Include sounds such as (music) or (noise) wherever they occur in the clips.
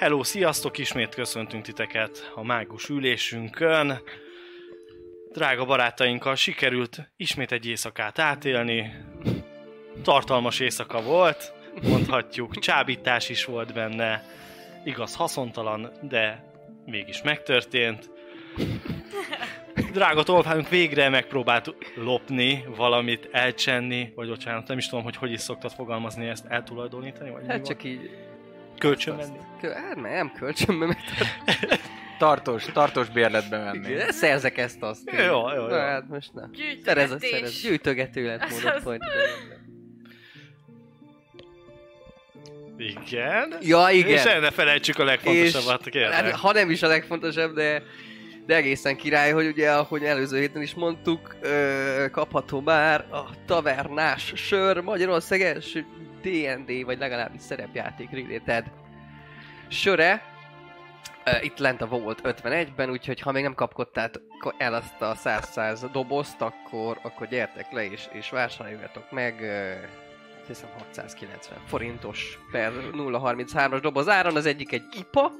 Hello, sziasztok! Ismét köszöntünk titeket a mágus ülésünkön. Drága barátainkkal sikerült ismét egy éjszakát átélni. Tartalmas éjszaka volt, mondhatjuk. Csábítás is volt benne. Igaz, haszontalan, de mégis megtörtént. Drága tolvánunk végre megpróbált lopni, valamit elcsenni, vagy bocsánat, nem is tudom, hogy hogy is szoktad fogalmazni ezt, eltulajdonítani, vagy mi Hát van? csak így... Kölcsön venni? Hát nem kölcsönbe, meg (laughs) Tartós, tartós bérletbe menni. Igen, szerzek ezt azt. Jó, jó, jó. Na, hát most na. Szerez, szerez. Gyűjtögető lett módot point. Igen. Ja, igen. És el ne felejtsük a legfontosabbat, hát, ha nem is a legfontosabb, de, de egészen király, hogy ugye, ahogy előző héten is mondtuk, ö, kapható már a tavernás sör Magyarország első D&D, vagy legalábbis szerepjáték related söre. Itt lent a Vault 51-ben, úgyhogy ha még nem kapkodtátok el azt a 100-100 dobozt, akkor, akkor gyertek le és, és vásároljatok meg. hiszem 690 forintos per 033-as doboz áron, az egyik egy IPA,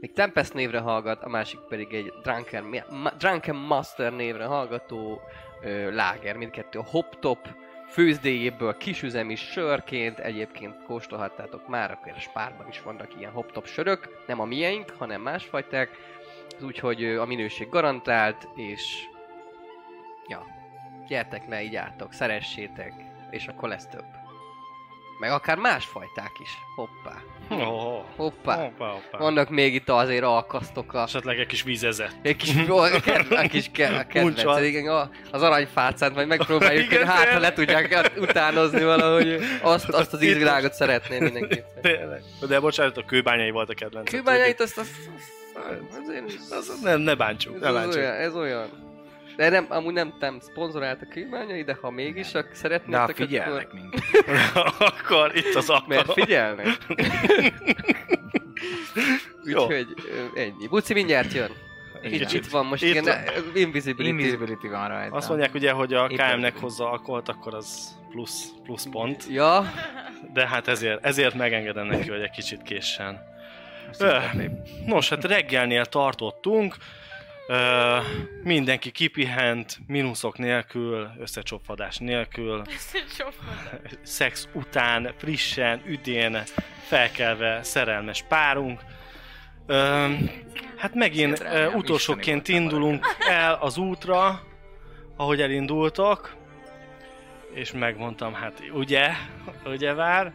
még Tempest névre hallgat, a másik pedig egy Drunken, Drunken Master névre hallgató ö, láger, mindkettő a Hop Top főzdéjéből kisüzemi sörként, egyébként kóstolhattátok már, akkor a spárban is vannak ilyen Hop Top sörök, nem a miénk, hanem másfajták, úgyhogy a minőség garantált, és ja, gyertek le, így álltok, szeressétek, és akkor lesz több. Meg akár másfajták is. Hoppá. Oh, Hoppá. hoppá, hoppá. Vannak még itt azért alkasztok a... Esetleg egy kis vízezet. Egy kis, a kis ke- a kedvenc, igen, a, az aranyfácát majd megpróbáljuk, Igen, hát ha le tudják utánozni valahogy, azt, azt az ízvilágot szeretném mindenképpen. Tényleg. De bocsánat, a kőbányai volt a kedvenc. Kőbányait azt, azt, azt azért is, Az, nem, ne bántsuk, ne ez, bántsuk. olyan, ez olyan. De nem, amúgy nem, nem szponzorált a kőbányai, de ha mégis, De ha szeretnétek, figyelnek akkor... (laughs) minket. (laughs) Akkor itt az akkor. Mert figyelnek. (laughs) Jó. Úgyhogy ennyi. Buci mindjárt jön. Egy Itt, kicsit. itt van most, Itt igen, van. Invisibility. Invisibility van rajta. Azt mondják ugye, hogy a KM-nek hozza alkoholt, akkor az plusz, plusz pont. Ja, De hát ezért, ezért megengedem neki, hogy egy kicsit késsen. Öh. Nos, hát reggelnél tartottunk. Ö, mindenki kipihent, mínuszok nélkül, összecsopvadás nélkül, szex után, frissen, üdén, felkelve szerelmes párunk. Ö, hát megint ö, utolsóként indulunk el az útra, ahogy elindultok, és megmondtam, hát ugye, ugye vár.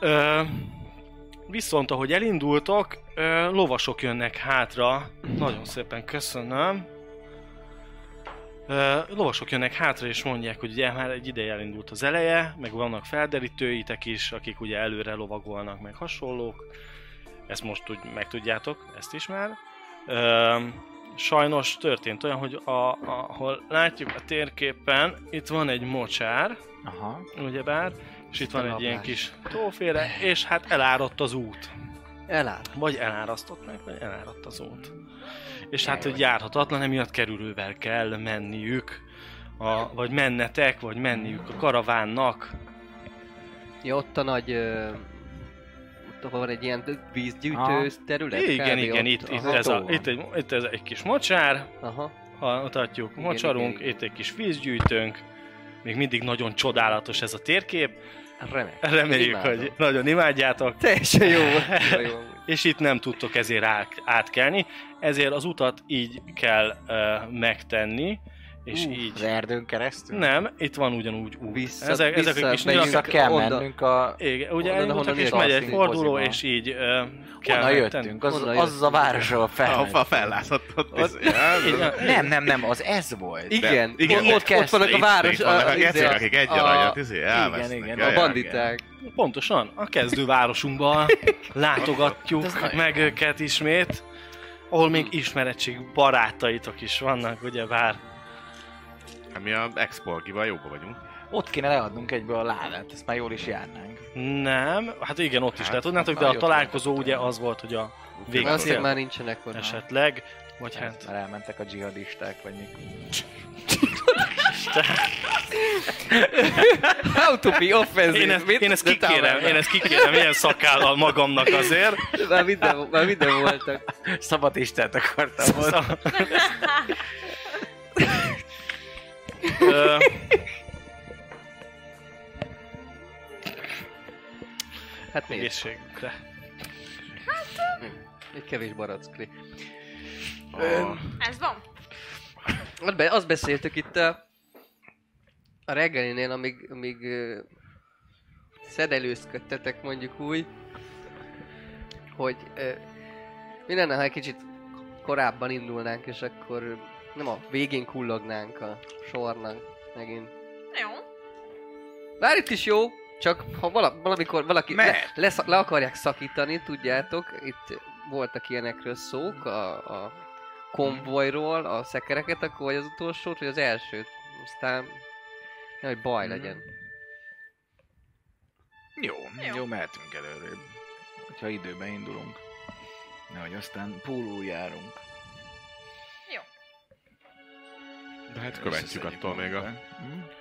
Ö, viszont ahogy elindultok, ö, lovasok jönnek hátra, nagyon szépen köszönöm. Ö, lovasok jönnek hátra és mondják, hogy ugye már egy ideje elindult az eleje, meg vannak felderítőitek is, akik ugye előre lovagolnak, meg hasonlók. Ezt most úgy megtudjátok, ezt is már. Ö, sajnos történt olyan, hogy a, a, ahol látjuk a térképen, itt van egy mocsár, Aha. ugyebár, és itt van egy ilyen kis tóféle, és hát eláradt az út. Eláll. Vagy elárasztott meg, vagy eláradt az út. És hát, hogy járhatatlan, emiatt kerülővel kell menniük, a, vagy mennetek, vagy menniük a karavánnak. Ja, ott a nagy... Ö, ott, van egy ilyen vízgyűjtő terület? Igen, kb. igen, ott, itt, itt, ez a, itt, egy, itt ez egy kis mocsár, Aha. ha mutatjuk, Igen, mocsarunk, igen, igen. itt egy kis vízgyűjtőnk, még mindig nagyon csodálatos ez a térkép, Remek. reméljük, Imádom. hogy nagyon imádjátok, Teljesen jó volt. (laughs) Jó, jó. és itt nem tudtok ezért át, átkelni, ezért az utat így kell uh, megtenni, és Ú, így... Az erdőn keresztül? Nem, itt van ugyanúgy út. Vissza- ezek, ezek a vissza kis megyünk. Vissza nyilak, kell Onnan- mennünk a... igen, ugye elindultak, és megy egy forduló, Poziba. és így uh, kell Onnan jöttünk, az, Onnan az a jöttünk. városról A felmentünk. fa fellászott ott. Az-. Nem, nem, nem, az ez volt. Igen, igen, ott, ott, ott vannak a város... Itt vannak a gecik, akik egy aranyat izé, elvesznek. igen, Ja, A banditák. Pontosan, a kezdővárosunkban látogatjuk meg őket ismét, ahol még ismeretség barátaitok is vannak, ugye bár. Hát mi a Exporgival jóba vagyunk. Ott kéne leadnunk egyből a ládát, ezt már jól is járnánk. Nem, hát igen, ott is Hát, le tudnátok, hát de a már találkozó ugye az volt, hogy a Azért végén már nincsenek ott. esetleg, vagy hát Mert elmentek a dzsihadisták, vagy mik. How to be offensive. én ezt, mit? én ezt kikérem, én ezt kikérem ilyen szakállal magamnak azért. Már minden, már minden voltak. Szabad Istent akartam (laughs) volna. Szóval- Ö, Hát nézd, Egészségükre. egy kevés barackli. A- Ez van. Azt, be, azt beszéltük itt a, a reggelinél, amíg, amíg szedelőzködtetek mondjuk úgy, hogy mi lenne, ha egy kicsit korábban indulnánk, és akkor nem a végén kullognánk a sornak megint. Jó. Bár itt is jó, csak ha vala, valamikor valaki le, le, le, akarják szakítani, tudjátok, itt voltak ilyenekről szók, a, a konvojról, a szekereket, akkor vagy az utolsót, vagy az elsőt. Aztán nehogy baj Mhm. legyen. Jó, Jó. jó, mehetünk előrébb. Hogyha időben indulunk. Nehogy aztán pólul járunk. De hát követjük attól még a magunkat. Hm?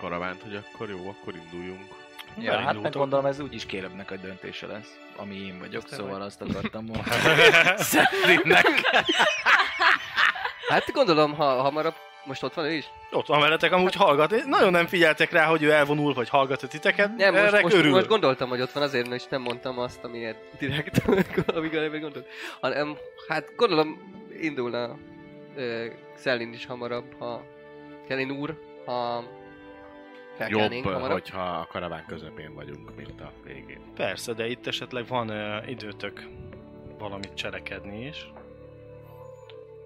karavánt, hogy akkor jó, akkor induljunk. Ja, hát meg gondolom ez úgyis kélebnek a döntése lesz, ami én vagyok, Aztán szóval vagy. azt akartam mondani. (laughs) Szerintem. Hát gondolom, ha hamarabb, most ott van ő is? Ott van veletek, amúgy hallgat. Nagyon nem figyeltek rá, hogy ő elvonul, vagy hallgat a titeket. Nem, most, Erre most, örül. most, gondoltam, hogy ott van, azért is nem mondtam azt, amiért direkt, (laughs) amíg nem gondolt. Hanem, hát gondolom, indulna ö, Szellin is hamarabb, ha Kelin úr, ha Jobb, hamarabb. hogyha a karaván közepén vagyunk, mint a végén. Persze, de itt esetleg van uh, időtök valamit cselekedni is.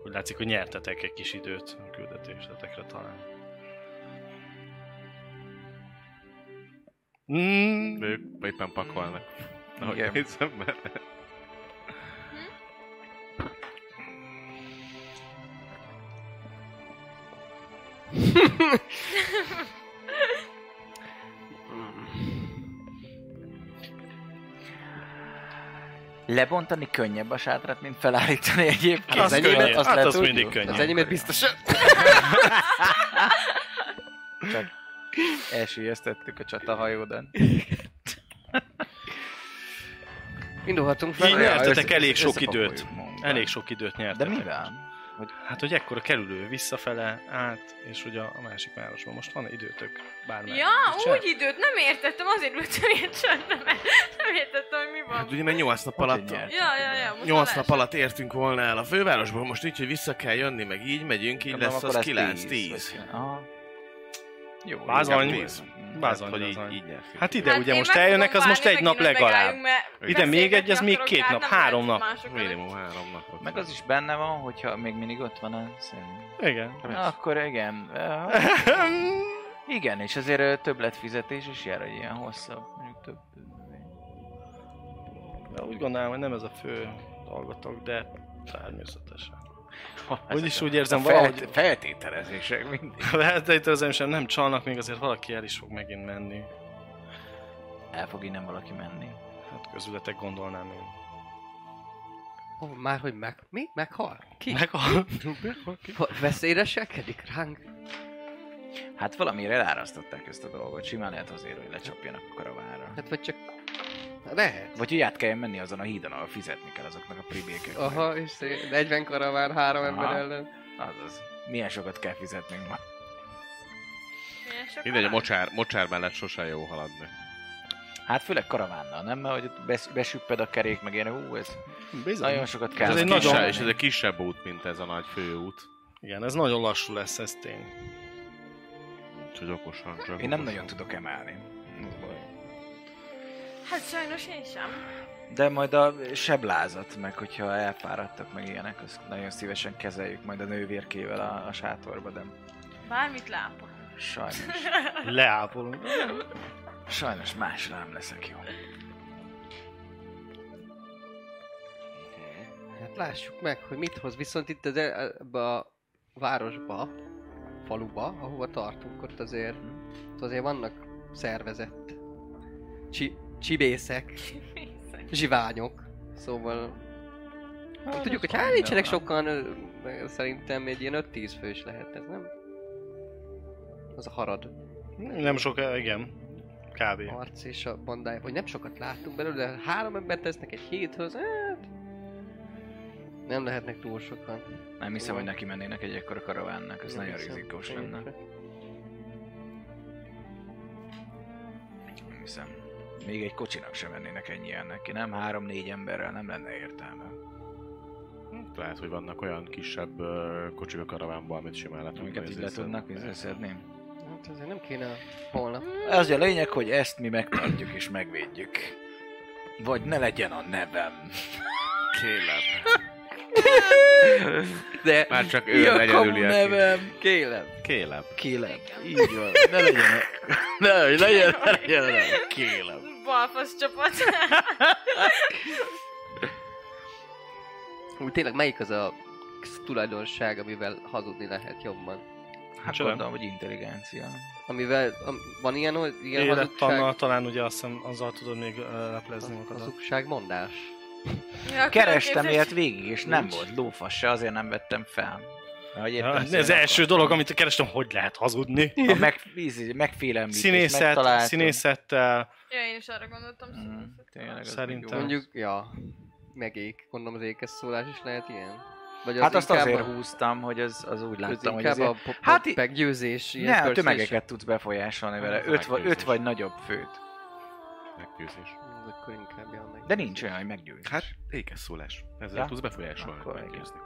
Úgy látszik, hogy nyertetek egy kis időt a küldetésetekre talán. Mm, ők éppen pakolnak. Ahogy Igen. nézem, mert... (laughs) Lebontani könnyebb a sátrat, mint felállítani egyébként. Hát az Ennyivel könnyű, azt hát az tudjuk? mindig könnyű. Az enyémet biztos. (laughs) Csak elsüllyesztettük a csatahajódan. Indulhatunk fel. Így nyertetek elég sok időt. Elég sok időt De nyertetek. Mivel? Hát, hogy ekkora kerülő visszafele, át, és ugye a másik városban. Most van időtök bármely. Ja, úgy időt nem értettem, azért ültem ilyen csöndben, mert nem értettem, hogy mi van. Hát ugye mert 8 nap alatt... Ja, ja, ja, most 8 már nap alatt értünk volna el a fővárosból, most így, hogy vissza kell jönni, meg így megyünk, így Gondolom, lesz az 9-10. 10. Aha. Jó, Bázony. Bázony, Hát, hogy így, így nyertünk. Hát ide Hát ugye most eljönnek, az most egy nap hogy legalább. Ide még egy, az még két hát nap, három nap. Minimum három napot. Meg az is benne van, hogyha még mindig ott van a szem. Igen. Akkor igen. (laughs) Igen, és azért többlet fizetés is jár egy ilyen hosszabb. Mondjuk több... De úgy gondolom, hogy nem ez a fő dolgotok, de természetesen. Úgyis úgy érzem, a felt- valahogy Feltételezések mindig. (laughs) feltételezem sem nem csalnak, még azért valaki el is fog megint menni. El fog innen valaki menni. Hát közületek gondolnám én. Oh, már hogy meg... Mi? Meghal? Ki? Meg a... (laughs) Ha- Veszélyre sekedik ránk? Hát valamire elárasztották ezt a dolgot. Simán lehet azért, hogy lecsapjanak a karavánra. Hát vagy csak Lehet. Vagy hogy át kelljen menni azon a hídon, ahol fizetni kell azoknak a pribékeknek. Aha, és szé- 40 karaván három ember Aha. ellen. Azaz. Milyen sokat kell fizetnünk ma? Mindegy, a mocsár, mocsár mellett sose jó haladni. Hát főleg karavánnal, nem? Mert hogy ott bes- besüpped a kerék, meg ilyen, ú, ez Bizony. nagyon sokat kell. Ez egy nagyon- és ez egy kisebb út, mint ez a nagy főút. Igen, ez nagyon lassú lesz, ez tény. Úgyhogy okosan csak Én nem okosan. nagyon tudok emelni. Hát sajnos én sem. De majd a seblázat, meg hogyha elfáradtak, meg ilyenek, azt nagyon szívesen kezeljük majd a nővérkével a, a sátorba, de Bármit lápol. sajnos, (laughs) Leápolunk. sajnos másra nem leszek jó. Hát lássuk meg, hogy mit hoz. Viszont itt az, ebbe a városba, faluba, ahova tartunk, ott azért, ott azért vannak szervezett csi, csibészek, zsiványok. Szóval hát, tudjuk, hogy hát nincsenek sokan, szerintem egy ilyen 5-10 fős lehet ez, nem? Az a harad Nem sok, igen. Kb. arc és a bandája, hogy nem sokat láttunk belőle, de három embert tesznek egy héthöz, hát... Nem lehetnek túl sokan. Nem hiszem, hogy neki mennének egy ekkora karavánnak, ez Nem nagyon hiszem. rizikós lenne. Nem hiszem. Még egy kocsinak sem mennének ennyien neki, nem? Három-négy emberrel nem lenne értelme. Lehet, hogy vannak olyan kisebb ö, kocsik a karavánban, amit simán le tudnak Amiket így le tudnak szedni. Hát azért nem kéne holnap. Az a lényeg, hogy ezt mi megtartjuk és megvédjük. Vagy ne legyen a nevem. Kélem. (laughs) De Már csak ő legyen aki- nevem? kélem. Kélem. Kélem. Így van. Ne legyen a... (laughs) Ne, hogy legyen, (laughs) ne legyen. Kélem. Balfasz csapat. Úgy tényleg melyik az a tulajdonság, amivel hazudni lehet jobban? Hát Csoda. gondolom, hogy intelligencia. Amivel am, van ilyen, hogy ilyen Élettannal hazugság, talán ugye azt hiszem azzal tudod még ö, leplezni magadat. hazugság mondás. Ja, Kerestem ilyet végig, és nem Nincs. volt lófasz se, azért nem vettem fel. Hogy Ja, ez az első dolog, amit kerestem, hogy lehet hazudni. A meg, íz- megfélemlítés, Színészet, színészettel, Ja, én is arra gondoltam. Mm, színészet. tényleg, az Szerintem. Mondjuk, ja, megék. Gondolom az ékes szólás is lehet ilyen? Vagy Hát azt azért a, húztam, hogy az, az úgy az láttam, hogy azért... a pop, Hát i- meggyőzés, Ne, a tömegeket tudsz befolyásolni vele. Öt, vagy, öt vagy nagyobb főt. Meggyőzés. Akkor inkább. De nincs olyan, hogy meggyőzés. Hát, ékes szólás. Ezzel Ja? tudsz befolyásolni, Akkor meggyőzni.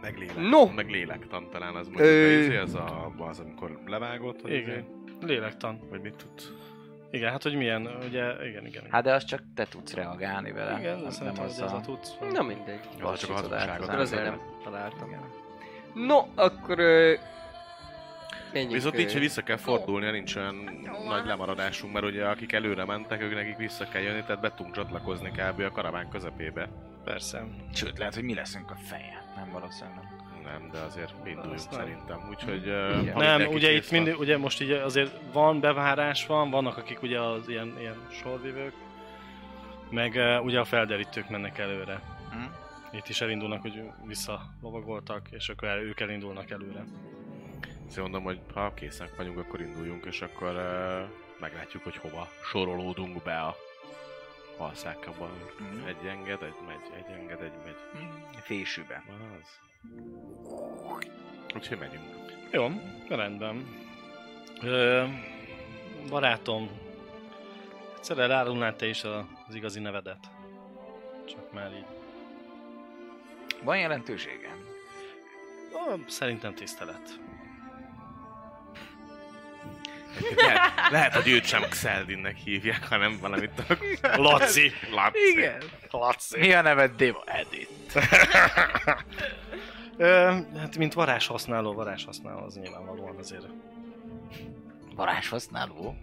Meg lélek. No! Meg lélektan talán az mondjuk, Ö... az, a, az, amikor levágott, hogy Igen. izé, lélektan. vagy mit tudsz. Igen, hát hogy milyen, ugye, igen, igen. Hát de az csak te tudsz reagálni vele. igen, nem, nem, az ez a tudsz. Na mindegy. Az csak a hazugságot. azért az nem találtam. Igen. No, akkor... Menjünk, Viszont nincs, hogy vissza kell fordulni, nincs olyan nagy lemaradásunk, mert ugye akik előre mentek, ők nekik vissza kell jönni, tehát be tudunk csatlakozni kb. a karaván közepébe. Persze. Sőt, lehet, hogy mi leszünk a feje. Nem valószínűleg. Nem, de azért induljunk Azt nem. szerintem. Úgyhogy... Uh, Nem, ugye itt mindig, ugye most így azért van bevárás van, vannak akik ugye az ilyen, ilyen sorvívők, meg uh, ugye a felderítők mennek előre. Hm? Itt is elindulnak, hogy visszalovagoltak, és akkor el, ők elindulnak előre. Azt mondom, hogy ha készek vagyunk, akkor induljunk, és akkor uh, meglátjuk, hogy hova sorolódunk be a halszákban. Mhm. Egy enged, egy megy, egy enged, egy megy. Fésűbe. Van az. Úgyhogy megyünk. Jó, rendben. Ö, barátom, egyszerre elárulnál te is az igazi nevedet? Csak már így. Van jelentősége? Ó, szerintem tisztelet. Lehet, lehet, hogy őt sem Xeldinnek hívják, hanem valamit a... Laci! Laci. Igen. Laci! Mi a neved, Deva? Edith. (laughs) Ö, hát mint varázs használó, varázs használó, az nyilvánvalóan azért Varázs használó?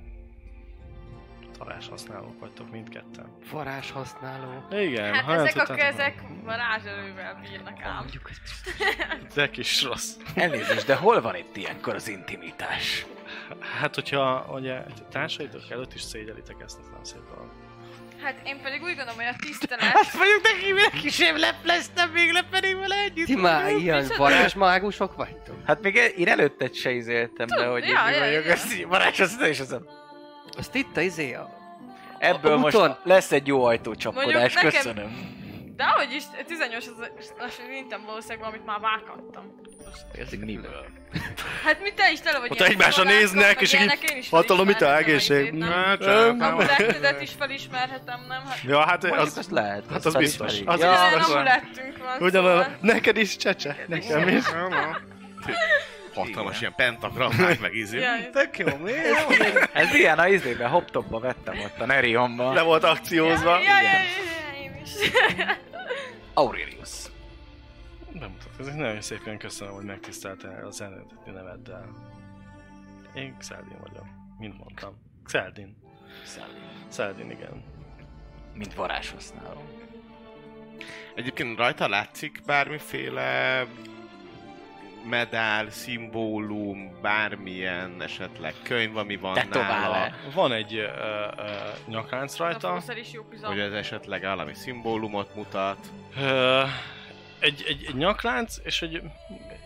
varázs használók vagytok mindketten. Varázs használó. Igen, Hát ha ezek a kezek varázserővel bírnak ám. volna. De kis rossz. Elnézést, de hol van itt ilyenkor az intimitás? Hát, hogyha ugye társaitok előtt is szégyelitek ezt, ez nem szép dolog. Hát én pedig úgy gondolom, hogy a tisztelet... (laughs) mondjuk neki, neki sem lepleztem még le pedig vele együtt. Ti már ilyen varázsmágusok vagytok? Hát még én előtted se izéltem, Tud- hogy ja, én ja, vagyok, ja. ezt így varázs használó, és azon. Azt itt a izé a... Ebből A most úton. lesz egy jó ajtócsapkodás, nekem- köszönöm. De ahogy is, 18 as vintem valószínűleg valamit már vágtattam. Érzik Miből? Hát mi te is tele vagy Ott ilyen egymásra néznek, és így felismerhetem egészség. a nem? Hát, A amulettedet is felismerhetem, nem? Hát Ja, hát az... azt lehet. hát az biztos. Az ja, biztos. amulettünk van, Ugyanolyan, szóval. neked is csecse, nekem is. Hatalmas ilyen pentagrammák meg izé. Tök jó, mi? (laughs) Ez ilyen a izébe, hoptopba vettem ott a Nerionban. Le volt akciózva. Ja, ja, ja, ja, én is. Aurelius. Bemutatkozik. Nagyon szépen köszönöm, hogy megtiszteltél az eredeti neveddel. Én Xeldin vagyok, mint mondtam. Xeldin. Xeldin, igen. Mint varázshasználó. Egyébként rajta látszik bármiféle medál, szimbólum, bármilyen esetleg könyv, ami van nála, Tetoválás. Van egy ö, ö, nyakánc rajta. is jó hogy ez esetleg valami szimbólumot mutat. Ö, egy, egy, egy nyaklánc és egy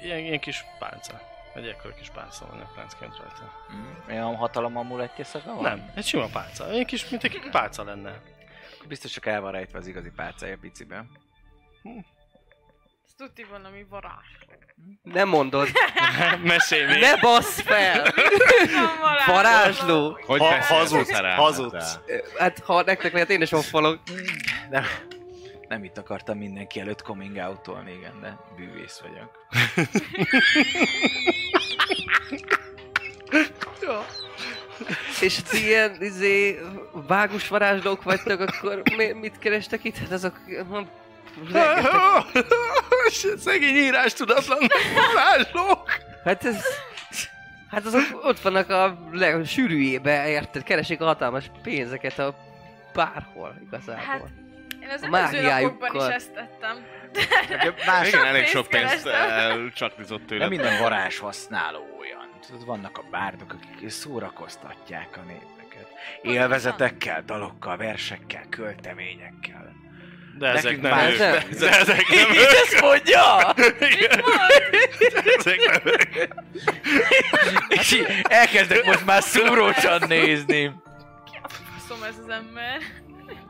ilyen, ilyen kis pálca. Egy ekkora kis pálca van nyakláncként rajta. Mm. Olyan hatalom amulettje szaga van? Nem, egy sima pálca. Egy kis, mint egy pálca lenne. Biztos csak el van rejtve az igazi pálcája piciben. Ez tuti valami varázs. Nem mondod. (laughs) Mesélj még! Ne bassz fel! (laughs) Van varázs. Varázsló! Hogy Ha- hazudsz, hazudsz. Hát ha nektek lehet, én is offolok. Nem, nem itt akartam mindenki előtt coming out-olni, igen, de bűvész vagyok. És ti ilyen, izé, vágus varázslók vagytok, akkor mi, mit kerestek itt? Hát azok... hm, rengeteg- (laughs) Szegény írás tudatlan varázslók! Hát ez... Hát azok ott vannak a leg- sűrűjébe, érted? Keresik a hatalmas pénzeket a bárhol igazából. Hát, én az A napokban is mágiájukkal. ezt tettem. (laughs) Más, Igen, elég sok pénzt kerestem. elcsaklizott tőle. nem minden varázs használó olyan. Tudod, vannak a bárdok, akik szórakoztatják a népeket. Élvezetekkel, dalokkal, versekkel, költeményekkel. De ezek Nekünk nem már ők. nem. De ezek nem ők. Ezt mondja! Ezek nem ők. És elkezdek most már szúrócsan nézni. Faszom ez az ember.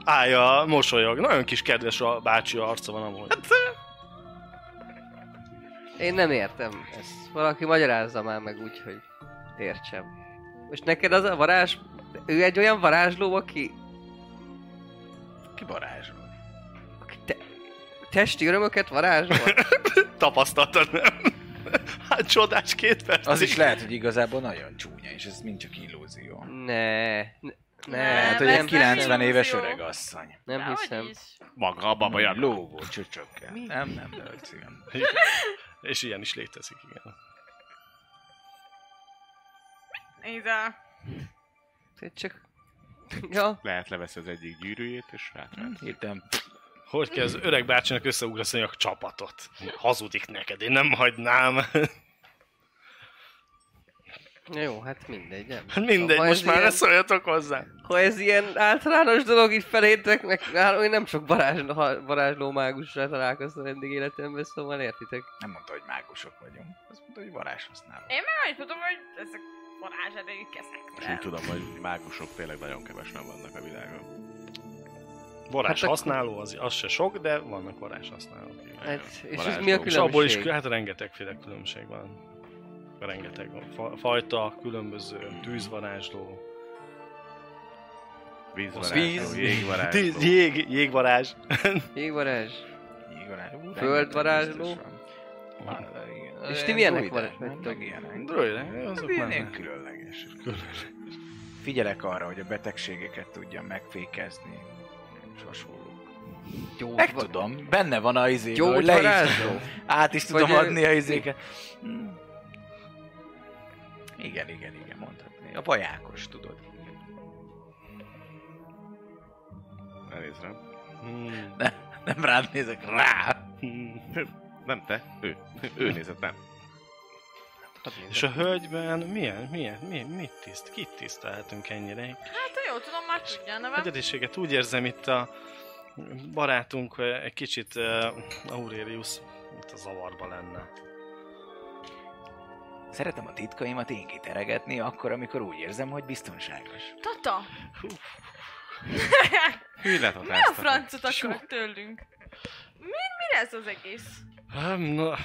Állja, mosolyog. Nagyon kis kedves a bácsi arca van amúgy. Én nem értem ezt. Valaki magyarázza már meg úgy, hogy értsem. Most neked az a varázs... Ő egy olyan varázsló, aki... Ki varázsol? aki te, testi örömöket varázsol? (laughs) Tapasztaltad, nem? Hát csodás két perc. Az is lehet, hogy igazából nagyon csúnya, és ez mind csak illúzió. ne, ne, ne, Lehet, hogy nem 90 éves öreg asszony. nem Dehogy hiszem. is. Maga a baba jaga. Lógó csöcsökkel. Nem, nem, de igen. És ilyen is létezik, igen. Nézd Csak... Ja, Lehet leveszi az egyik gyűrűjét, és rátrát. Hirtelen Hogy kell az öreg bácsinak összeugrasztani a csapatot? Hazudik neked, én nem hagynám. Jó, hát mindegy, nem. Hát Mindegy, Ha most már ilyen- ne szóljatok hozzá. Ha ez ilyen általános dolog itt felétek, meg nálam én nem sok varázsló, varázsló mágussal találkoztam eddig életemben, szóval értitek. nem mondta, hogy mágusok vagyunk. Azt mondta, hogy varázs használó. Én annyit tudom, hogy ezek varázserejű És keszek. úgy tudom, hogy mágusok tényleg nagyon kevesen vannak a világon. Varázs Hát használó, az, az se sok, de vannak varázs használók. Hát, és ez mi a És abból is, különbség? hát rengetegféle különbség van. Rengeteg fa- fajta, különböző tűzvarázsló, Vízvarázsló, Víz. jégvarázsló. Tűz, jég, jégvarázs. (laughs) Jégvarázs? Jégvarázs. Földvarázsló. van. Van, igen. És ti Ilyen milyenek van- vagytok? Ilyenek. Druidek, azok már nem. különleges. Figyelek arra, hogy a betegségeket tudjam megfékezni. És hasonlók. Meg tudom, benne van a izé, hogy le is. Át is tudom Vagy, adni a izéket. Igen, igen, igen, mondhatni. A vajákos, tudod. Elnézd rám. Hmm. Nem rád nézek, rá! Nem te, ő. Ő nézett rám. És a hölgyben milyen, milyen, mi, mit tiszt, kit tisztelhetünk ennyire? Hát jól tudom, már tudja a neve. Egyediséget úgy érzem itt a barátunk ö, egy kicsit uh, Aurelius itt a zavarba lenne. Szeretem a titkaimat én kiteregetni, akkor, amikor úgy érzem, hogy biztonságos. Tata, (laughs) Hű, mi a francot akarok tőlünk? Mi, mi ez az egész? Hát, na...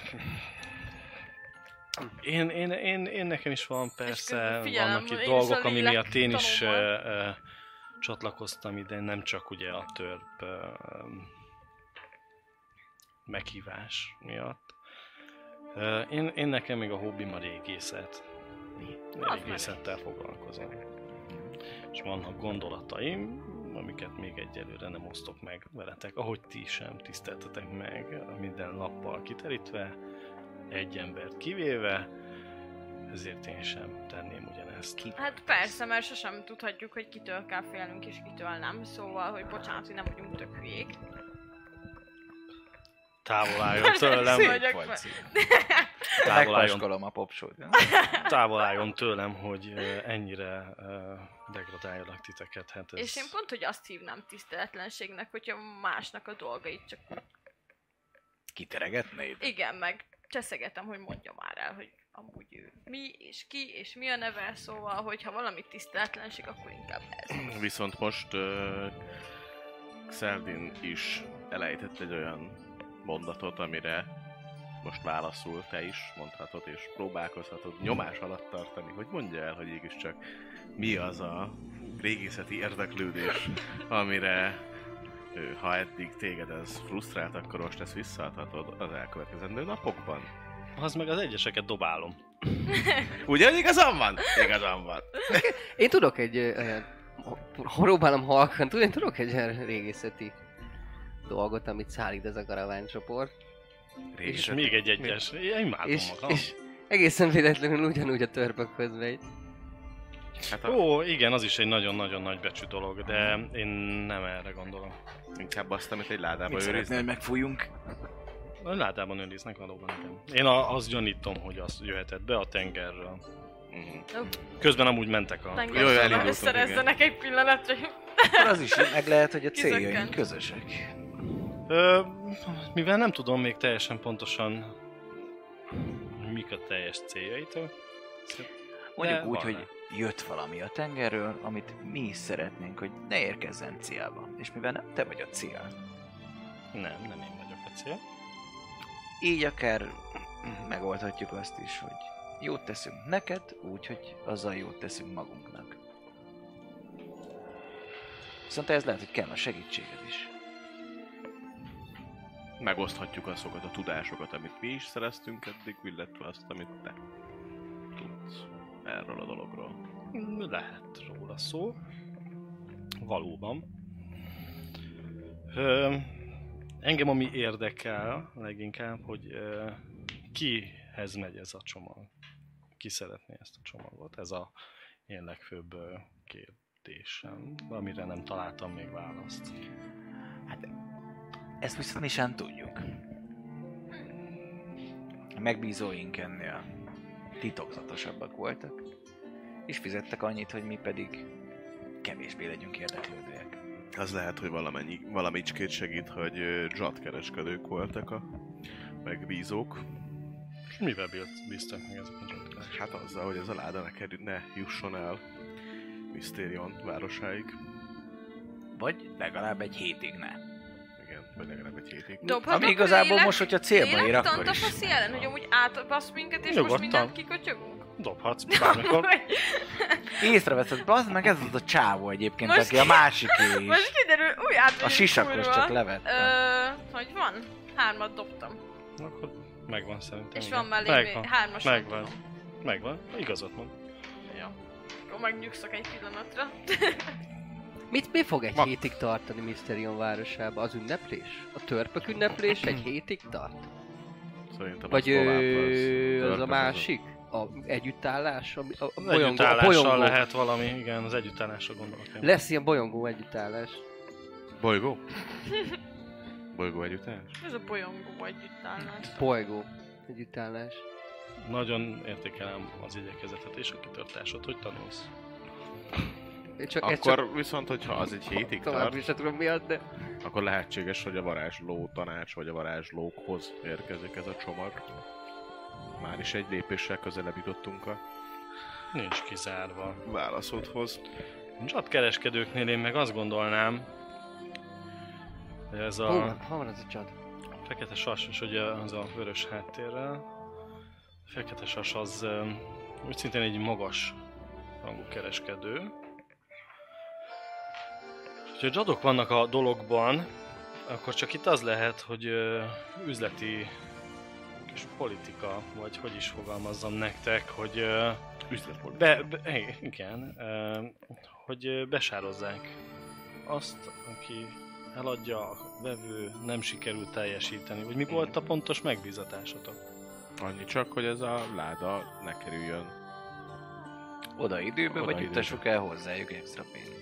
Én, én, én, én nekem is van persze, figyelem, vannak itt dolgok, ami miatt én is uh, uh, csatlakoztam ide, nem csak ugye a törp uh, meghívás miatt. Uh, én, én nekem még a hobbim a régészet. Az Régészettel foglalkozom. És vannak gondolataim, amiket még egyelőre nem osztok meg veletek, ahogy ti sem tiszteltetek meg, minden nappal kiterítve, egy embert kivéve, ezért én sem tenném ugyanezt. Hát persze, mert sosem tudhatjuk, hogy kitől kell félnünk és kitől nem. Szóval, hogy bocsánat, hogy nem vagyunk tök hülyék. Távol álljon tőlem, távol álljon, a popsót. távol álljon tőlem, hogy ennyire degradáljalak titeket. Hát ez... És én pont, hogy azt hívnám tiszteletlenségnek, hogyha másnak a dolgait csak Kiteregetnéd? igen, meg cseszegetem, hogy mondja már el, hogy amúgy ő mi, és ki, és mi a neve, szóval, hogyha valami tiszteletlenség, akkor inkább ez. Viszont most uh, Xeldin is elejtett egy olyan mondatot, amire most válaszul te is mondhatod és próbálkozhatod nyomás alatt tartani, hogy mondja el, hogy mégiscsak mi az a régészeti érdeklődés, amire ha eddig téged ez frusztrált, akkor most ezt visszaadhatod az elkövetkezendő napokban. Az meg az egyeseket dobálom. (laughs) Ugye, hogy igazam van? Igazam van. Én tudok egy olyan, próbálom halkan, tudod, én tudok egy olyan régészeti dolgot, amit szállít ez a karaváncsoport. És Régészeti- még egy egyes. Én imádom És, magam. és egészen véletlenül ugyanúgy a törpökhöz megy. Hát a, Ó, igen, az is egy nagyon-nagyon nagy becsű dolog, de én nem erre gondolom. inkább azt, amit egy ládába Mit őriznek. hogy megfújjunk? A ládában őriznek valóban, igen. Én a, azt gyanítom, hogy az jöhetett be a tengerről. Mhm. Közben amúgy mentek a... Jó, elindultunk, összerezzenek egy pillanatra. Akkor az is meg lehet, hogy a céljaink közösek. Ö, mivel nem tudom még teljesen pontosan, mik a teljes céljaitól. Mondjuk De úgy, van hogy jött valami a tengerről, amit mi is szeretnénk, hogy ne érkezzen célba. És mivel nem te vagy a cél, Nem, nem én vagyok a cél. így akár megoldhatjuk azt is, hogy jót teszünk neked, úgy, hogy azzal jót teszünk magunknak. Viszont ez lehet, hogy kell a segítséged is. Megoszthatjuk azokat a tudásokat, amit mi is szereztünk eddig, illetve azt, amit te tudsz erről a dologról. Lehet róla szó. Valóban. Ö, engem ami érdekel leginkább, hogy ö, kihez megy ez a csomag. Ki szeretné ezt a csomagot? Ez a én legfőbb kérdésem, amire nem találtam még választ. Ezt viszont mi sem tudjuk. A megbízóink ennél titokzatosabbak voltak, és fizettek annyit, hogy mi pedig kevésbé legyünk érdeklődőek. Az lehet, hogy valamennyi, valamicskét segít, hogy ö, dzsat kereskedők voltak a megbízók. És mivel bíz- bíztak meg ezek a csatolások? Hát azzal, hogy ez a láda ne, kerül, ne jusson el Mysterion városáig. Vagy legalább egy hétig ne. Vagy legalább egy hétig. Dobhatok Ami igazából lélek- most, hogyha célba ér, lélektant akkor a is. faszi ellen, hogy amúgy átbasz minket, és most Nyugodtan. mindent kikötyögünk? Dobhatsz bármikor. (laughs) Észreveszed, bazd meg ez az a csávó egyébként, Most aki a ki- másiké is. (laughs) Most kiderül, új át A sisakos csak levettem. Ö, hogy van? Hármat dobtam. Akkor megvan szerintem. És igen. van mellé Megvan. hármas. Megvan. Megvan. Igazat mond. Jó. Akkor megnyugszok egy pillanatra. (laughs) Mit, mi fog egy Ma- hétig tartani Mysterion városába? Az ünneplés? A törpök ünneplés egy hétig tart? Szerintem Vagy az ö, az a másik? A együttállás? A, a, bolyongó, a bolyongó. lehet valami, igen, az együttállásra gondolok. én. Lesz ilyen bolyongó együttállás. Bolygó? (laughs) Bolygó együttás? Ez a bolyongó együttállás. Bolygó együttállás. Nagyon értékelem az igyekezetet és a kitartásot, hogy tanulsz. Csak, ez Akkor csak viszont, hogyha az egy hétig tovább tart, is tudom miatt, de... akkor lehetséges, hogy a varázsló tanács vagy a varázslókhoz érkezik ez a csomag. Már is egy lépéssel közelebb jutottunk a Nincs kizárva. válaszodhoz. Csatkereskedőknél én meg azt gondolnám, hogy ez Hol a van, hol van az a csad? fekete sas, és ugye az a vörös háttérrel. A fekete sas az úgy szintén egy magas rangú kereskedő. Ha dzsadok vannak a dologban, akkor csak itt az lehet, hogy ö, üzleti kis politika, vagy hogy is fogalmazzam nektek, hogy ö, be, be, i- igen, ö, hogy besározzák azt, aki eladja, a vevő nem sikerült teljesíteni. Vagy mi volt a pontos megbízatásotok? Annyi csak, hogy ez a láda ne kerüljön. Oda időbe, Oda vagy időbe. juttassuk el hozzájuk extra pénzért.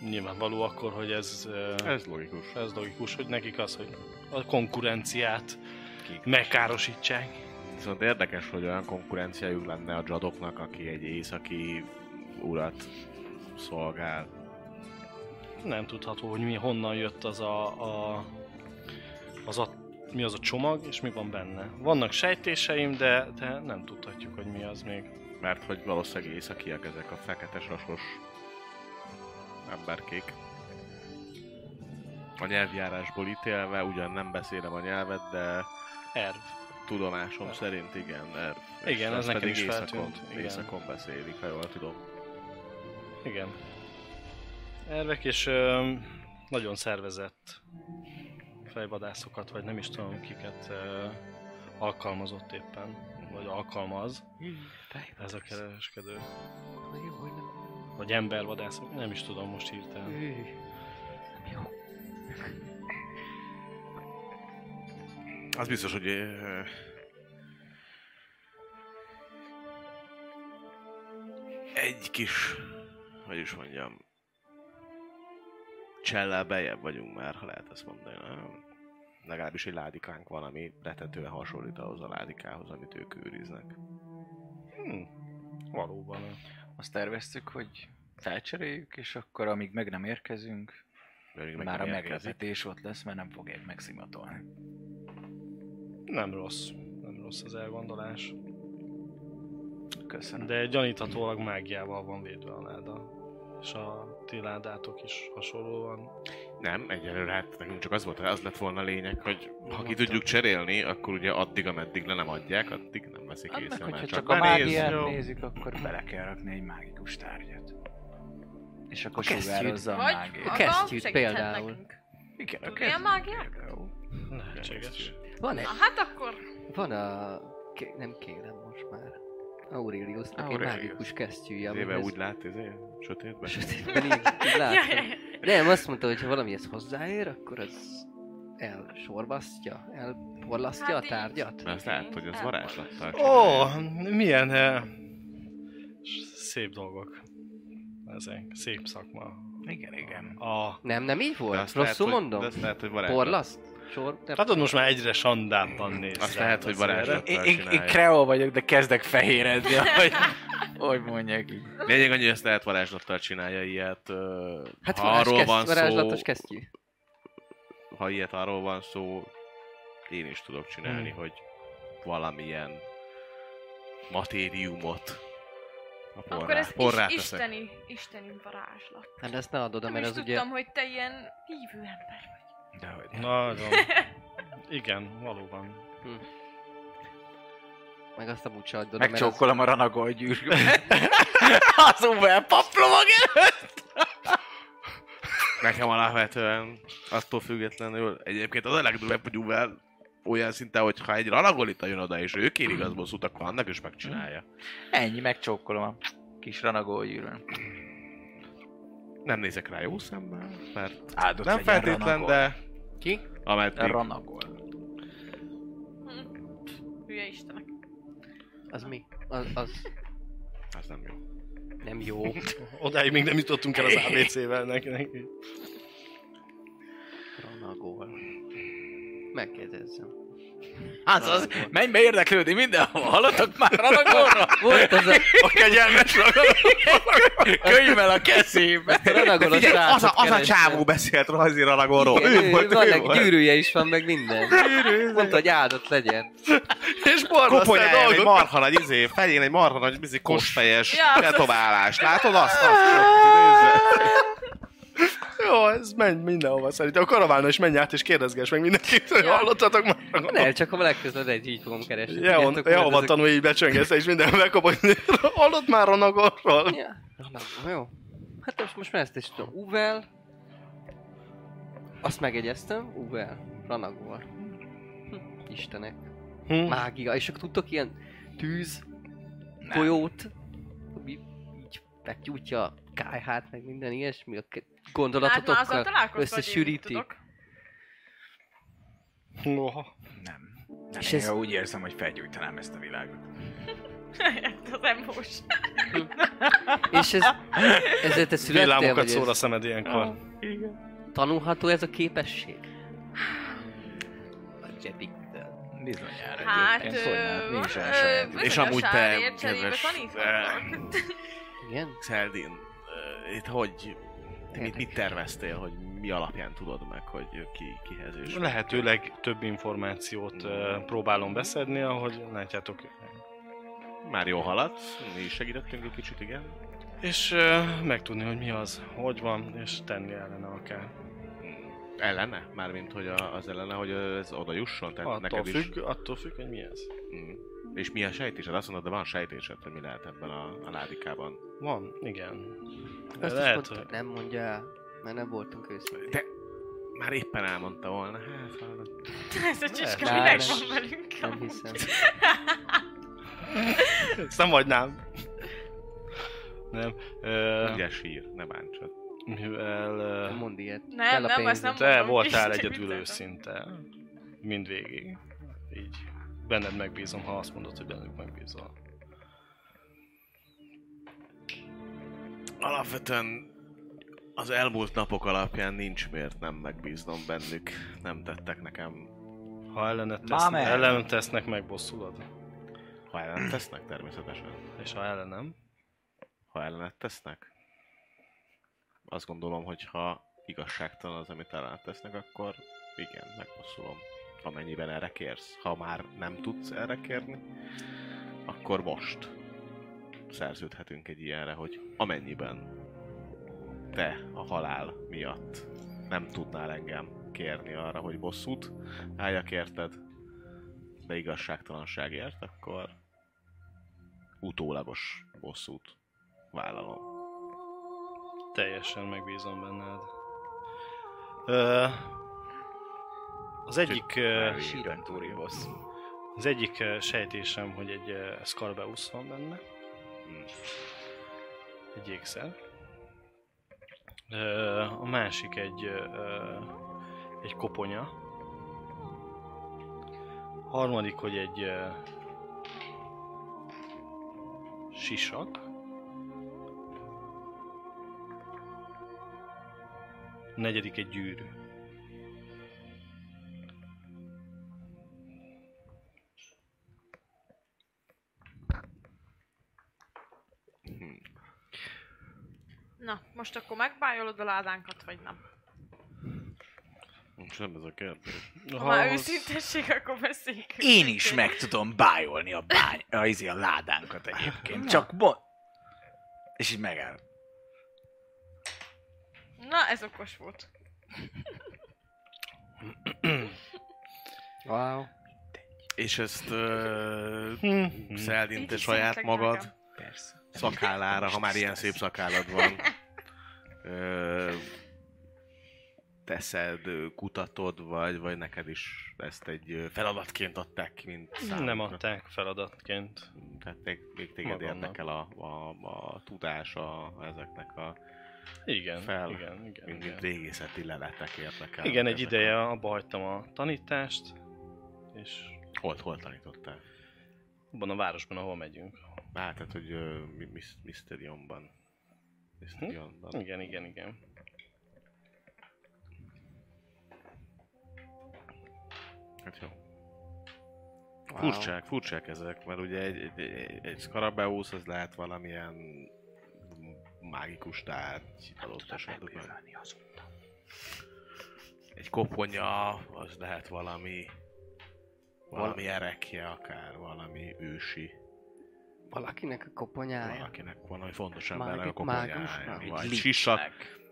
Nyilvánvaló akkor, hogy ez, Ez logikus. ez logikus, hogy nekik az, hogy a konkurenciát Kik? megkárosítsák. Viszont érdekes, hogy olyan konkurenciájuk lenne a dzsadoknak, aki egy északi urat szolgál. Nem tudható, hogy mi honnan jött az a, a, az a mi az a csomag, és mi van benne. Vannak sejtéseim, de, de nem tudhatjuk, hogy mi az még. Mert hogy valószínűleg északiak ezek a fekete sasos emberkék. A nyelvjárásból ítélve, ugyan nem beszélem a nyelvet, de Erv. tudomásom Erv. szerint igen, erv. Igen, azt nekem is északon, feltűnt, igen. északon beszélik, ha jól tudom. Igen. Ervek és ö, nagyon szervezett fejvadászokat, vagy nem is tudom kiket ö, alkalmazott éppen, vagy alkalmaz ez a kereskedő. Jó, hogy nem. Vagy embervadászok, nem is tudom most hirtelen. Az biztos, hogy ö, egy kis, hogy is mondjam, csellel bejebb vagyunk már, ha lehet ezt mondani. Nem? Legalábbis egy ládikánk van, ami retetően hasonlít ahhoz a ládikához, amit ők őriznek. Hm, valóban. Azt terveztük, hogy felcseréljük, és akkor amíg meg nem érkezünk, meg már a nem érkezik. meglepetés ott lesz, mert nem fogják megszimatolni. Nem rossz. Nem rossz az elgondolás. Köszönöm. De gyaníthatólag mágiával van védve a láda. És a ti ládátok is hasonlóan. Nem, egyelőre hát nekünk csak az volt, az lett volna a lényeg, hogy ha ki tudjuk cserélni, akkor ugye addig, ameddig le nem adják, addig nem veszik Hát észre, mert csak, csak a mágiát nézik, akkor bele kell rakni egy mágikus tárgyat. És akkor A kesztyűt. sugározza a mágiát. maga kesztyűt például. nekünk. Igen, a mágiát? Lehetséges. Van egy, hát akkor van a... Ké, nem kérem most már. Aureliusnak egy Aurelius. mágikus kesztyűje, Éve amihez... úgy lát, ezért sötétben. Sötétben így, így (laughs) ja, látom. ja, ja. Nem, azt mondta, hogy ha valamihez hozzáér, akkor az elsorbasztja, elporlasztja Hát a így. tárgyat. Mert lehet, hogy az varázslattal Ó, csinálja. milyen eh, szép dolgok. Ezek, szép szakma. Igen, igen. A, Nem, nem így volt? azt lehet, Rosszul hogy- mondom? De azt lehet, hogy varázslat. Porlaszt? Sor? Látod, most már egyre sandábban néz. Azt lehet, hogy az erre. varázslat. Én, én, én kreol vagyok, de kezdek fehéredni, hogy, hogy mondják így. Lényeg annyi, hogy ezt lehet varázslattal csinálja ilyet. Hát ha arról van szó, varázslatos kesztyű. ha ilyet arról van szó, én is tudok csinálni, Hmm. hogy valamilyen matériumot a porrá, Akkor ez porrá is, teszek. isteni, isteni varázslat. Hát ezt ne adod Nem mert az tudtam, ugye... hogy te ilyen hívő ember vagy. Dehogy. Nagyon. (laughs) Igen, valóban. Meg azt amúgy se adod mert az... Megcsókolom a ranagol gyűrűt. (laughs) az Uber paplovag előtt. Nekem alapvetően attól függetlenül egyébként az a legdurvább, hogy Uvel olyan szinte, hogy ha egy ranagolita jön oda, és ő kér igazbosszút, akkor annak is megcsinálja. Ennyi, megcsókolom a kis ranagol gyűrűn. Nem nézek rá jó szemmel, mert Áldott nem feltétlen, de Ki? ameddig Ranagol. Hülye istenek. Az mi? Az, az az nem jó. nem jó. (laughs) Odáig még nem jutottunk el az ABC-vel neki. Ranagol. Megkérdezzem. Az az, menj be érdeklődni mindenhol, hallottak már Ranagorra? Volt az a A kegyelmes könyvvel a kezébe. Ranagor az a, az a csávó beszélt Rajzi Ralagorról. Igen, Ő volt, van ő volt. gyűrűje is van, meg minden. Mondta, hogy áldott legyen. És Koponyáján egy marha nagy izé, fején egy marha nagy bizi kosfejes Ja. tetoválás. Látod azt? azt (laughs) nézd (laughs) Jó, ez menj mindenhova szerintem. A karavánra is menj át és kérdezgess meg mindenkit, hogy Ja. hallottatok már. Nem, csak a legközelebb egy így fogom keresni. Jehova Jehova ezek- tanul így becsöngesz, és minden megkapod. (laughs) Hallott már a Nagorról? Ja, na, jó. Hát most, most már ezt is tudom. Uvel. Azt megegyeztem. Uvel. Ranagor. Hm, Istenek. Hm. Mágia. És akkor tudtok ilyen tűz, folyót, ami így meggyújtja a kájhát, meg minden ilyesmi, a ke- Hát már azzal gondolatotokkal találkoztál, hogy én mit összesűríti. tudok. Noha. Nem. Nem, És én ez- úgy érzem, hogy felgyújtanám ezt a világot. az embós. És ez, ezzel te születtél, Villámokat szól a ez szemed ilyenkor. tanulható ez a képesség? A Jediktől. Bizonyára Hát, egyébként, nem, mi is ö. És amúgy te, kedves, taníthatok. Igen? Xeldin, uh, itt hogy, te mit, mit terveztél, hogy mi alapján tudod meg, hogy ki, kihez és... Lehetőleg több információt ö, próbálom beszedni, ahogy látjátok. Már jó haladsz, mi is segítettünk egy kicsit, igen. És ö, megtudni, hogy mi az, hogy van, és tenni ellene akár. Ellene? Mármint, hogy az ellene, hogy ez oda jusson? Tehát Attól neked függ, is... attól függ, hogy mi ez. Mm. És mi a sejtésed? Azt mondod, de van sejtésed, hogy mi lehet ebben a, a ládikában. Van, igen. De Azt is lehet, mondta, hogy... nem mondja el, mert nem voltunk őszintén. De már éppen elmondta volna, hát hallod. Ez a csiska Már minek nem. van velünk? Nem hiszem. Ezt nem hagynám. Nem. Ö, Ugye sír, ne bántsad. mivel... Nem mond ilyet. Nem, nem, azt nem Te (laughs) mondom, voltál egyedül őszinte. Mindvégig. Így. Benned megbízom, ha azt mondod, hogy bennük megbízol. Alapvetően az elmúlt napok alapján nincs miért nem megbíznom bennük. Nem tettek nekem, Ha ellenet Már tesz, meg. ellenem tesznek, megbosszulod. ha ellen tesznek természetesen. És ha ellenem, Ha ellenet tesznek. Azt gondolom, hogy ha igazságtalan az, amit ellenet tesznek, akkor igen, megbosszulom. Amennyiben erre kérsz. Ha már nem tudsz erre kérni, akkor most szerződhetünk egy ilyenre, hogy amennyiben te a halál miatt nem tudnál engem kérni arra, hogy bosszút álljak érted, de igazságtalanságért, akkor utólagos bosszút vállalom. teljesen megbízom benned. Ö, az egyik... Síron túri boss. Az egyik sejtésem, hogy egy ö, Scarbeus van benne. Hmm. Egy ékszer. Ö, A másik egy, egy koponya. Harmadik, hogy egy sisak. Negyedik egy gyűrű. Na, most akkor megbájolod a ládánkat, vagy nem? Most nem ez a kérdés. Ha már az- őszintesség, akkor beszéljünk. Én is meg tudom bájolni a bány, a, izé, a ládánkat egyébként. Csak bon... És így megáll. Na, ez okos volt. Wow. És ezt uh. Szeldin, te Így is saját magad nekem. Persze. szakállára, ha már ilyen szép szakállad van, ö, teszed, kutatod, vagy, vagy neked is ezt egy feladatként adták ki, mint számukra? Nem adták feladatként. Tehát még, még téged Magamnak. érdekel a, a, a tudás a, ezeknek a, Igen, Fel. igen, igen. mint, igen. régészeti leletek érdekel. Igen, egy ideje abba hagytam a tanítást, és Hol, hol tanítottál? abban a városban, ahol megyünk. Hát, tehát, hogy uh, Mysteriumban. Mysteriumban. Igen, igen, igen. Hát jó. Furcsák, furcsák ezek, mert ugye egy, egy, egy, egy Scarabeusz az lehet valamilyen mágikus tárgy adott esetben. Egy koponya, az lehet valami valami erekje akár, valami ősi. Valakinek a koponyája. Valakinek valami fontos embernek a koponyája. Vagy Egy sisak,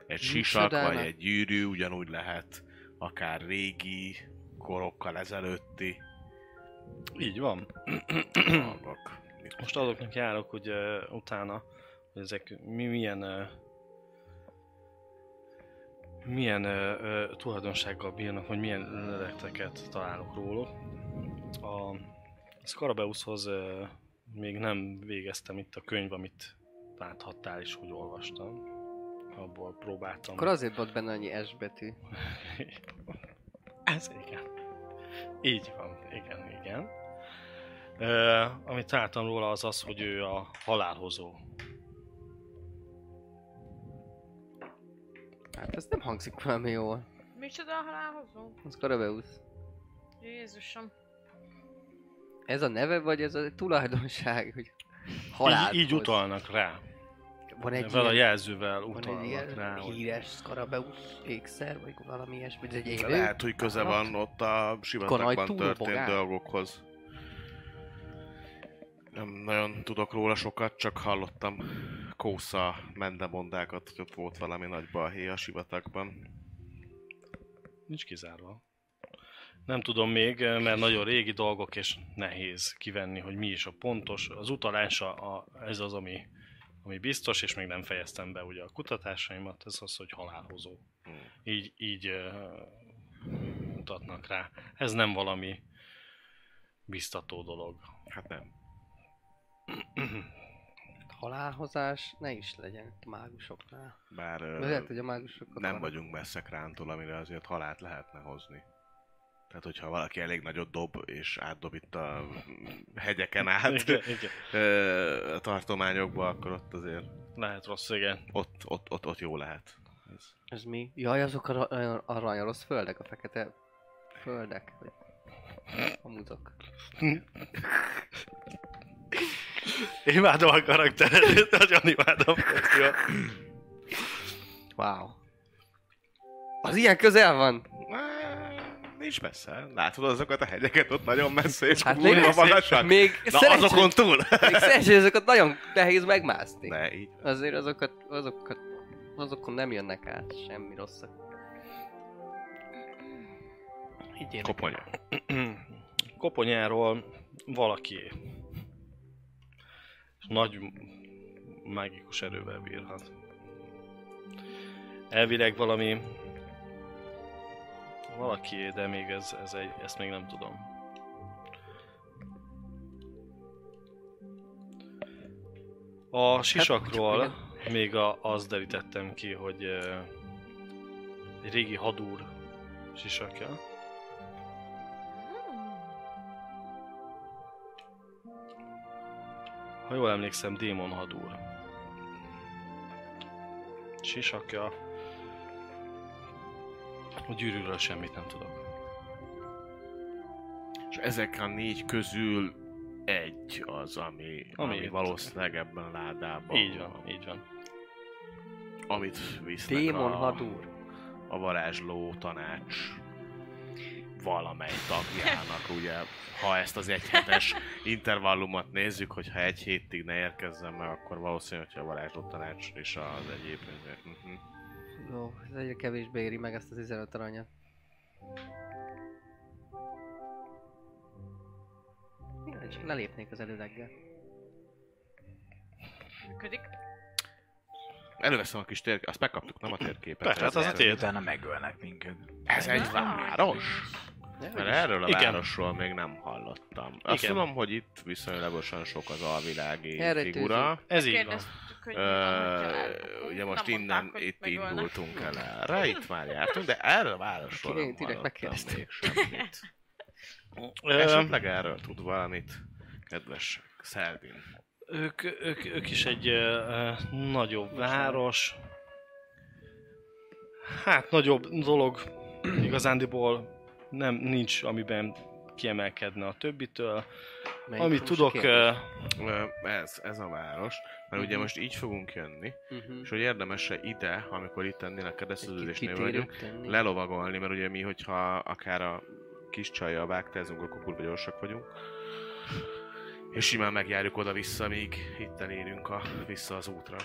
egy sisak, vagy egy gyűrű, ugyanúgy lehet akár régi, korokkal ezelőtti Így van. dolgok. Most azoknak járok, hogy uh, utána, hogy ezek mi, milyen uh, milyen uh, uh, tulajdonsággal bírnak, hogy milyen leleteket találok róluk. A Scarabeuszhoz uh, még nem végeztem itt a könyv, amit láthattál és úgy olvastam. Abból próbáltam. Akkor azért volt benne annyi S betű. (laughs) Ez igen. Így van, igen, igen. Uh, amit találtam róla az az, hogy ő a halálhozó. Hát ez nem hangzik valami jól. Micsoda a halálhozó? Az Karabeusz. Jézusom. Ez a neve, vagy ez a tulajdonság, hogy halál. Így, így utalnak rá. Van egy Ezzel a jelzővel van egy utalnak ilyen rá. Híres Skarabeusz ékszer, vagy valami ilyesmi, ez egy élő. Lehet, hogy köze van ott a sivatagban történt dolgokhoz. Nem nagyon tudok róla sokat, csak hallottam kósza mendemondákat, hogy ott volt valami nagy balhé a sivatagban. Nincs kizárva. Nem tudom még, mert nagyon régi dolgok, és nehéz kivenni, hogy mi is a pontos. Az utalása a, ez az, ami, ami biztos, és még nem fejeztem be ugye a kutatásaimat, ez az, hogy halálhozó. Hmm. Így, így uh, mutatnak rá. Ez nem valami biztató dolog. Hát nem. Halálhozás ne is legyen a mágusoknál. Bár lehet, hogy a mágusokat nem vagyunk messze krántól, amire azért halált lehetne hozni. Tehát, hogyha valaki elég nagyot dob, és átdob itt a (laughs) hegyeken át Igen, igen. ö, a tartományokba, akkor ott azért Lehet rossz, igen. ott, ott, ott, ott jó lehet. Ez. Ez mi? Jaj, azok a ra- olyan aranyalos földek, a fekete földek. A mutok. (laughs) Imádom a karakteret, nagyon imádom. Jó. Wow. Az ilyen közel van? Nincs messze. Látod azokat a hegyeket ott nagyon messze, és Hát még- kurva magasak? Még Na, szerencsé- azokon túl! Még szerencsé, azokat nagyon nehéz megmászni. Ne, így. Azért azokat, azokat, azokon nem jönnek át semmi rosszak. Így Koponya. (clears throat) Koponyáról valaki nagy mágikus erővel bírhat. Elvileg valami valaki, de még ez, ez egy, ezt még nem tudom. A sisakról még a, azt derítettem ki, hogy eh, egy régi hadúr sisakja. Ha jól emlékszem, Démon hadúr. Sisakja. A gyűrűről semmit nem tudok. És ezek a négy közül egy az, ami, Ami ami, valószínűleg ebben a ládában Így van, így van. Amit visznek Démon a, hadúr. a varázsló tanács valamely tagjának, ugye, ha ezt az egyhetes (laughs) intervallumot nézzük, hogyha egy hétig ne érkezzen meg, akkor valószínű, hogyha a varázsló tanács és az egyéb... Uh-huh. Jó, ez egyre kevésbé éri meg ezt az 15 aranyat. Minden, csak lelépnék az előleggel. Működik. Előveszem a kis térképet, azt megkaptuk, nem a térképet. Persze, hát az a Ez- tér. Utána megölnek minket. Ez egy város? Mert erről a Igen. városról még nem hallottam. Azt Igen. tudom, hogy itt viszonylagosan sok az alvilági Erre figura. Ez így van. Ö, ugye most Nem innen mondták, itt indultunk el erre, itt már jártunk, de erről a városról Én nem hallottam még semmit. Esetleg erről tud valamit, kedves Szelvin. ők, ők, ők is egy ö, nagyobb város. Hát nagyobb dolog igazándiból nem nincs, amiben kiemelkedne a többitől. Melyik Amit tudok, Ö, Ez, ez a város. Mert ugye Mhm. most így fogunk jönni, Mhm. és hogy érdemes-e ide, amikor itt ennél a kereszteződésnél vagyunk, tenni. lelovagolni, mert ugye mi, hogyha akár a kis csajjal vágtázunk, akkor kurva gyorsak vagyunk. És simán megjárjuk oda-vissza, míg itt elérünk a, vissza az útra.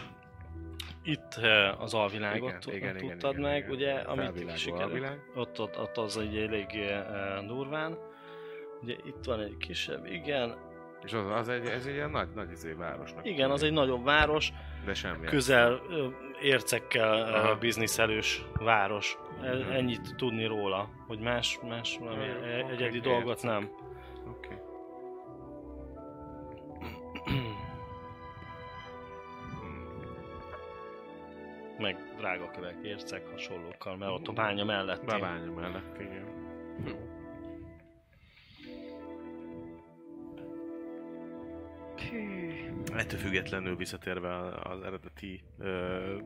Itt ö, az alvilágot Igen, igen, igen, tudtad igen, meg, igen. ugye, A amit felvilágú sikerült. alvilág. Ott, ott, ott az egy elég uh, durván. Ugye itt van egy kisebb, igen. És az, az egy, ez egy ilyen nagy, nagy izé városnak. Igen, az egy nagyobb város, De semmi. közel ö, ércekkel ö, Aha. bizniszelős város. Mhm. Ennyit tudni róla, hogy más, más valami e- egyedi dolgot értem. nem. Meg drága kövek, ércek, hasonlókkal, mert ott a bánya mellett. Bebánya mellett, igen. Ettől függetlenül visszatérve a- az eredeti ö,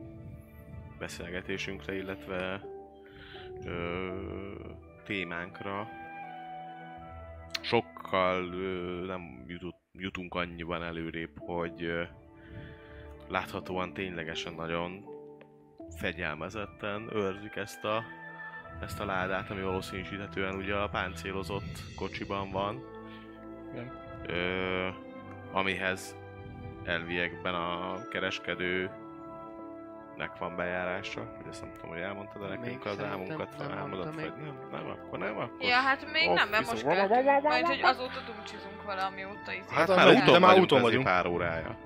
beszélgetésünkre, illetve ö, témánkra, sokkal ö, nem jutott, jutunk annyiban előrébb, hogy ö, láthatóan ténylegesen nagyon fegyelmezetten őrzik ezt a, ezt a ládát, ami valószínűsíthetően ugye a páncélozott kocsiban van. Igen. Ö, amihez elviekben a kereskedő nek van bejárása, hogy ezt nem tudom, hogy elmondtad de nekünk Még az álmunkat, álmodat, mondta vagy nem, nem, akkor nem, akkor... Ja, hát még nem, mert most költünk. Majd, hogy azóta dumcsizunk vele, amióta itt. Hát de már már- úton vagyunk. pár órája.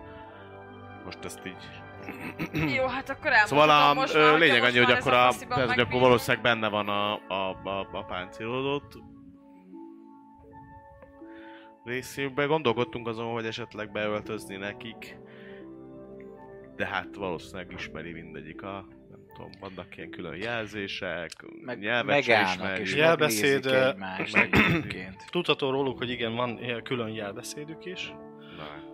Most ezt így... Jó, hát akkor Szóval a most már, lényeg annyi, hogy ez akkor, a, tehát, hogy akkor valószínűleg benne van a, a, a, a páncélodott részében. Gondolkodtunk azon, hogy esetleg beöltözni nekik, de hát valószínűleg ismeri mindegyik a nem tudom, vannak ilyen külön jelzések, Meg, nyelvet megállnak és Jelbeszéd, meg-. (clears throat) Tudható róluk, hogy igen, van ilyen külön jelbeszédük is. Na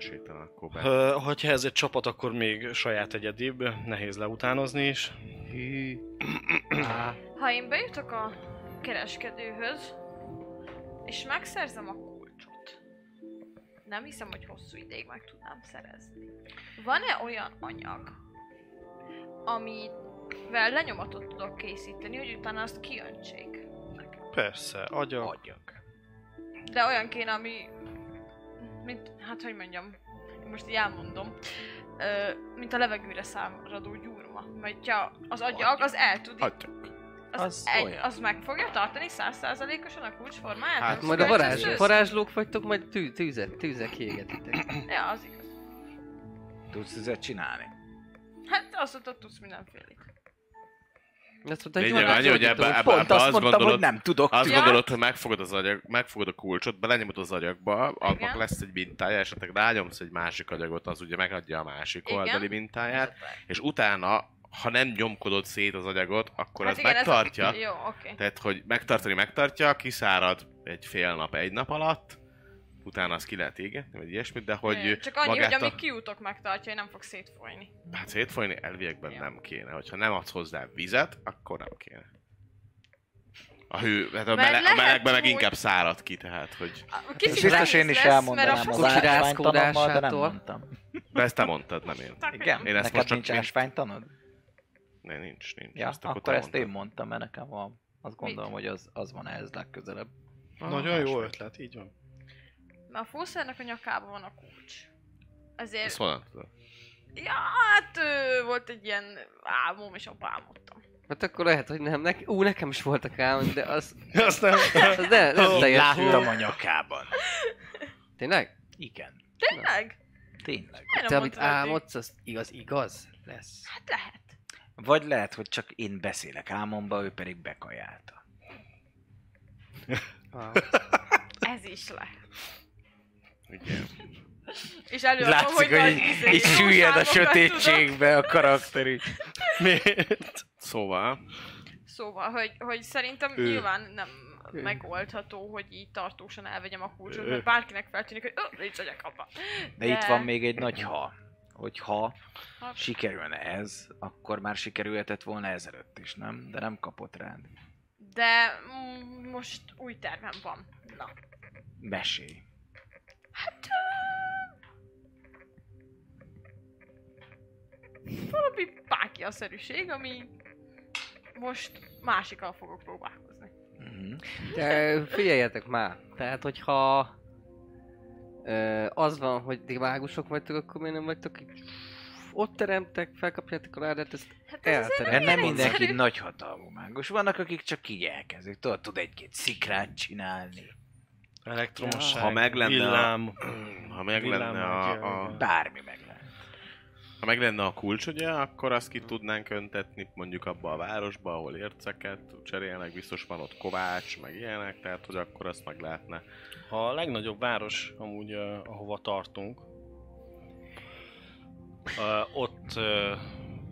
Sétálnak akkor be. Ö, hogyha ez egy csapat, akkor még saját egyedibb, nehéz leutánozni is. Ha én bejutok a kereskedőhöz, és megszerzem a kulcsot, nem hiszem, hogy hosszú ideig meg tudnám szerezni. Van-e olyan anyag, amivel lenyomatot tudok készíteni, hogy utána azt kiöntsék? Persze, agyak. Adjak. De olyan kéne, ami... Mint, hát hogy mondjam, most így elmondom. Ö, mint a levegőre száradó gyurma. Mert ha az agyag, az el tud... Az, Az egy, olyan. az meg fogja tartani százszázalékosan a kulcsformáját? Hát Majd a varázs, varázslók vagytok, majd tű, tűzet, tűzek kiégetitek. Ja, az igaz. Tudsz ezzel csinálni? Hát azt mondtad, tudsz mindenfélét. Azt mondta, hogy Lényeg annyi, hogy ebbe, ebbe, Pont ebbe azt azt mondtam, gondolod, hogy nem tudok. Azt gondolod, hogy megfogod az agyag, megfogod a kulcsot, belenyomod az agyagba, annak lesz egy mintája, esetleg rányomsz egy másik agyagot, az ugye megadja a másik Igen. oldali mintáját, és utána, ha nem nyomkodod szét az agyagot, akkor Hát az igen, ez a- megtartja. Jó, oké. Tehát, hogy megtartani megtartja, kiszárad egy fél nap, egy nap alatt, utána az ki lehet égetni, vagy ilyesmit, de hogy Ö, Csak annyi, hogy magát amíg a... kijutok megtartja, nem fog szétfolyni. Hát szétfolyni elviekben Ja. nem kéne. Hogyha nem adsz hozzá vizet, akkor nem kéne. A hő, hát a, mele, a melegben meg hogy- inkább szárad ki, tehát, hogy... Kicsit Biztos én is lesz, mert elmondanám a az Kuki ásványtanommal, de nem mondtam. De ezt te mondtad, nem én. Igen? Én ezt Neked most csak nincs mint- ásványtanod? Ne, nincs, nincs. Ja, Ezt akkor ezt én mondtam, mert nekem van. Azt gondolom, hogy az, az van ehhez legközelebb. Nagyon jó ötlet, így van. Mert a fószernek a nyakában van a kulcs. Ezért... Ezt honnan tudod? Ja, hát ö, volt egy ilyen álmom, és abba álmodtam. Hát akkor lehet, hogy nem. Nek- Ú, nekem is voltak álmom, de az, (laughs) Azt nem... az ne, nem teljesül. Láttam a nyakában. Tényleg? Igen. Tényleg? Tényleg. Te nem amit álmodsz, az igaz, igaz lesz. Hát lehet. Vagy lehet, hogy csak én beszélek álmomba, ő pedig bekajálta. Wow. (laughs) Ez is lehet. Igen. És előadom, Látszik, hogy, hogy így, izé, így süllyed a sötétségbe a karakter is. Miért? Szóval. Szóval, hogy, hogy szerintem Ő. nyilván nem Ő. megoldható, hogy így tartósan elvegyem a kulcsot, mert bárkinek feltűnik, hogy oh, nincs agyag abba. De itt van még egy nagy ha. Hogy ha Ha. sikerülne ez, akkor már sikerülhetett volna ezelőtt is, nem? De nem kapott rád. De mm, most új tervem van. Na. Mesélj. Hát... Valami pákiaszerűség, ami most másikkal fogok próbálkozni. Uh-huh. De figyeljetek már, tehát hogyha ö, az van, hogy ti mágusok vagytok, akkor miért nem vagytok így ott teremtek, felkapjátok a ládát, ezt Hát ez elterem. Nem mindenki nagy hatalmú mágus. Vannak, akik csak így elkezdik. Tudod, tud egy-két szikrát csinálni. Elektromosság, Ha meg lenne a- villám, (clears throat) Ha meg Villám lenne a, a. Bármi meg lehet. ha meg lenne a kulcs, ugye, akkor azt ki tudnánk öntetni mondjuk abba a városba, ahol érceket cserélnek, biztos van ott kovács, meg ilyenek, tehát hogy akkor azt meg lehetne. A legnagyobb város, amúgy, uh, ahova tartunk, uh, ott, uh,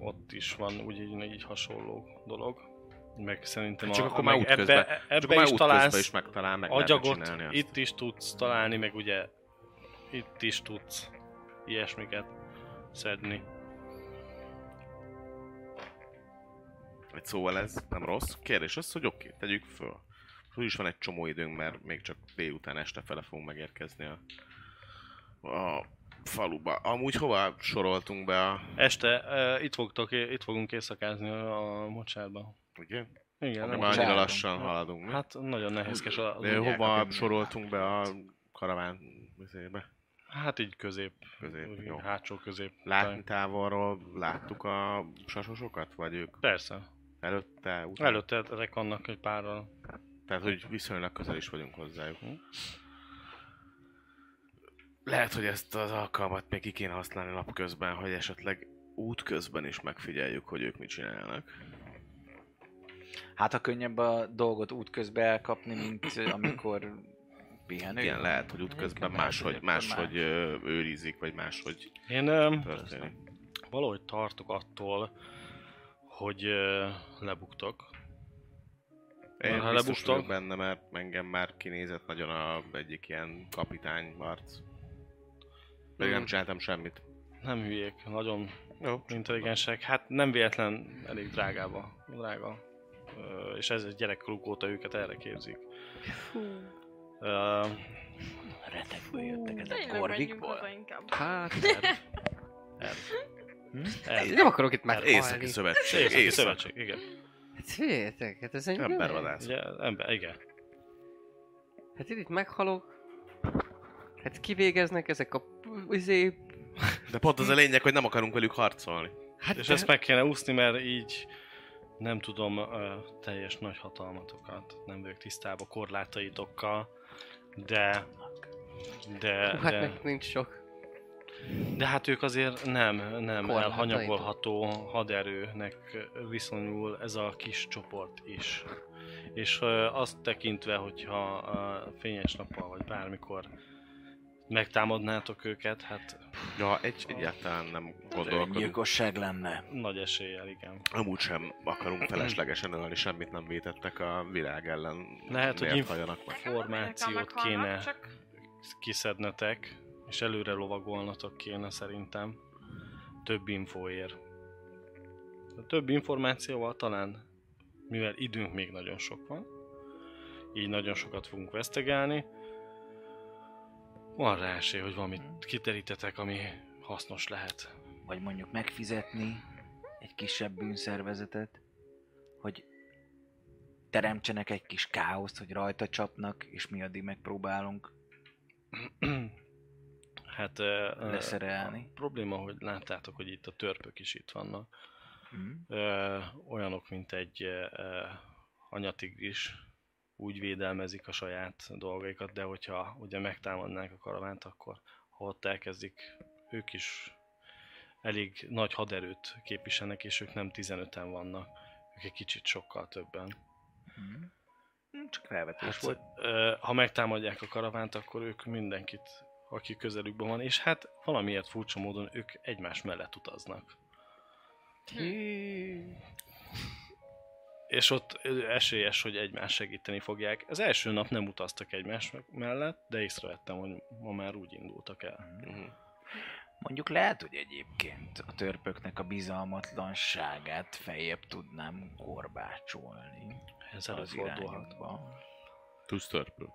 ott is van úgy így, így hasonló dolog. Meg szerintem Csak a, akkor már ebbe, Csak ebbe akkor már is találsz is megtalál, meg agyagot, itt is tudsz találni, meg ugye itt is tudsz ilyesmiket szedni. Egy szóval ez nem rossz. Kérdés az, hogy oké, tegyük föl. Úgyis van egy csomó időnk, mert még csak délután este fele fogunk megérkezni a, a faluba. Amúgy hova soroltunk be a... Este uh, itt, fogtok, itt fogunk éjszakázni a, a mocsárban. Ugye? Igen, Nem annyira lassan haladunk. mi? Hát nagyon nehézkes a, De hova soroltunk be a karaván vizébe? Hát így közép, Közép, jó. hátsó közép. Látni távolról láttuk a sasosokat? Vagy ők Persze. előtte? Utána? Előtte ezek vannak egy párral. Tehát, hogy viszonylag közel is vagyunk hozzájuk. Hm. Lehet, hogy ezt az alkalmat még ki kéne használni napközben, hogy esetleg útközben is megfigyeljük, hogy ők mit csinálnak. Hát ha könnyebb a dolgot útközben elkapni, mint amikor pihenő. Igen, lehet, hogy útközben máshogy, hogy máshogy őrizik, vagy máshogy Én történik. valahogy tartok attól, hogy ö, lebuktok. Én Ha biztos lebuktok? vagyok benne, mert engem már kinézett nagyon a egyik ilyen kapitány arc. Pedig nem Mm. csináltam semmit. Nem hülyék, nagyon Jó, intelligensek. Hát nem véletlen elég drágába, drága. És ez egy gyerekkoruk óta őket erre képzik. Ö, Retekből jöttek ezek Tényleg menjünk Gorvikból. haza inkább. Hát, el- nem akarok itt már Északi szövetség. Északi Észak. szövetség, igen. Hát figyeljetek, hát ez egy Embervadász. Ugye, ember, igen. Hát itt, itt meghalok. Hát kivégeznek ezek a izé... De pont az a lényeg, hogy nem akarunk velük harcolni. Hát És de- ezt meg kéne úszni, mert így nem tudom ö, teljes nagy hatalmatokat, nem vagyok tisztában korlátaitokkal, de de, Hú, hát de, nincs sok. de hát ők azért nem, nem elhanyagolható haderőnek viszonyul ez a kis csoport is. És ö, azt tekintve, hogyha a fényes nappal vagy bármikor megtámadnátok őket, hát Ja, egy, egyáltalán nem gondolkodunk. Gyilkosság lenne. nagy eséllyel, igen. Amúgy sem akarunk (clears throat) feleslegesen ölni, semmit nem vétettek a világ ellen. Lehet, hogy Miért inf- hajanak meg? Formációt Nekem kéne kiszednetek, és előre lovagolnatok kéne szerintem. Több infóért. A több információval talán, mivel időnk még nagyon sok van, így nagyon sokat fogunk vesztegelni, van rá esély, hogy valamit kiterítetek, ami hasznos lehet. Vagy mondjuk megfizetni egy kisebb bűnszervezetet, hogy teremtsenek egy kis káoszt, hogy rajta csapnak, és mi addig megpróbálunk (clears throat) Hát leszerelni. a probléma, hogy láttátok, hogy itt a törpök is itt vannak. Hm? ö, olyanok, mint egy ö, anyatigris úgy védelmezik a saját dolgaikat, de hogyha ugye megtámadnák a karavánt, akkor ha ott elkezdik, ők is elég nagy haderőt képviselnek, és ők nem 15-en vannak, ők egy kicsit sokkal többen. Hm? Hm, Csak felvetés Hát, volt. ha megtámadják a karavánt, akkor ők mindenkit, aki közelükben van, és hát valamiért furcsa módon ők egymás mellett utaznak. És ott esélyes, hogy egymás segíteni fogják. Az első nap nem utaztak egymás mellett, de észrevettem, hogy ma már úgy indultak el. Mhm. Mondjuk lehet, hogy egyébként a törpöknek a bizalmatlanságát feljebb tudnám korbácsolni Ez az irányokba. Tudsz törpül.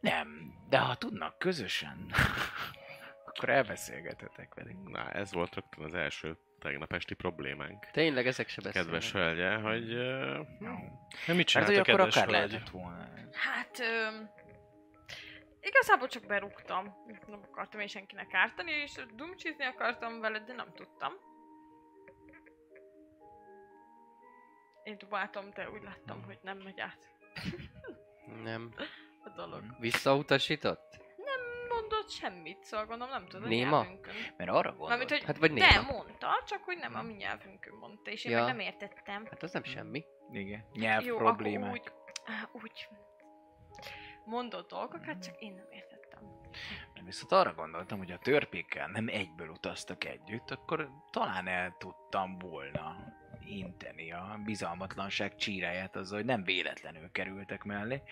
Nem, de ha tudnak közösen, akkor elbeszélgethetek velük. Na, ez volt rögtön az első tegnap esti problémánk. Tényleg ezek se beszélnek. Kedves hölgye, hogy... Uh, De mit Mert csinált hogy a akkor kedves akár hölgy? lehetett volna. Hát... Ö, igazából csak berúgtam. Nem akartam én senkinek ártani, és dumcsizni akartam vele, de nem tudtam. Én dubáltam, de úgy láttam, hogy nem megy át Nem. a dolog. Visszautasított? Mondott semmit, szóval gondolom nem tudom a Néma? nyelvünkön. Mert arra Mármint, gondoltam, hogy Hát vagy de néma. mondta, csak hogy nem a mi nyelvünkön mondta, és én Ja. meg nem értettem. Hát az nem semmi. igen, nyelv Jó, problémák. akkor úgy, á, úgy mondott dolgokat, csak én nem értettem. Viszont arra gondoltam, hogy a törpékkel nem egyből utaztak együtt, akkor talán el tudtam volna inteni a bizalmatlanság csíráját azzal, hogy nem véletlenül kerültek mellé,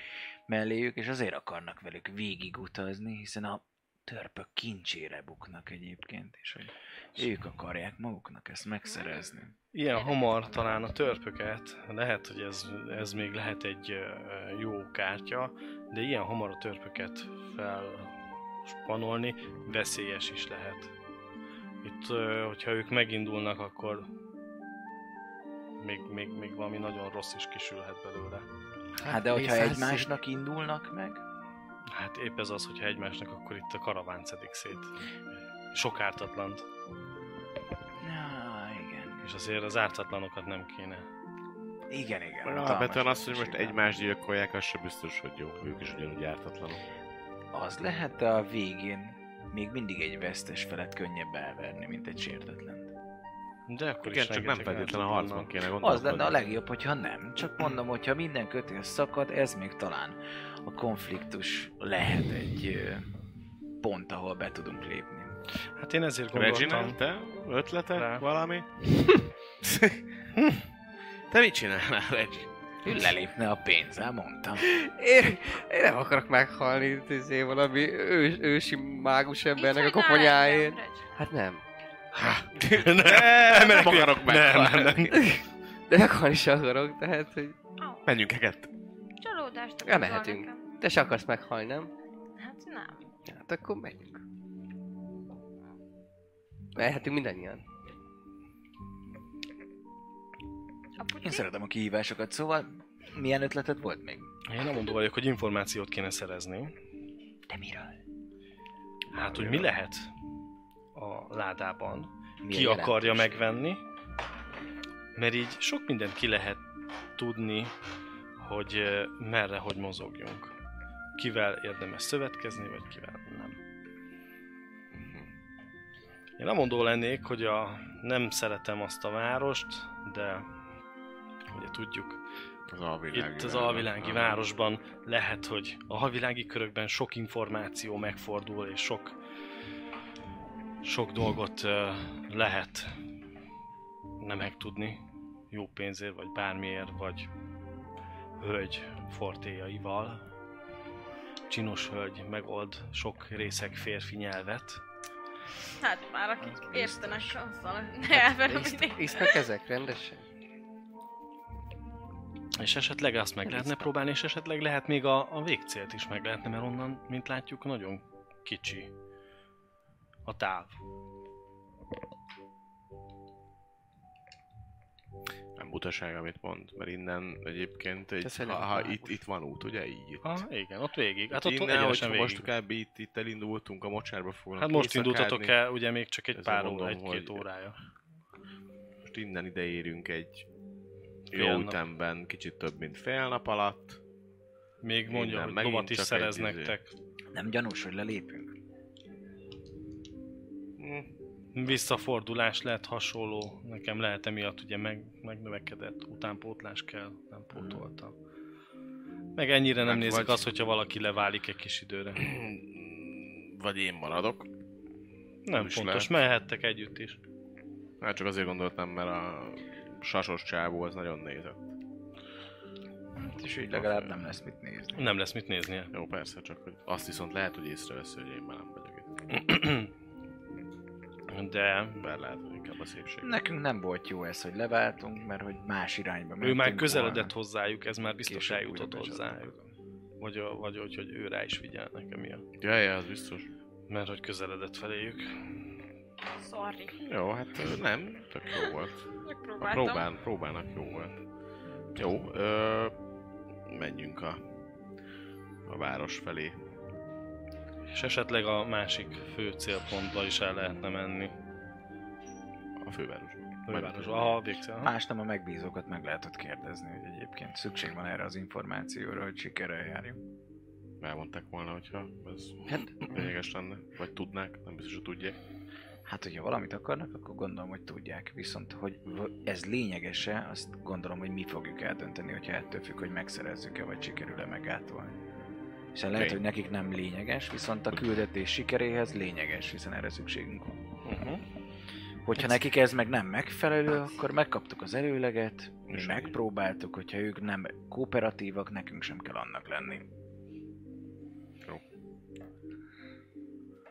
melléjük, és azért akarnak velük végigutazni, hiszen a törpök kincsére buknak egyébként, és hogy ők akarják maguknak ezt megszerezni. Ilyen hamar talán a törpöket, lehet, hogy ez, ez még lehet egy jó kártya, de ilyen hamar a törpöket felspanolni veszélyes is lehet. Itt, hogyha ők megindulnak, akkor még, még, még valami nagyon rossz is kisülhet belőle. Hát de hogyha egymásnak indulnak meg, Hát épp ez az, hogyha egymásnak, akkor itt a karaván szedik szét. Sok ártatlant. ja, igen, És azért az ártatlanokat nem kéne. igen, igen. Alapvetően az, hogy most egymást gyilkolják, az sem biztos, hogy jó. Ők is ugyanúgy ártatlanok. Az lehet, de a végén még mindig egy vesztes felett könnyebb elverni, mint egy sértetlen. De akkor Igen, is csak nem feltétlenül a harcban kéne gondolkodni. Az lenne a legjobb, hogyha nem. Csak mondom, hogyha minden kötél szakad, ez még talán a konfliktus lehet egy pont, ahol be tudunk lépni. Hát én ezért Reginald, gondoltam. te? Ötlete? Rá. Valami? te mit csinálnál, Regi? Ő lelépne a pénzzel, mondtam. Én, én nem akarok meghalni, izé, valami ős, ősi mágus embernek a Mit csinál koponyáért. engem, Reg? Hát nem. (laughs) Nem, nem akarok Nem, meghalni. nem, nem. De meghalni sem akarok, tehát, hogy Ó, Menjünk eget. csalódást Elmehetünk. nekem. te se akarsz meghalni, nem? Hát nem. Hát akkor menjünk. Mehetünk mindannyian. Én szeretem a kihívásokat, szóval milyen ötleted volt még? Én amondó vagyok, hogy információt kéne szerezni. De miről? Hát, hogy mi lehet a ládában. Mi ki akarja megvenni. Mert így sok mindent ki lehet tudni, hogy merre, hogy mozogjunk. Kivel érdemes szövetkezni, vagy kivel nem. Én amondó lennék, hogy a, nem szeretem azt a várost, de ugye tudjuk, Az alvilági itt az alvilági városban lehet, hogy a alvilági körökben sok információ megfordul, és sok sok dolgot lehet nem megtudni jó pénzért, vagy bármiért, vagy hölgy fortéjaival. Csinos hölgy megold sok részek férfi nyelvet. Hát már akik értenek azzal, ne elverem Isz- Isznak ezek rendesen? És esetleg azt meg lehetne próbálni, és esetleg lehet még a, a végcélt is meg lehetne, mert onnan, mint látjuk, nagyon kicsi a táv. Nem butaság, amit mond, mert innen egyébként egy, ha, ha itt, itt van út, ugye? Így itt. Ah, igen, ott végig. Hát Hát ott innen, hogyha végig. most kb. itt, itt elindultunk, a mocsárba fognak Hát most indultatok el, ugye még csak egy pár óra, egy-két órája. Most innen ide érünk egy Fél jó nap. ütemben, kicsit több, mint fél nap alatt. Még mondja, Innen hogy lovat is szerez izé. nektek. Nem gyanús, hogy lelépünk? Hm, Visszafordulás lehet hasonló. Nekem lehet emiatt ugye meg, megnövekedett, utánpótlás kell, nem pótolta. Meg ennyire nem Hát nézik vagy- azt, hogyha valaki leválik egy kis időre. (clears throat) Vagy én maradok. Nem is fontos, lehet. mehettek együtt is. Hát csak azért gondoltam, mert a sasos csávó az nagyon nézett. És így legalább nem lesz mit nézni. Nem lesz mit néznie. Jó, persze, csak hogy azt viszont lehet, hogy észrevesz, hogy én már nem vagyok itt. De Bár lehet, hogy inkább a szépség. Nekünk nem volt jó ez, hogy leváltunk, mert hogy más irányba ő mentünk már közeledett volna. hozzájuk, ez már biztos Később eljutott hozzá. Vagy, vagy hogy, hogy ő rá is figyel nekem miatt. Ja, ja, az biztos. Mert hogy közeledett feléjük. Sorry. Jó, hát nem, tök jó volt. A Megpróbáltam. próbán, próbának jó volt. Jó, ö, menjünk a, a város felé. És esetleg a másik fő célpontba is el lehetne menni. A fővárosba. Fővárosba. Aha, aha. Más nem a megbízókat meg lehetett kérdezni, hogy egyébként szükség van erre az információra, hogy sikerrel járjunk. Elmondták volna, hogyha ez Hát, lényeges lenne. Vagy tudnák, nem biztos, hogy tudják. hát, hogyha valamit akarnak, akkor gondolom, hogy tudják. Viszont, hogy ez lényeges-e, azt gondolom, hogy mi fogjuk eldönteni, hogyha ettől függ, hogy megszerezzük-e, vagy sikerül-e megátolni. Hiszen lehet, Tény. hogy nekik nem lényeges, viszont a küldetés sikeréhez lényeges, hiszen erre szükségünk van. Uh-huh. Hogyha nekik ez meg nem megfelelő, akkor megkaptuk az előleget, mi És megpróbáltuk, hogyha ők nem kooperatívak, nekünk sem kell annak lenni.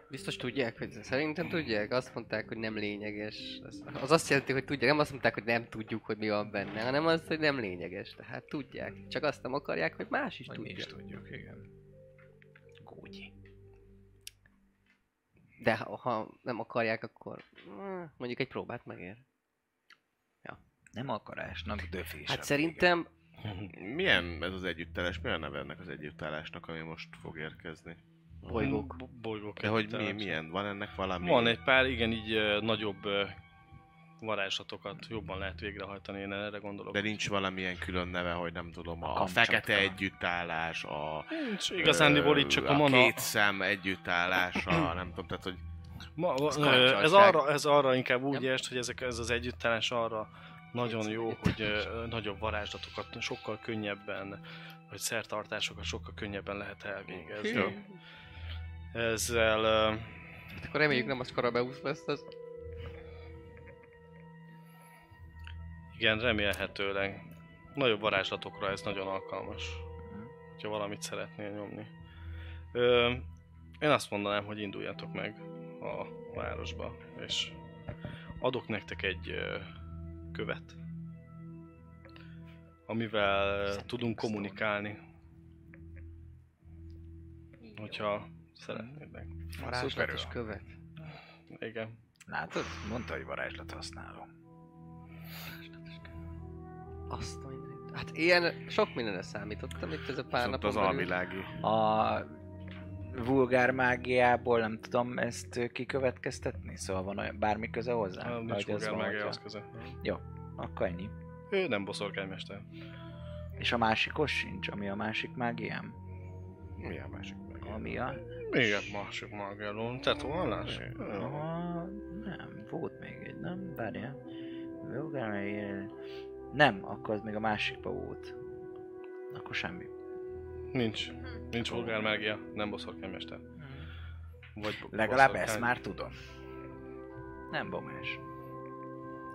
Biztos tudják, hogy szerintem tudják. Azt mondták, hogy nem lényeges. Az, az azt jelenti, hogy tudják. Nem azt mondták, hogy nem tudjuk, hogy mi van benne, hanem azt, hogy nem lényeges. Tehát tudják. Csak azt nem akarják, hogy más is mi tudja. is tudjuk, igen. Gógyi. De ha, ha nem akarják, akkor eh, mondjuk egy próbát megér. Nem akarásnak döfés. Hát szerintem (laughs) Milyen ez az együttállás? Mi a neve ennek az együttállásnak, ami most fog érkezni? bolygók. Bo- Bolygók De hogy mi, milyen? Van ennek valami? Van egy pár, igen, így ö, nagyobb ö, varázslatokat jobban lehet végrehajtani, én erre gondolok. De nincs valamilyen külön neve, hogy nem tudom, a, A fekete együttállás, a... Nincs, igazándiból itt csak a, a mana... két szem együttállása, (clears throat) nem tudom, tehát hogy Ma, Ez arra, ez arra inkább úgy est, hogy ezek, ez az együttállás arra nagyon jó, hogy nagyobb varázslatokat sokkal könnyebben, vagy szertartásokat sokkal könnyebben lehet elvégezni. Ezzel Hát akkor reméljük nem az Karabeus lesz az. Igen, remélhetőleg nagyobb varázslatokra ez nagyon alkalmas, hogyha valamit szeretnél nyomni. Ö, én azt mondanám, hogy induljatok meg a városba, és adok nektek egy ö, követ, amivel tudunk kommunikálni, hogyha szeretnétek. Varázslatos követ. Igen. Látod? Mondta, hogy varázslat használó. Azt a mindenit. Hát ilyen sok mindenre számítottam itt ez a pár napon az alvilági. A vulgár mágiából nem tudom ezt kikövetkeztetni? Szóval van olyan, bármi köze hozzá? Ah, Nincs van, mágia az köze. Akkor ennyi. Ő nem boszorkánymester. És a másikos sincs, ami a másik mágiám? Mi a másik meg? Ami a... Igen, másik mágiáló. Tetoválás? Aha, nem, volt még egy, nem? Várjál. Vulgár mágia... Nem, akkor az még a másikba volt. Akkor semmi. Nincs. Nincs vulgár mágia, nem boszorkánymester. Vagy bo- Legalább boszorkány. ezt már tudom. Nem bomás.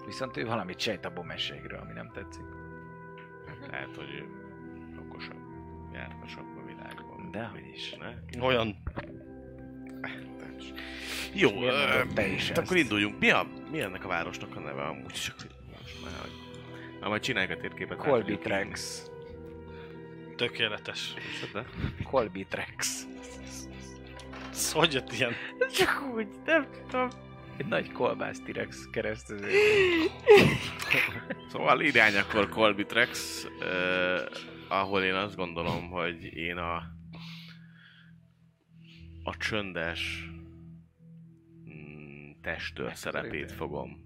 Viszont ő valamit sejt a bomességről, ami nem tetszik. Lehet, hogy ő okosabb, jártasabb a világban. Dehogy is. Ne? Olyan. Jó, ö, te is hát akkor ezt? induljunk. Mi, a, mi ennek a városnak a neve amúgy? Csak hogy... Na, majd csináljuk a térképet. tudjuk Colbitrex. Tökéletes. Micsoda? Colbitrex. Ez hogy jött ilyen? Csak úgy, nem tudom. Egy nagy kolbász T-rex keresztező. Szóval irány akkor Colbitrex, uh, ahol én azt gondolom, hogy én a a csöndes mm, testőr szerepét fogom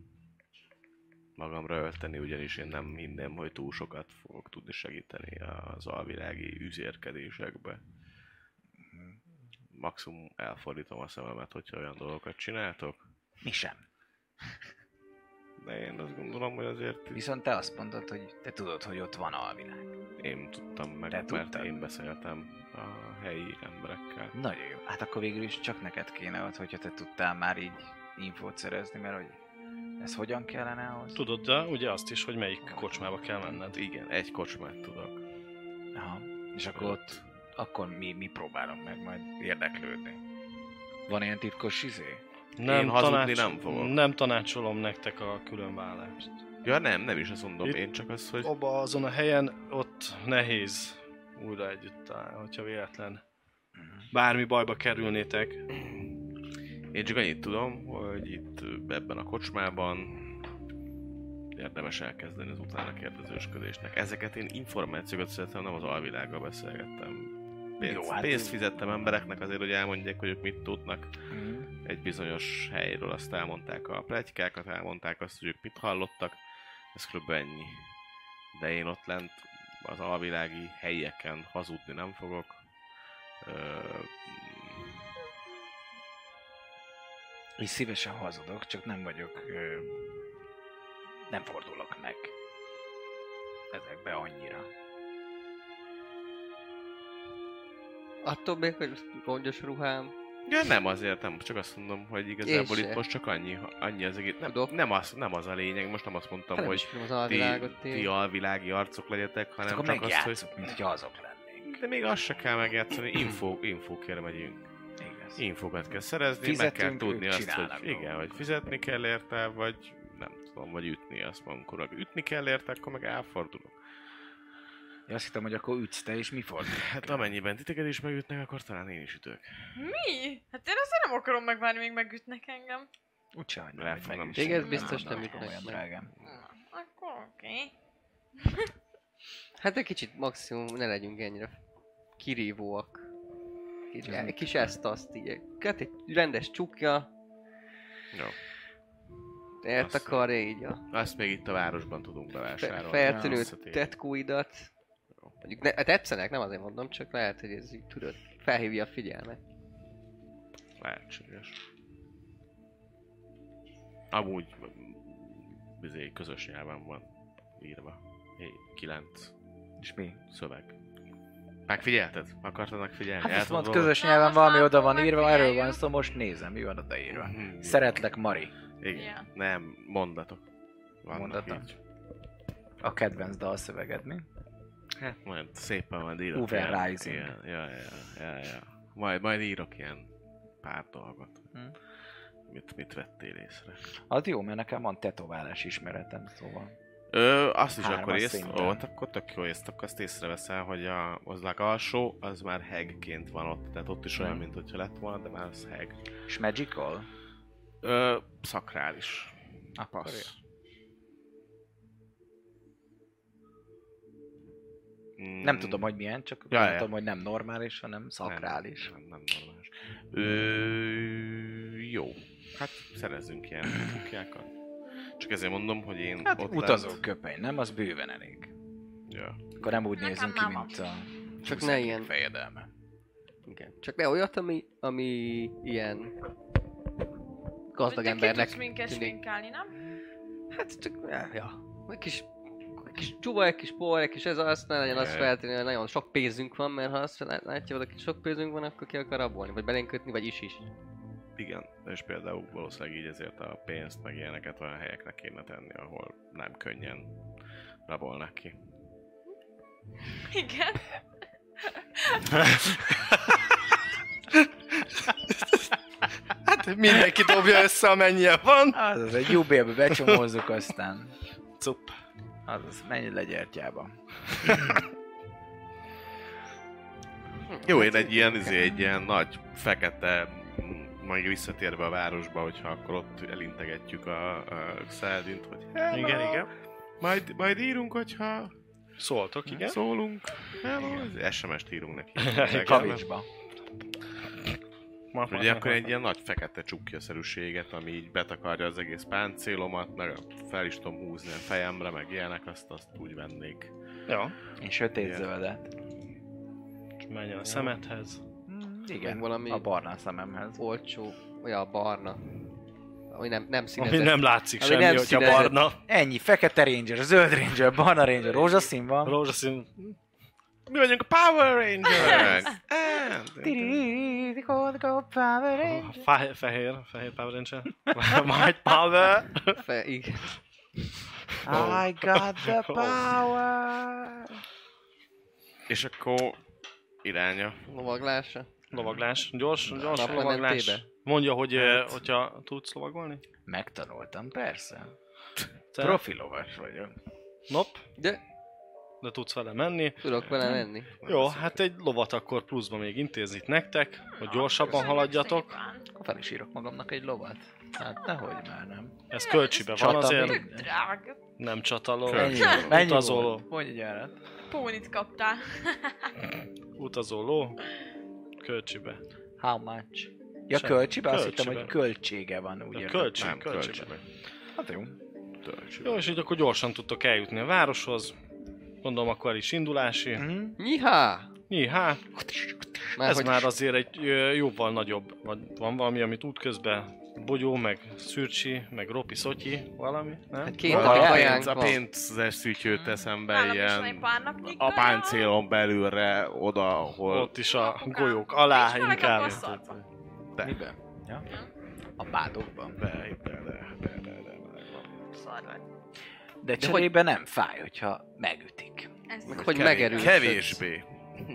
magamra ölteni, ugyanis én nem hinném, hogy túl sokat fogok tudni segíteni az alvilági üzérkedésekbe. Maximum elfordítom a szememet, hogyha olyan dolgokat csináltok, Mi sem. de én azt gondolom, hogy azért Viszont te azt mondod, hogy te tudod, hogy ott van alvilág. Én tudtam meg, Te mert tudtad? én beszéltem a helyi emberekkel. Nagyon jó. Hát akkor végül is csak neked kéne ott, hogyha te tudtál már így infót szerezni, mert hogy ez hogyan kellene ahhoz? Tudod, de ugye azt is, hogy melyik kocsmába kell menned. Igen, egy kocsmát tudok. Aha. És akkor ott, akkor mi, mi próbálunk meg majd érdeklődni. Van ilyen titkos izé? Én hazudni nem fogok. Nem tanácsolom nektek a különvállást. Ja nem, nem is azt mondom, Itt- én csak az, hogy... Abba azon a helyen ott nehéz újra együtt állni, hogyha véletlen bármi bajba kerülnétek. Én csak annyit tudom, hogy itt ebben a kocsmában érdemes elkezdeni az utána kérdezősködésnek. Ezeket én információkat szeretem, nem az alvilággal beszélgettem. Pénzt, Jó, hát- pénzt fizettem embereknek azért, hogy elmondják, hogy ők mit tudnak Mhm. egy bizonyos helyről. Azt elmondták a plegykákat, elmondták azt, hogy ők mit hallottak. Ez kb. ennyi. De én ott lent az alvilági helyeken hazudni nem fogok. Ö, És szívesen hazudok, csak nem vagyok... Ö, nem fordulok meg. Ezekbe annyira. Attól még, hogy rongyos ruhám. Ja, nem azért, nem, csak azt mondom, hogy igazából Én itt se. most csak annyi, annyi az egész. Nem, Tudok. nem, az, nem az a lényeg, most nem azt mondtam, Hát nem hogy az ti, alvilágot. ti Ti, alvilági arcok legyetek, hanem Akkor csak azt, hogy... mint hogyha azok lennénk. De még azt se kell megjátszani, info, infókért megyünk. Igaz. Infókat kell szerezni, Fizetünk, meg kell tudni azt, hogy csinálnak igen, dolgokat. hogy fizetni kell érte, vagy nem tudom, vagy ütni azt amikor meg ütni kell érte, akkor meg elfordulok. Én azt hittem, hogy akkor ütsz te, és mi fordul? Hát amennyiben titeket is megütnek, akkor talán én is ütök. Mi? Hát én azért nem akarom megvárni, még megütnek engem. Úgyse hagynám, Le hogy megüssön. Téged biztos Nem, nem ütnek meg. Akkor oké. Hát egy kicsit maximum ne legyünk ennyire kirívóak. Kicsit, egy kis ezt azt így. Hát egy rendes csukja, Jó. ért Azt akar így a Azt még itt a városban tudunk bevásárolni. feltűnő tetkóidat. Mondjuk ne, tetszenek, nem azért mondom, csak lehet, hogy ez így tudod, felhívja a figyelmet. Lehetséges. Amúgy bizony közös nyelven van írva. 9 És mi? szöveg. Megfigyelted? Akartad megfigyelni? Hát tudod mondd, közös nyelven valami oda van írva, erről van szó, most nézem, mi van odaírva. Mhm. Szeretlek, Mari. Igen. Nem, mondatok. Vannak Mondatok? így. A kedvenc dalszöveged, mi? Hát majd szépen majd írok Uber ilyen, Rising. ilyen, ja, ja, ja, ja. Majd, majd írok ilyen pár dolgot. Hm. Mit, mit vettél észre? Az jó, mert nekem van tetoválás ismeretem, szóval. Ö, azt is Hármas akkor ész, ó, akkor tök jó ész, akkor azt észreveszel, hogy a, az alsó, az már hegként van ott, tehát ott is olyan, Mhm. mint hogyha lett volna, de már az heg. És Magical? Ö, szakrális. Akkor Passz. Mm, Nem tudom, hogy milyen, csak Ja, ja, ja. tudom, hogy nem normális, hanem szakrális. Nem, nem, nem normális. Ö, jó. Hát szerezzünk ilyen kukjákat. Csak ezért mondom, hogy én Hát ott utazó lent- köpeny, nem? Az bőven elég. Ja. Akkor nem úgy Nekem nézünk ki, nem mint a Csak ne ilyen- fejedelme. Igen. Csak ne olyat, ami, ami ilyen gazdag te ki embernek minket tűnik. sminkálni, nem? Hát csak, ja, ja. Egy kis, egy kis csuva, egy kis por, egy kis ez az, ne legyen feltűnni, hogy nagyon sok pénzünk van, mert ha azt lát- látja valaki, sok pénzünk van, akkor ki akar rabolni, vagy belénk kötni, vagy is is. Igen, és például valószínűleg így ezért a pénzt meg ilyeneket olyan helyekre kéne tenni, ahol nem könnyen rabolnak ki. Igen. Hát mindenki dobja össze, amennyien van. Az, az egy jubélbe becsomózzuk, aztán Cup. az, az menj le gyertyába. Jó, én egy ilyen, izé, egy ilyen nagy, fekete, majd visszatérve a városba, hogyha akkor ott elintegetjük a, a Szeldint, hogy hello, Igen, igen. Majd, majd írunk, hogyha Szóltok, igen. szólunk. Hello, SMS-t írunk neki. (laughs) Kavicsba. Ma- Ugye akkor egy ilyen nagy fekete csukjaszerűséget, ami így betakarja az egész páncélomat, meg fel is tudom húzni a fejemre, meg ilyenek, azt, azt úgy vennék. Ja, Én sötét Igen. zöldet. és menjen a szemedhez. Igen, Meg valami- a barna szememhez. Olcsó, olyan barna. Ami nem, nem színezett. Ami nem látszik Ami semmi, nem hogyha színezett. barna. Ennyi, fekete ranger, zöld ranger, barna ranger, rózsaszín van. Rózsaszín. Mi vagyunk a Power Rangers! (laughs) Fe- fehér, fehér Power Ranger. (laughs) Majd Power. Fe, igen. I got the power. És akkor iránya. Lovaglása. Lovaglás. Gyors, gyors Naplementébe? lovaglás. Mondja, hogy Hát. hát. hogyha tudsz lovagolni? Megtanultam, persze. Te? Profi lovas vagyok. Nop, De de tudsz vele menni. tudok vele menni. Jó, hát egy lovat akkor pluszban még intézik nektek, hogy gyorsabban Köszönjük haladjatok. Akkor fel is írok magamnak egy lovat. Hát nehogy már nem. Ez kölcsibe van azért, nem csataló. Ennyi, Kölcsön. mennyi Utazó ló. volt? Mondj egy. Pónit kaptál. Utazó ló. Kölcsibe. How much? Ja, Sem- kölcsibe? Azt kölcsibe. hittem, hogy költsége van, értem. kölcsi, Nem, kölcsibe. Hát jó. Jó, és így akkor gyorsan tudtok eljutni a városhoz. Gondolom akkor is indulási. Mhm. Nyihá! Nyihá, Már ez hogy már azért egy jóval nagyobb. Vagy van valami, amit útközben Bogyó, meg Szürcsi, meg Ropi Szotyi, valami, nem? Hát két A, napi a, pénz, a pénzes szütyőt teszem be Nálam ilyen a páncélon belülre, oda, ahol... Ott is a golyók alá inkább. De, Miben? Ja? A bádokban. de, de, de, de, de, de, de. De cserébe nem fáj, hogyha megütik. Ez Meg hogy megerősödsz. Kevésbé.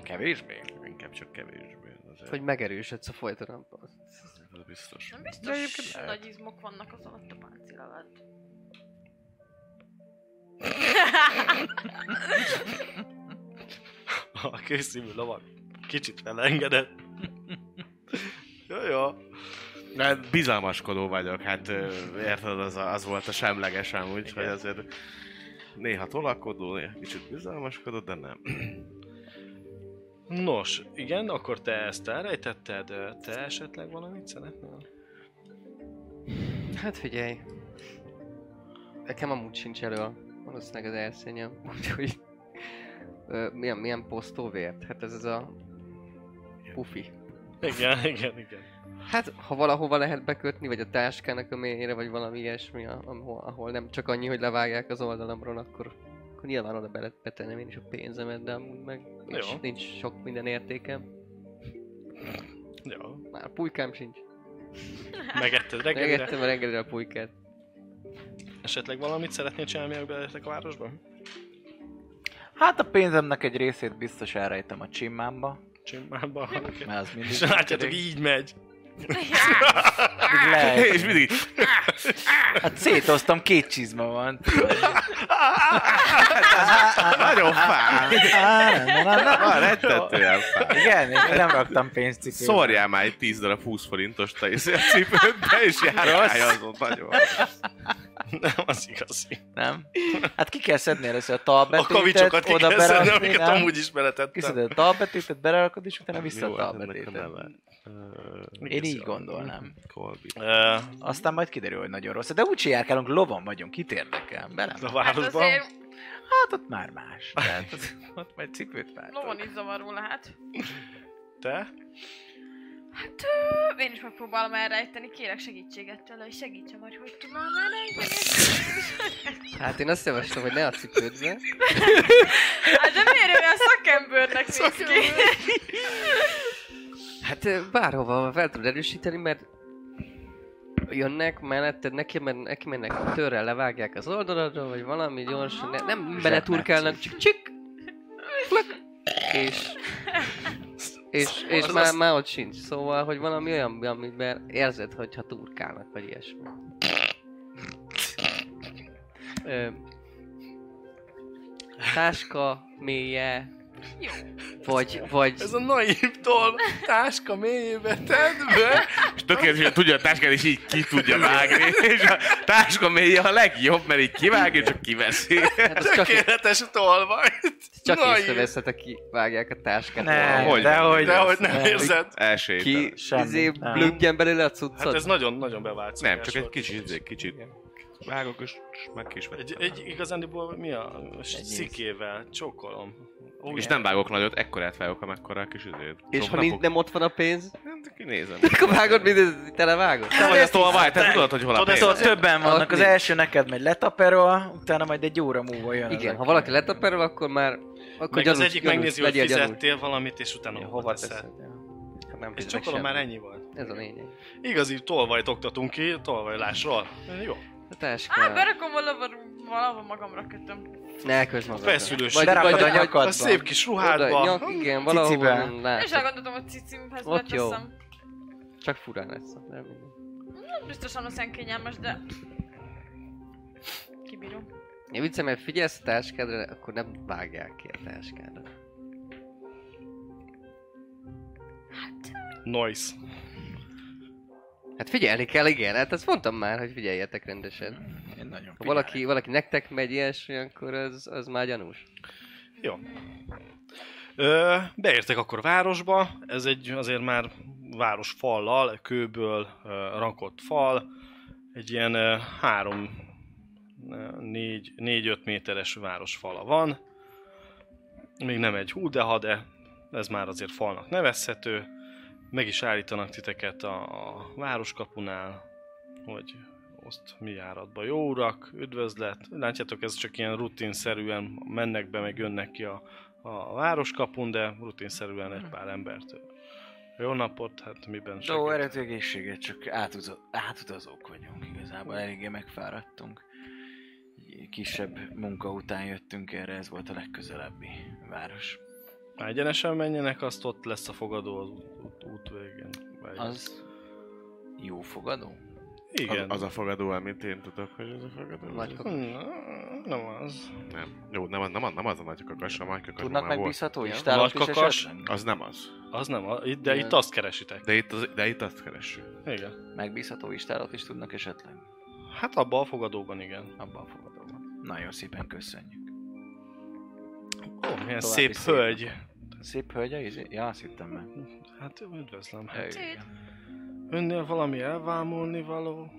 Kevésbé? Inkább csak kevésbé. Azért, Hogy megerősödsz a folytonatban. Ez biztos. Nem De biztos egyébként lehet. nagy izmok vannak az alatt a páncél alatt. (laughs) A készívő lovag kicsit felengedett. jó, jó. De bizalmaskodó vagyok, hát érted, az, a- az volt a semlegesem, úgyhogy azért néha tolakodó, néha kicsit bizalmaskodó, de nem. Nos, igen, akkor te ezt elrejtetted, te esetleg valamit szeretnél? Hát figyelj. Nekem amúgy sincs elő a valószínűleg az erszényem, (laughs) úgyhogy... Ö, milyen, milyen posztóvért? Hát ez az a... Pufi. Igen, igen, igen. Hát, ha valahova lehet bekötni, vagy a táskának a mélyére, vagy valami ilyesmi, ahol, ahol nem csak annyi, hogy levágják az oldalamról, akkor, akkor nyilván oda bele betennem én is a pénzemet, de amúgy meg nincs, Jó. nincs sok minden értékem. Jó. Már pulykám sincs. Megetted (laughs) reggelire? Megettem a reggelire a pulykát. Esetleg valamit szeretnél csinálni, mielőtt beletek a városba? Hát a pénzemnek egy részét biztos elrejtem a csimmámba, Csimbába. mert az mindig... És látjátok, így megy. Lehet. És mindig Hát szétoztam, két csizma van. nagyon fáj. Már rettetően fáj. Igen, én nem raktam pénzcipőbe. Szórjál már egy 10 darab 20 forintos te a cipődbe, és járkálj azon nagyon. Nem, az igazi. Nem? Hát ki kell szedni először a A talbetűtet, kavicsokat ki kell szedni, amiket amúgy is beletettem. Kiszeded a talbetűtet, belerakod, és utána vissza a hát a talbetűtet. Én így gondolnám. Colby. Aztán majd kiderül, hogy nagyon rossz. De úgy járkálunk, lovon vagyunk, kit érdekel? Bele? a Hát városban. azért Hát ott már más. (laughs) Tehát ott, majd cipőt lovon váltok. is zavaró lehet. Te? Hát ö, én is megpróbálom elrejteni, kérek segítséget tőle, hogy segítsen, hogy hogy tudnám elrejteni. Hát én azt javaslom, hogy ne a cipődbe. Hát de miért olyan szakembernek néz (laughs) ki? Hát bárhova fel tudod erősíteni, mert jönnek melletted, neki, men, neki mennek törrel, levágják az oldaladról, vagy valami gyorsan, ne, nem beleturkálnak, csak csik, flak, és, és, és már, már ott sincs. Szóval, hogy valami olyan, amiben érzed, hogyha turkálnak, vagy ilyesmi. Ö, táska mélye, Jó. vagy, vagy Ez a naív tol táska mélyébe tedd be. És tökéletesen tudja a táskát, és így ki tudja vágni. És a táska mélye a legjobb, mert így kivágja, csak kiveszi. hát az csak, Tökéletes tolvaj. csak Naív. észreveszed, aki vágják a táskát. Ne, Hogy? de hogy De hogy nem nem. érzed. Első Ki Semmi, izé nem. blüggyen belőle a cuccot? Hát ez nagyon-nagyon bevált Nem, csak egy volt. kicsit, izé, kicsit vágok, és meg is Egy, vettem. egy igazándiból mi a szikével csókolom. Ó, És nem vágok nagyot, ekkorát vágok, amekkora a kis izét. És ha napok- nem ott van a pénz, Nem, de kinézem. (laughs) akkor vágod mindent, tele vágod? Te vagy a tolvaj, te tudod, hogy hol a Tudod, pénz. Szóval többen vannak, az első neked megy letaperol, utána majd egy óra múlva jön. Igen, ha valaki letaperol, akkor már... Akkor Meg az egyik megnézi, hogy fizettél valamit, és utána hova hova teszed. Hát nem És csokolom már ennyi volt. Ez a lényeg. Igazi tolvajt oktatunk ki, tolvajlásról. Jó. A táska... Hát berakom valahova, valahova magamra kötöm. Ne közd magad. Feszülős. Vagy, Berakod a nyakadba. A szép kis oda, ruhádba. nyak, igen, valahol Cicibe. És elgondoltam, hogy cicimhez Ott jó. Csak furán lesz. Nem mindegy. Biztosan az kényelmes, de... Kibírom. Én viccem, mert figyelsz a táskádra, akkor nem vágják ki a táskádat. Noise. Hát figyelni kell, igen, hát ezt mondtam már, hogy figyeljetek rendesen. Én nagyon Ha valaki, valaki nektek megy ilyesmi, akkor az, az már gyanús. Jó. Ö, beértek akkor a városba, ez egy azért már város fallal, kőből ö, rakott fal, egy ilyen ö, három, négy, négy-öt méteres városfala van. Még nem egy hú, de ha, de ez már azért falnak nevezhető. Meg is állítanak titeket a, a városkapunál, hogy azt mi járatba jó urak, üdvözlet. Látjátok, ez csak ilyen rutinszerűen mennek be, meg jönnek ki a, a városkapun, de rutinszerűen egy pár embert. Jó napot, hát miben Jó, segít? eredeti egészséget, csak átutazó, átutazók vagyunk igazából, eléggé megfáradtunk. Kisebb munka után jöttünk erre, ez volt a legközelebbi város. Ha egyenesen menjenek, azt ott lesz a fogadó az út, út, út végén. Vagy... Az jó fogadó? Igen. Az, az a fogadó, amit én tudok, hogy az a fogadó. Nagy Hmm, Nem az. Nem. Jó, nem, az- nem, az- nem az a nagy kakas, a nagy kakas Tudnak megbízható Nagy is kakas? Az nem az. Az nem, a- itt- de Igen. itt azt keresitek. De itt, az, de itt azt keressük. Igen. Megbízható istálót is tudnak esetleg? Hát abban a fogadóban igen. Abban a fogadóban. Nagyon szépen köszönjük. Ó, milyen szép szép hölgy. Szép hölgy a izé? Ja, azt hittem meg. Hát üdvözlöm. Hát, önnél valami elvámulni való?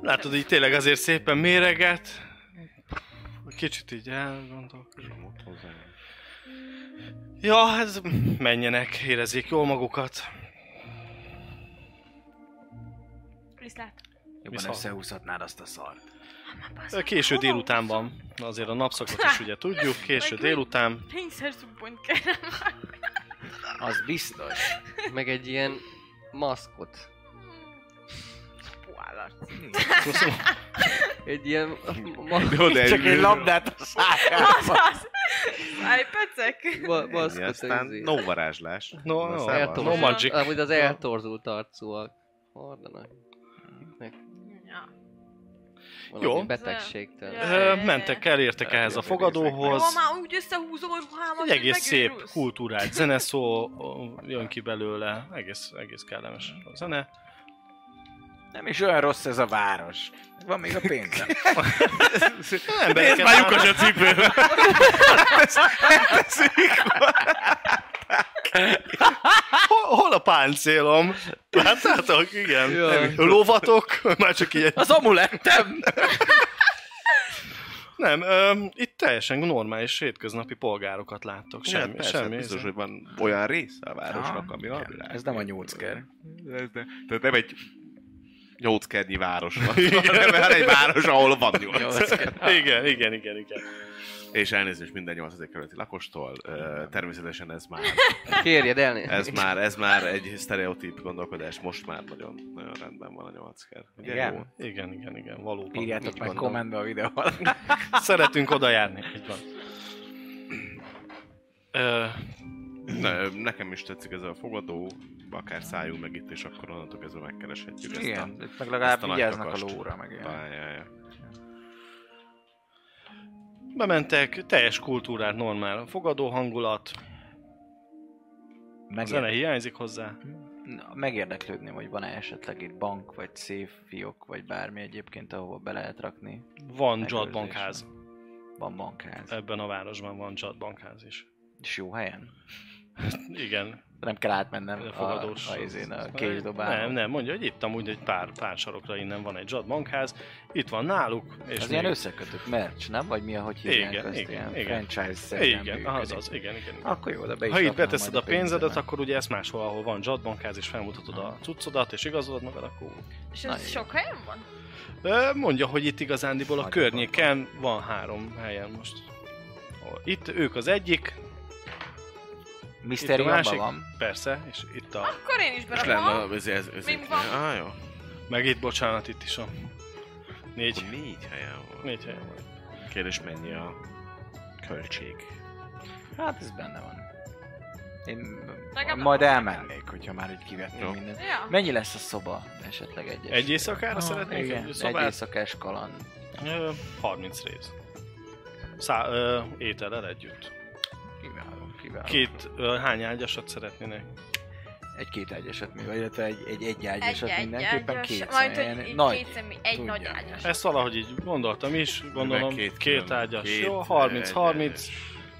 Látod, így tényleg azért szépen méreget. Kicsit így hozzá. Ja, ez menjenek, érezzék jól magukat. Viszlát. Jobban Viszont. összehúzhatnád azt a szart. Késő délután van. Azért a napszakot is ugye tudjuk. (laughs) Késő délután. Kényszerzubbont kell. Az biztos. Meg egy ilyen maszkot. Egy ilyen ma- Jó, de Csak egy labdát a szájába. Azaz! Állj, pecek! ma- maszkot. Aztán no varázslás. No, no. Eltorzult- no magic. Amúgy az eltorzult arcúak hordanak. Valami Jó. betegségtől. Ja. Ö, mentek el, értek ehhez a Jó, fogadóhoz. már úgy összehúzom a ruhámat, Egy egész szép, kultúrált zeneszó jön ki belőle. Egész, egész kellemes a zene. Nem is olyan rossz ez a város. Van még a pénzem. Embereket már lyukas a cipőbe. (laughs) (laughs) Hol, hol a páncélom? Láttátok? Igen. Jaj. Lovatok? Már csak ilyen. Az amulettem! Nem, ö, itt teljesen normális hétköznapi polgárokat láttok. Semmi, hát persze, semmi. biztos, hogy van olyan része a városnak, ami a világ. Ez nem a nyolcker. Ez ne, tehát nem egy nyolckernyi város van, hanem egy város, ahol van nyolc. Igen, igen, igen, igen. És elnézést minden 8. kerületi lakostól. Természetesen ez már, Kérjed el. ez már, ez már egy sztereotíp gondolkodás, most már nagyon, nagyon rendben van a nyolcker. Ugye Igen. jó? Igen, igen, igen, valóban. Írjátok meg kommentbe a videó alatt. (laughs) Szeretünk oda járni, így van. Ö, Ne, nekem is tetszik ez a fogadó, akár szálljunk meg itt, és akkor onnantól kezdve megkereshetjük ezt a, Igen, itt meg legalább a vigyáznak a kakast. lóra, meg ilyen. Ja, ja, ja. Bementek, teljes kultúrát, normál fogadó hangulat, a zene Megér... hiányzik hozzá. Na, Megérdeklődném, hogy van-e esetleg itt bank, vagy széf, fiók, vagy bármi egyébként, ahova be lehet rakni. Van bankház. Van bankház. Ebben a városban van bankház is. És jó helyen? Igen. Nem kell átmennem A a, fogadós. a, izén, a késdobálon. Nem, nem, mondja, hogy itt amúgy egy pár, pár sarokra innen van egy Jad bankház. Itt van náluk. És Ez még- ilyen összekötött merch, nem? Vagy mi, ahogy hívják Igen, azt, igen, ilyen igen. franchise-szerűen Igen, működik. az az, igen, igen. igen. Akkor jó, de be is Ha itt beteszed a pénzedet, pénzemet. akkor ugye ezt máshol, ahol van Jad bankház, és felmutatod a cuccodat, és igazolod magad, akkor És ez sok helyen van? Mondja, hogy itt igazándiból a környéken van három helyen most. Itt ők az egyik, a Misztériumban másik, van. persze, és itt a... Akkor én is És lenne, berakom. ez, ez, ez, Mind van. Ah, jó. Meg itt, bocsánat, itt is a... Négy, Akkor négy helyen van. négy helyen van. Kérdés, mennyi a költség? Hát ez benne van. Én Legalább majd elmennék, hogyha már így kivettünk Jó. mindent. Ja. Mennyi lesz a szoba esetleg egy Egy éjszakára Ah, szeretnék igen, egy egy szobát? éjszakás kaland. Ö, 30 rész. Szá, ö, étellel együtt. Kiváló, kiváló. Két, hány ágyasat szeretnének? Egy-két ágyasat mi, vagy illetve egy, egy, egy Egy ágyasat egy mindenképpen ágyas, két majd személyen. hogy Nagy. két személy, egy Tudja. nagy ágyas. Ezt valahogy így gondoltam is, gondolom Meg két, két ágyas. két Jó, 30-30 egyes.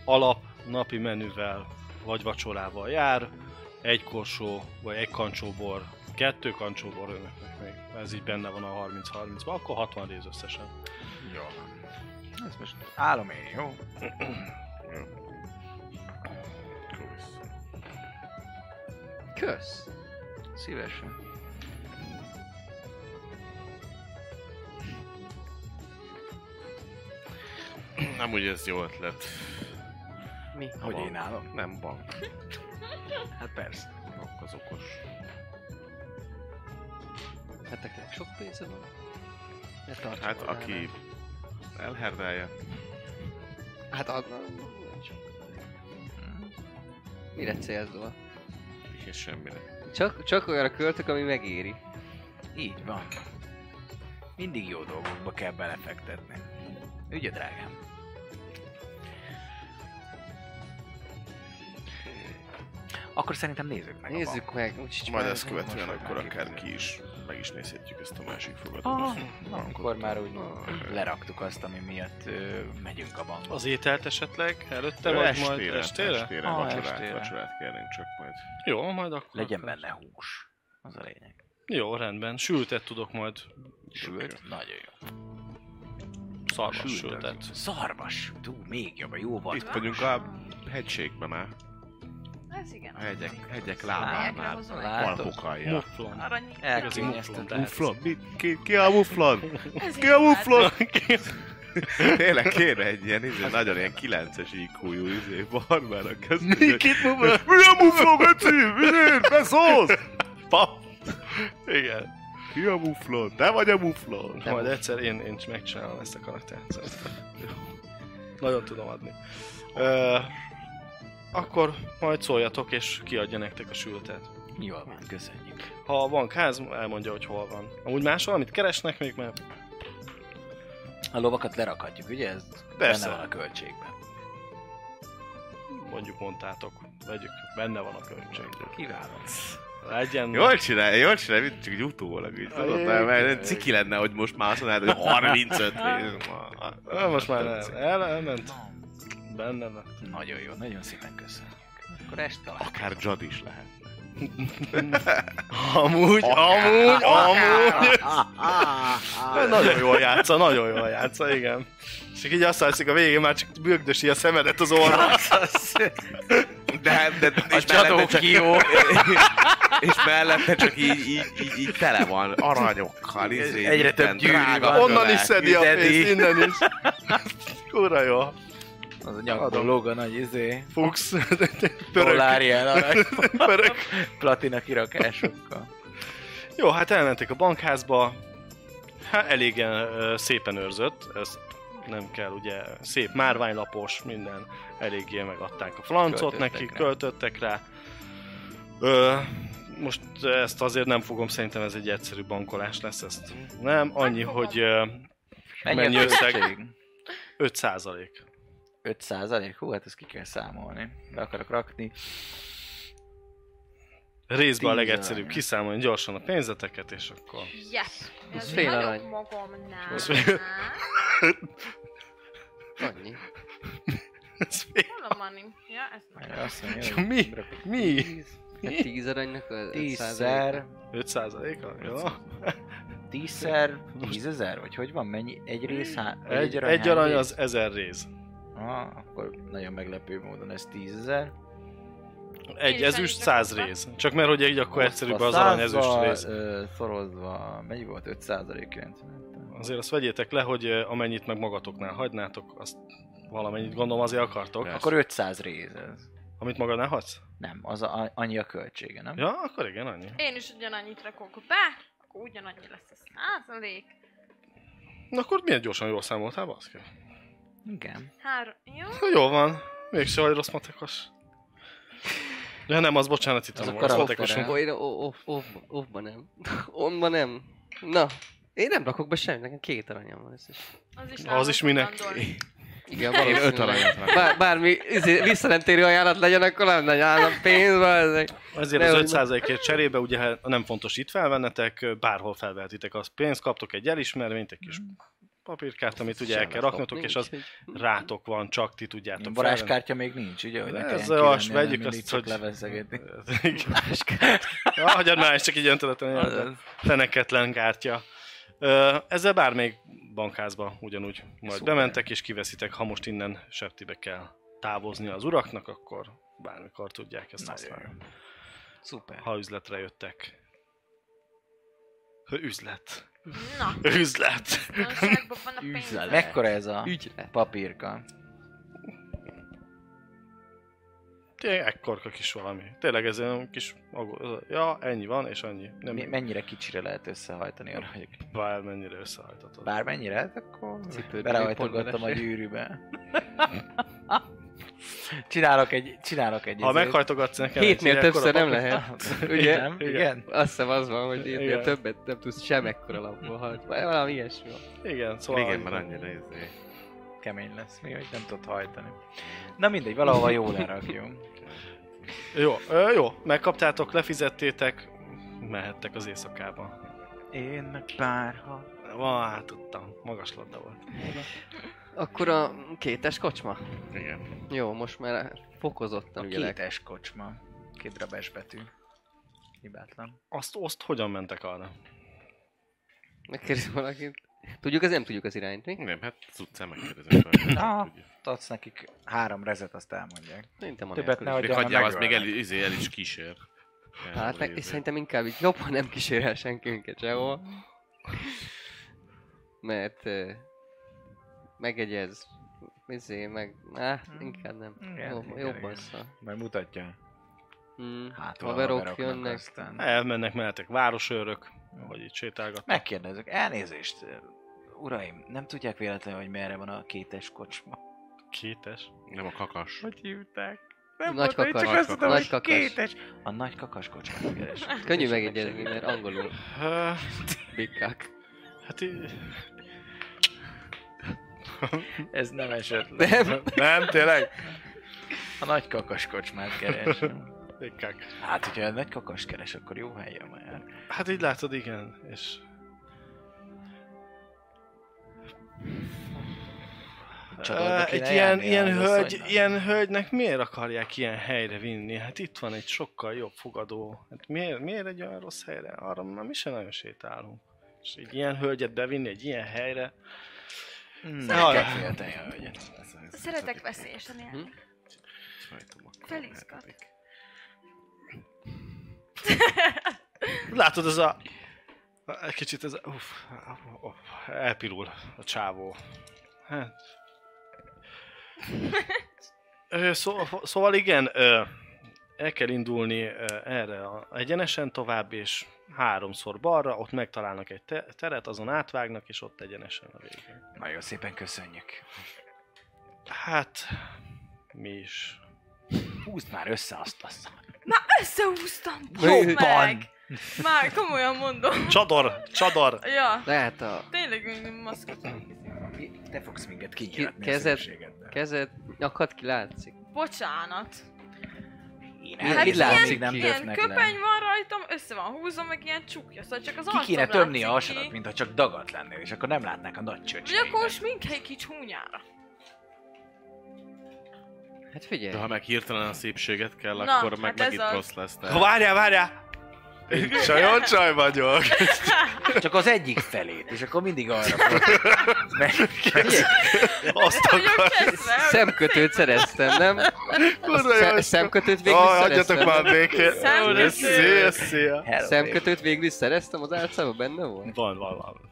alap napi menüvel vagy vacsorával jár, egy korsó vagy egy kancsóbor, kettő kancsóbor önöknek még. Ez így benne van a 30-30-ban, akkor 60 rész összesen. Jó. Ez most állom én, jó? (clears throat) Kösz. Szívesen. Nem úgy ez jó ötlet. Mi? Hogy Bank. én állom? Nem bank. Hát persze. Bank az okos. Hát sok pénze van? Ne Hát aki elherdálja, Hát az nincs. Mire célzol? És semmire. Csak, csak olyanra költök, ami megéri. Így van. Mindig jó dolgokba kell belefektetni. Ugye, drágám? Akkor szerintem nézzük meg Nézzük meg, úgyis Majd ezt követően akkor akár ki is meg is nézhetjük ezt a másik Ah, fogadót. na, akkor már úgy leraktuk azt, ami miatt ö, megyünk a bankba. Az ételt esetleg előtte, Ö, vagy estére, majd estére? estére, Ah, vacsorát, estére. vacsorát kérnénk csak majd. Jó, majd akkor. Legyen benne hús. Az a lényeg. Jó, rendben. Sültet tudok majd. Sült? Nagyon jó. Szarvas Sült, sültet. Szarvas. Tú, még jobb, jó volt. Itt vagyunk a hegységben már. Ez igen. A hegyek, hegyek lábánál. alja. Muflon. arany. Elkényeztetem. Muflon? Mi? Ki, ki a muflon? Ki a muflon? Tényleg kéne egy ilyen, izé, nagyon ilyen 9-es IQ-jú izé, barbára kezdeni. Kit muflon? Mi a muflon, Geci? Miért? Beszólsz? Pap. Igen. Ki a muflon? Te vagy a muflon? Majd egyszer én, én megcsinálom ezt a karaktert. szerintem. Nagyon tudom adni. Ö, akkor majd szóljatok, és kiadja nektek a sültet. Jól van, köszönjük. Ha van káz, elmondja, hogy hol van. Amúgy más valamit keresnek még, mert A lovakat lerakhatjuk, ugye? Ez Persze. benne van a költségben. mondjuk mondtátok, vegyük, benne van a költség. Kiváló. Legyen... Jól csinálja, jól csinálja, mint csak egy utólag így tudod, mert ciki lenne, hogy most már azt mondanád, hogy 35 Ö, (laughs) Most már el, el, elment. Benne lett. Nagyon jó, nagyon szépen köszönjük. Akkor este találkozunk. Akár Jad is lehet. (laughs) Amúgy, amúgy, amúgy. Nagyon jól játsza, nagyon jól játsza, igen. És így azt látszik a végén már csak bőgdösi a szemedet az orra. De, (laughs) de, de és mellette csak, (laughs) és mellette csak így, így, így, így tele van aranyokkal, izé, Egyre több gyűrű van. Onnan is szedi a pénzt, innen is. Kurva jó. Az a nyakban lóg a nagy izé. Fuchs. (laughs) Pörög. Dollár ilyen arany. Pörög. Platina kirakásokkal. Jó, hát elmentek a bankházba. Hát elégen ö, szépen őrzött, ezt nem kell, ugye szép márványlapos, minden eléggé megadták a flancot Költöttek neki, rá. költöttek rá. Ö, most ezt azért nem fogom, szerintem ez egy egyszerű bankolás lesz, ezt nem, annyi, hogy ö, Mennyi, összeg? költség? 5 százalék. 5 százalék? Hú, hát ezt ki kell számolni. Be akarok rakni. Részben a legegyszerűbb kiszámolni gyorsan a pénzeteket, és akkor... Yes. Ez fél arany. magamnál. Ez fél- Annyi. Ez fél- Hol a money? Ja, ez meg. Azt mondja, hogy Mi? Mi? Hát 10 aranynak a Tízszer, 5 százaléka? Jó. tízszer, tízezer? Vagy hogy van? Mennyi? Egy rész? Há... Egy, arany egy arany az ezer rész. Ah, akkor nagyon meglepő módon ez tízezer. Egy is ezüst száz rész. Csak mert hogy így akkor egyszerűbb az arany ezüst rész. ö, Szorozva, mennyi volt? 5 százalék 90. Azért azt vegyétek le, hogy amennyit meg magatoknál hagynátok, azt valamennyit gondolom azért akartok. Persze. Akkor 500 rész ez. Amit magadnál hagysz? Nem, az a, annyi a költsége, nem? Ja, akkor igen, annyi. Én is ugyanannyit rakok be, akkor ugyanannyi lesz a százalék. Na akkor milyen gyorsan jól számoltál, baszki? Igen. Három, jó? Jó van. Mégse vagy rossz matekos. Ja nem, az bocsánat, itt Az a az karakter, volt eh? Ó, én off, off, offba nem. Onba nem. Na, én nem rakok be semmit, nekem két aranyam van. Is. Az is, Az is minek? Dandor. Igen, Én öt valószínűleg. aranyat rakok. Bár, bármi izé, visszanemtérő ajánlat legyen, akkor nem nagy állam pénzbe. ezek. Ezért Nehogy az 5%-ért cserébe ugye ha nem fontos itt felvennetek, bárhol felvehetitek az pénzt, kaptok egy elismervényt, egy kis papírkát, amit ugye el kell raknotok, és az Nincs, rátok van, csak ti tudjátok varázskártya még nincs, ugye? Hogy Ez az, vegyük azt, hogy- levezzegetni. Ja, hagyjad már, és csak így öntöletlen feneketlen kártya. Ezzel bármelyik bankházba ugyanúgy majd Szuper. bementek és kiveszitek, ha most innen Septibe kell távozni az uraknak, akkor bármikor tudják ezt használni. Szuper. Ha üzletre jöttek. Üzlet. Na, Üzlet. van a. Üzlet. Mekkora ez a Ügylet. papírka? Tényleg ekkorka kis valami. Tényleg ez olyan kis... Ja, ennyi van, és annyi. Nem Mi, mennyire kicsire lehet összehajtani arra, hogy Bár mennyire összehajtatod. bármennyire, hát akkor belehajtogattam a gyűrűbe. (laughs) csinálok egy, csinálok egy Ha meghajtogatsz nekem Hétnél többször nem lehet. (laughs) (laughs) Ugye? Nem? Igen? Azt hiszem az van, hogy Igen. hétnél többet nem tudsz sem ekkora lapból hajtani. Valami ilyesmi van. Igen, szóval... Igen, mert annyira izé. Kemény lesz, mi, hogy nem tudod hajtani. Na mindegy, valahova jól lerakjunk. Jó, ö, jó, megkaptátok, lefizettétek, mehettek az éjszakába. Én meg párha. Van, hát tudtam, magas labda volt. Akkor a kétes kocsma? Igen. Jó, most már fokozottan A ügyelek. kétes kocsma. Két drabes betű. Hibátlan. Azt, azt hogyan mentek arra? Megkérdezi valakit. Tudjuk, az nem tudjuk az irányt, mi? Nem, hát az utcán megkérdezem. Ah. Tudja. Adsz nekik három rezet, azt elmondják. Szerintem a Többet ne Még adjál, hagyjál, az még el, izé, el is kísér. (laughs) Hát meg, és szerintem inkább így jobb, ha nem kísérel senki minket sehol. Mert uh, megegyez. Izé, meg... Á, inkább nem. Igen, Jobb, igen, igen. az. Majd mutatja. Hmm, Hátul a haverok jönnek. Aztán. Elmennek mellettek városőrök, vagy itt sétálgatnak. Megkérdezek, elnézést, uraim, nem tudják véletlenül, hogy merre van a kétes kocsma? Kétes. Nem a kakas. Hogy hívták? Nagy mondta, kakas. Csak azt mondtam, Nagy hogy kakas. kétes. A nagy kakas kocsmát keres. Könnyű megegyezni, mert angolul Ö, bikák. Hát így... (laughs) Ez nem esett le. Nem? Nem, tényleg? A nagy kakas kocsmát keres. Ikák. Hát, hogyha a nagy kakas keres, akkor jó helyen már. Hát így látod, igen. És... Kéne egy ilyen, ilyen, hölgy, asszonynak. ilyen hölgynek miért akarják ilyen helyre vinni? Hát itt van egy sokkal jobb fogadó. Hát miért, miért egy olyan rossz helyre? Arra már mi sem nagyon sétálunk. És egy ilyen hölgyet bevinni egy ilyen helyre. Hmm, Arra. félteni a hölgyet. Szeretek veszélyesen élni. Felizgat. Látod, ez a... Egy kicsit ez a... Uff, elpirul a csávó. Hát... Szó, szóval igen, el kell indulni erre a egyenesen tovább, és háromszor balra, ott megtalálnak egy te- teret, azon átvágnak, és ott egyenesen a végén. Nagyon szépen köszönjük. Hát, mi is. Húzd már össze azt a szart. Már összehúztam! Jobban. Meg! Már komolyan mondom. Csador! Csador! Ja, Lehet a tényleg még maszkot. Te fogsz minket Ki- kinyíratni kezed- a szükségeddel. kezed, nyakad ki látszik. Bocsánat. Én Hát itt látszik, nem ilyen döfnek köpeny le. van rajtam, össze van húzom, meg ilyen csukja, szóval csak az Ki kéne tömni a hasadat, ki. mintha csak dagat lennél, és akkor nem látnák a nagy Vagy csöcseidet. akkor most minkelj ki csúnyára. Hát figyelj. De ha meg hirtelen a szépséget kell, Na, akkor meg hát megint az. rossz lesz. Ha várjál, várjál! (laughs) Sajon csaj vagyok! Csak az egyik felét, és akkor mindig arra (laughs) fog. Mert, Azt vagyok akar... kezdve, hogy Szemkötőt szereztem, nem? Kurva szemkötőt végül hagyjatok szereztem. már békét! Szia, szia! Szemkötőt végül szereztem, az álcában benne volt? Van, van, van.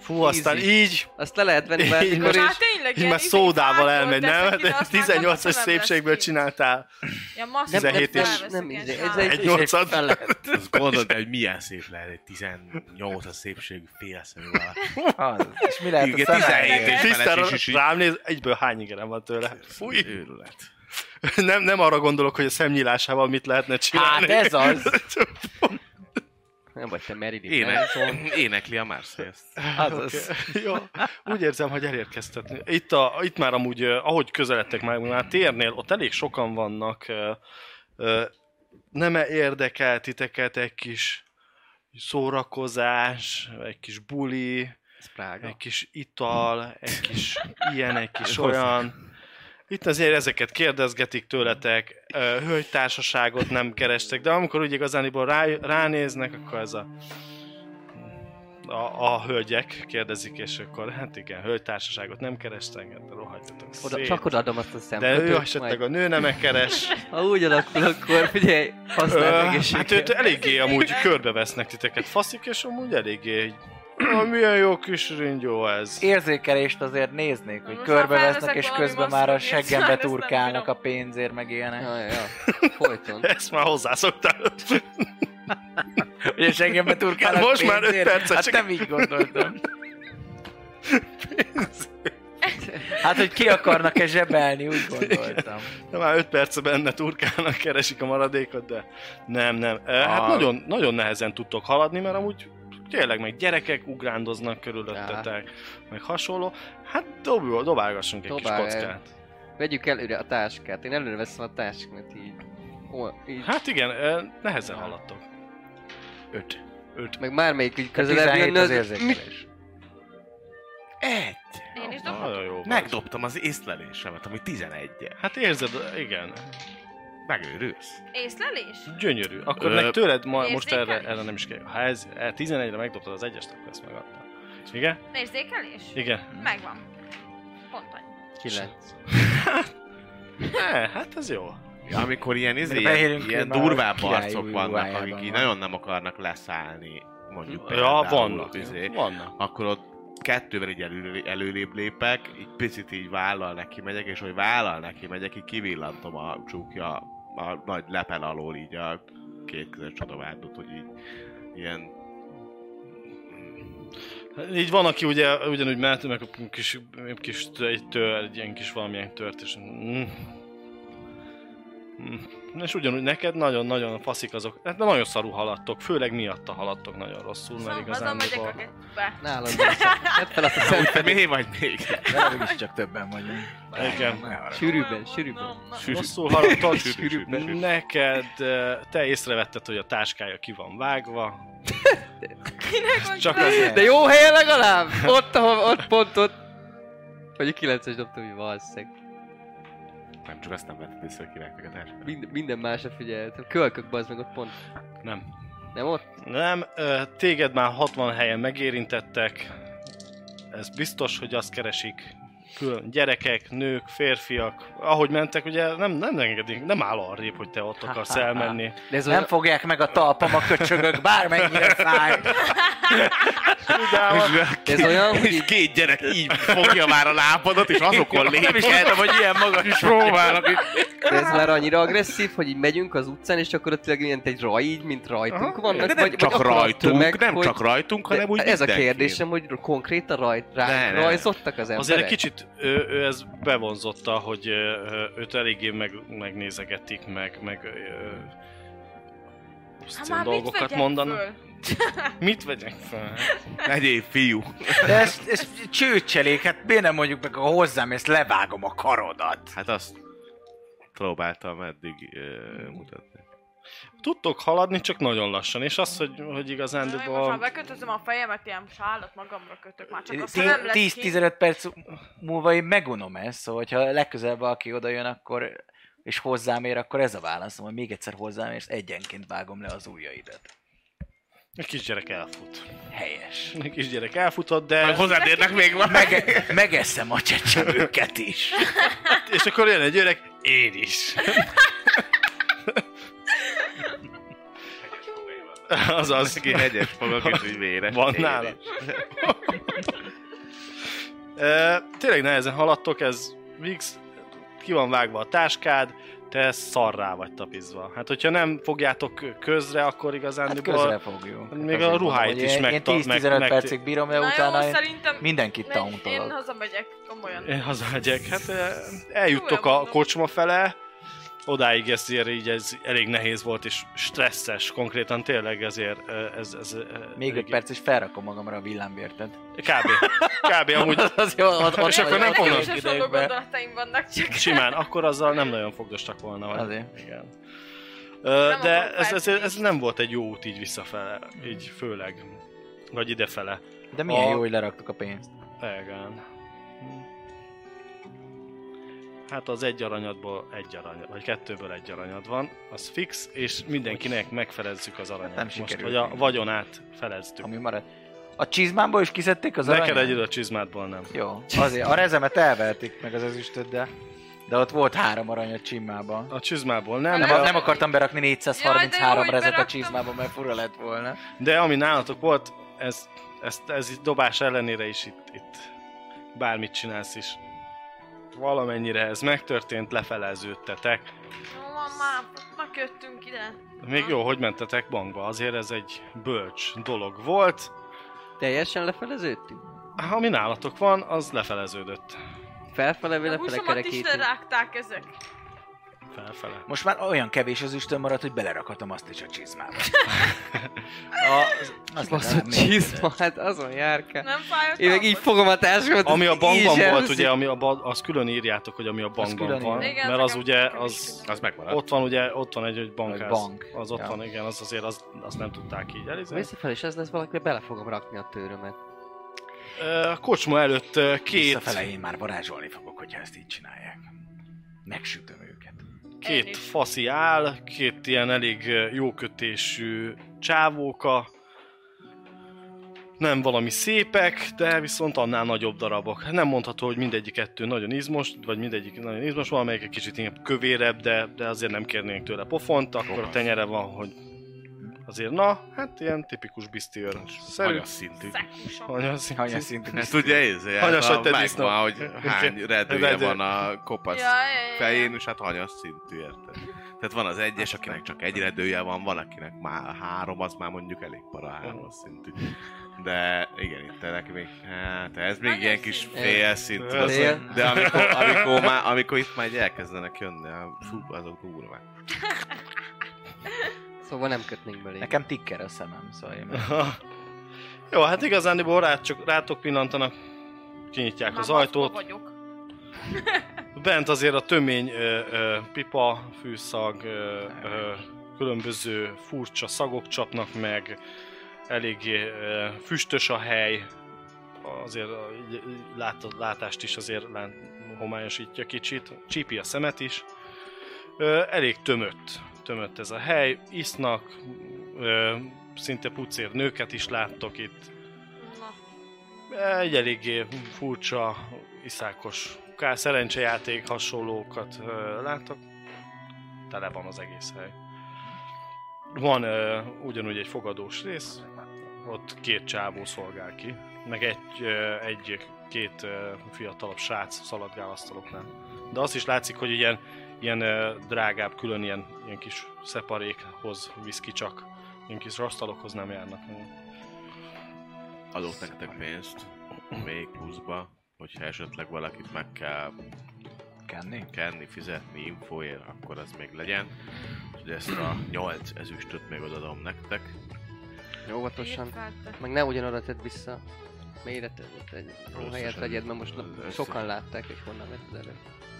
Fú, aztán Easy. így, Azt le lehet venni Így bármikor most- is. már tényleg így már izé szódával elmegy, nem? ide, De azt már 18-as gondolom, nem szépségből csináltál Ja, maszk, Nem, nem, 17 nem, és- nem, ilyen izé, egy- egy 8 fel lehet. azt gondold, hogy milyen szép lehet egy 18 a szépségű félszemű valaki. És mi lehet Igen, a 17 szemeljel? és Tisztára így. rám néz, egyből hány igerem van tőle. Fúj! Őrület. nem, nem arra gondolok, hogy a szemnyílásával mit lehetne csinálni. Hát ez az. (laughs) Nem vagy te Meredith Ének, Manson. (laughs) énekli a Marseille. Azaz. Okay. Jó, úgy érzem, hogy elérkeztetni. Itt, a, itt már amúgy, ahogy közeledtek már, már térnél, ott elég sokan vannak. Nem érdekel titeket egy kis szórakozás, egy kis buli, Ez Prága. egy kis ital, egy kis ilyen, egy kis olyan. Itt azért ezeket kérdezgetik tőletek, hölgytársaságot nem kerestek, de amikor úgy igazániból rá, ránéznek, akkor ez a, a, a hölgyek kérdezik, és akkor hát igen, hölgytársaságot nem kerestek, hát rohadjatok Oda, szét. csak odaadom azt a De szemkötőt. ő esetleg a nő nem keres. (laughs) Ha úgy alakul, akkor figyelj, használd egészséget. hát őt eléggé amúgy körbevesznek titeket faszik, és amúgy eléggé egy... Ah, milyen jó kis ringyó ez. Érzékelést azért néznék, hogy körbevesznek, és közben már a seggembe turkálnak a pénzért, meg ilyenek. Ja, ja. Folyton. (laughs) Ezt már hozzászoktál. Hogy a seggembe turkálnak Hát most már öt pénzért? percet Hát nem így gondoltam. Hát, hogy ki akarnak-e zsebelni, úgy gondoltam. De már 5 perce benne turkálnak, keresik a maradékot, de nem, nem. E, Hát Ah. nagyon, nagyon nehezen tudtok haladni, mert amúgy tényleg meg gyerekek ugrándoznak körülöttetek, meg hasonló. Hát dob, dobálgassunk egy Dobálj. kis kockát. Vegyük előre a táskát. Én előre veszem a táskát így. Így. Hát igen, e, nehezen haladtok. Öt. Öt. Meg már melyik így A közelebb 17 jön, az az... érzékelés. Egy! Én is dobhatom. Megdobtam az észlelésemet, ami 11 -je. Hát érzed, igen. Megőrülsz. Észlelés? Gyönyörű. Akkor Ö, meg tőled ma, most erre, erre nem is kell. Ha ez e, 11-re megdobtad az egyest, akkor ezt megadta. Igen? Érzékelés? Igen. Megvan. Pont annyi. Kilenc. Ne, (laughs) hát ez jó. Ja, amikor ilyen, izé, ilyen, ilyen durvább arcok vannak, akik így van. nagyon nem akarnak leszállni, mondjuk Ja, vannak. Izé, Vannak. akkor ott kettővel így elő, előrébb lépek, így picit így vállal neki megyek, és hogy vállal neki megyek, így kivillantom a csúkja a nagy lepel alól így a két közös csodavárdot, hogy így ilyen Így van, aki ugye ugyanúgy mehet, meg egy kis, kis egy tör, egy ilyen kis valamilyen tört, és... Mm. Mm. És ugyanúgy neked nagyon-nagyon faszik azok, hát nagyon szarú haladtok, főleg miatta haladtok nagyon rosszul, mert Szóval igazán... megyek a kettőbe. Azt a szemkötőt. Mi vagy még? De is csak többen vagyunk. Igen. Sűrűbben, sűrűbben. Rosszul haladtok, Sűrűbben. neked, te észrevetted, hogy a táskája ki van vágva, csak azért. De jó helyen legalább! Ott, ahol, ott, pont ott. Vagy a 9-es dobtam, hogy valószínűleg. Nem csak azt nem vetted észre, a táskát. Minden, minden másra figyeltem. Kölkök bazd meg ott pont. Nem. Nem ott? Nem, ö, téged már 60 helyen megérintettek. Ez biztos, hogy azt keresik. Külön gyerekek, nők, férfiak. Ahogy mentek, ugye nem, nem engedik, nem áll arrébb, hogy te ott akarsz elmenni. De ez Nem olyan... fogják meg a talpam a köcsögök, bármennyire fáj. Ez olyan, hogy És így... két gyerek így fogja már a lábadat, és azokon lép. Nem is értem, hogy ilyen magas is próbálnak. így- De ez már annyira agresszív, hogy így megyünk az utcán, és akkor ott tényleg ilyen egy raj, így, mint rajtunk Aha. vannak. De nem csak akkora a rajtunk, tömeg, nem hogy- csak rajtunk, hanem De úgy Ez a kérdésem, hogy konkrétan rajt, rá, Ne, ne. rajzottak az emberek? Azért egy kicsit ő, ő ez bevonzotta, hogy őt eléggé meg, megnézegetik, meg, meg már mit dolgokat mondanak. (laughs) Mit vegyek fel? Egyéb fiú. De ez, ez csőcselék, hát miért nem mondjuk meg, ha hozzám, ezt levágom a karodat. Hát azt próbáltam eddig uh, mutatni. Tudtok haladni, csak nagyon lassan, és az, hogy, hogy Jaj, most már bekötözöm a fejemet, ilyen sálat magamra kötök már, csak aztán nem lesz ki. 10-15 perc múlva én megunom ezt, szóval ha legközelebb valaki oda jön, akkor és hozzám ér, akkor ez a válaszom, hogy még egyszer hozzám érsz, egyenként vágom le az ujjaidat. Egy kisgyerek elfut. Helyes. Egy kisgyerek elfutott, de... Majd hozzád érnek még van. Mege, megeszem a csecsemőket is. (laughs) És akkor jön egy öreg, én is. (laughs) Azaz. Neki hegyes fogok, és úgy véres. Van nála. E, (laughs) tényleg nehezen haladtok, ez Vix, ki van vágva a táskád, te szarrá vagy tapizva. Hát, hogyha nem fogjátok közre, akkor igazán... Hát közre fogjuk. Még Azért a ruháit mondom, is én- megta- Én 10-15 meg- meg- percig bírom, de Na utána jó, én szerintem mindenkit megy- Én tauntolok. hazamegyek, komolyan. Én hazamegyek. Hát e, eljuttok Komolyan a mondom. kocsma fele, odáig ezért így ez elég nehéz volt, és stresszes konkrétan tényleg ezért ez, ez, Még öt perc, és felrakom magamra a villámvérted. Kb. Kb. (laughs) amúgy az jó, ott, ott És akkor nem gondolataim vannak, csak... simán, akkor azzal nem nagyon fogdostak volna. Vagy. Azért. Igen. Nem de ez, ez, ez, nem volt egy jó út így visszafele, így főleg. Vagy idefele. De milyen A- jó, hogy leraktuk a pénzt. Igen. Hát az egy aranyadból egy aranyad, vagy kettőből egy aranyad van, az fix, és mindenkinek megfelezzük az aranyat. nem Most, vagy a vagyonát feleztük. Ami marad. A csizmámból is kiszedték az Neked aranyat? egyedül a csizmádból nem. Jó, azért. A rezemet elverték meg az ezüstöt, de... De ott volt három arany a csimmában. A csizmából nem, Nem, nem akartam berakni Jaj, 433 de jó, hogy rezet a csizmába, mert fura lett volna. de ami nálatok volt, ez, ez, ez itt dobás ellenére is itt, itt bármit csinálsz is. Valamennyire ez megtörtént, lefeleződtetek. Jó, már, már köttünk ide. Még jó, hogy mentetek bankba, azért ez egy bölcs dolog volt. Teljesen lefeleződtünk? Ami nálatok van, az lefeleződött. Felfele, A lefele húsomat is kerekítünk. lerágták ezek. Felfele. Most már olyan kevés az üstön maradt, hogy belerakhatom azt is a csizmába. (laughs) A, Az legalább még csizma, hát azon járkál. Nem fájott Én meg így fogom a táskamat. ami a bankban volt, elviszik. ugye, ami a ba- az külön írjátok, hogy ami a bankban van. Igen, mert az ugye, az. Az megmaradt. ott van ugye, ott van egy, egy bankház. bank. Az ott Ja. van, igen, az azért az, azt nem tudták így elizálni. Visszafelé is ez lesz valaki, bele fogom rakni a tőrömet. A kocsma előtt két, Visszafele én már varázsolni fogok, hogyha ezt így csinálják. Megsütöm két is. faszi áll, két ilyen elég jó kötésű csávóka. Nem valami szépek, de viszont annál nagyobb darabok. Nem mondható, hogy mindegyik kettő nagyon izmos, vagy mindegyik nagyon izmos, valamelyik egy kicsit inkább kövérebb, de, de azért nem kérnénk tőle pofont, akkor a tenyere van, hogy azért na, hát ilyen tipikus biztiőr. Szerű. Hanyas szintű. Hanyas szintű. Hanyas szintű. Ezt ugye ez, Hanyas a vagy te disznó? megvan, hogy hány redője Redő. van a kopasz Ja, fején, és hát hanyas szintű, érted? Tehát van az egyes, akinek csak egy redője van, van, akinek már három, az már mondjuk elég para hármas szintű. De igen, itt neki még, hát ez még Hanyas ilyen kis fél szintű, az, de amikor, amikor, már, amikor itt már elkezdenek jönni, a- fú, azok durvák. (laughs) Szóval nem kötnénk belé. Nekem tikker a szemem, szóval én (laughs) Jó, hát igazán rá, csak rátok pillantanak, kinyitják Már az ajtót. vagyok. (laughs) Bent azért a tömény ö, ö, pipa, fűszag, ö, ö, különböző furcsa szagok csapnak meg, eléggé ö, füstös a hely, azért a lát, látást is azért lát, homályosítja kicsit, csípi a szemet is. Ö, elég tömött, tömött ez a hely, isznak, ö, szinte pucér nőket is láttok itt, Na, egy eléggé furcsa, iszákos, kár szerencsejáték hasonlókat ö, látok. Tele van az egész hely. Van ö, ugyanúgy egy fogadós rész, ott két csávó szolgál ki, meg egy, egy két fiatalabb srác szaladgál asztaloknál. De azt is látszik, hogy ilyen, ilyen drágább, külön ilyen, ilyen kis szeparékhoz visz ki csak, ilyen kis asztalokhoz nem járnak. Adok nektek pénzt, még pluszba, hogyha esetleg valakit meg kell kenni. kenni, fizetni infóért, akkor az még legyen. Úgyhogy ezt a 8 ezüstöt még odadom nektek. Óvatosan. írtáltak. Meg ne ugyanoda tedd vissza. Mélyre tedd, egy helyet vegyed, mert most sokan látták, és honnan elő. Jól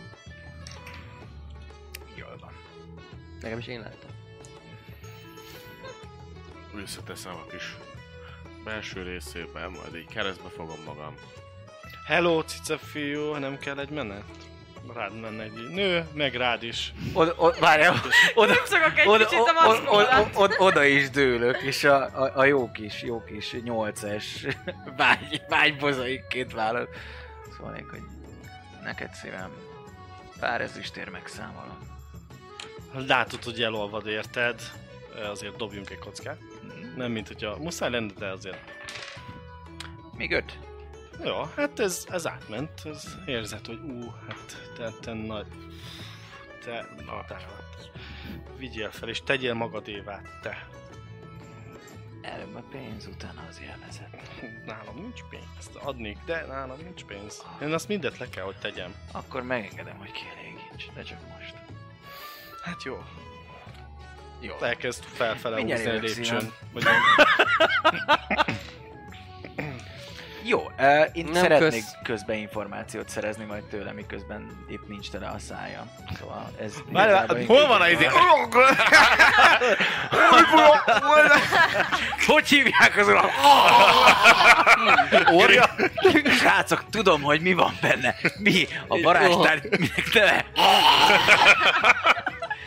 Nekem is én láttam. Visszateszem a kis belső részében, majd így keresztbe fogom magam. Hello, cica fiú, nem kell egy menet? Rád menne egy nő, meg rád is. Oda, oda, várjál, oda, oda, oda, oda, oda, is dőlök, és a, a, a jó kis, jó kis nyolcas (laughs) vágy, vágybozaikként vállal. Szóval még, hogy neked szívem, pár ezüstér megszámolom. Látod, hogy elolvad érted, azért dobjunk egy kockát. Nem, mint hogyha muszáj lenne, de azért. Még öt? Jó, hát ez, ez átment, ez érzed, hogy ú, hát te, te nagy... Te, na, te, vigyél fel, és tegyél magadévá, te. Előbb a pénz, utána az élvezet. Nálam nincs pénz, adnék, de nálam nincs pénz. Én azt mindet le kell, hogy tegyem. Akkor megengedem, hogy kielégíts, de csak most. Hát jó. Jó. Elkezd felfele Mindjárt húzni a jövök, lépcsőn. Vagy Jó, uh, én Nem szeretnék kösz. közben információt szerezni majd tőle, miközben épp nincs tele a szája. Szóval ez... Várj, várj, hol van a izé? Hogy hívják az uram? Orja? Srácok, tudom, hogy mi van benne. Mi? A varázstár minek (laughs)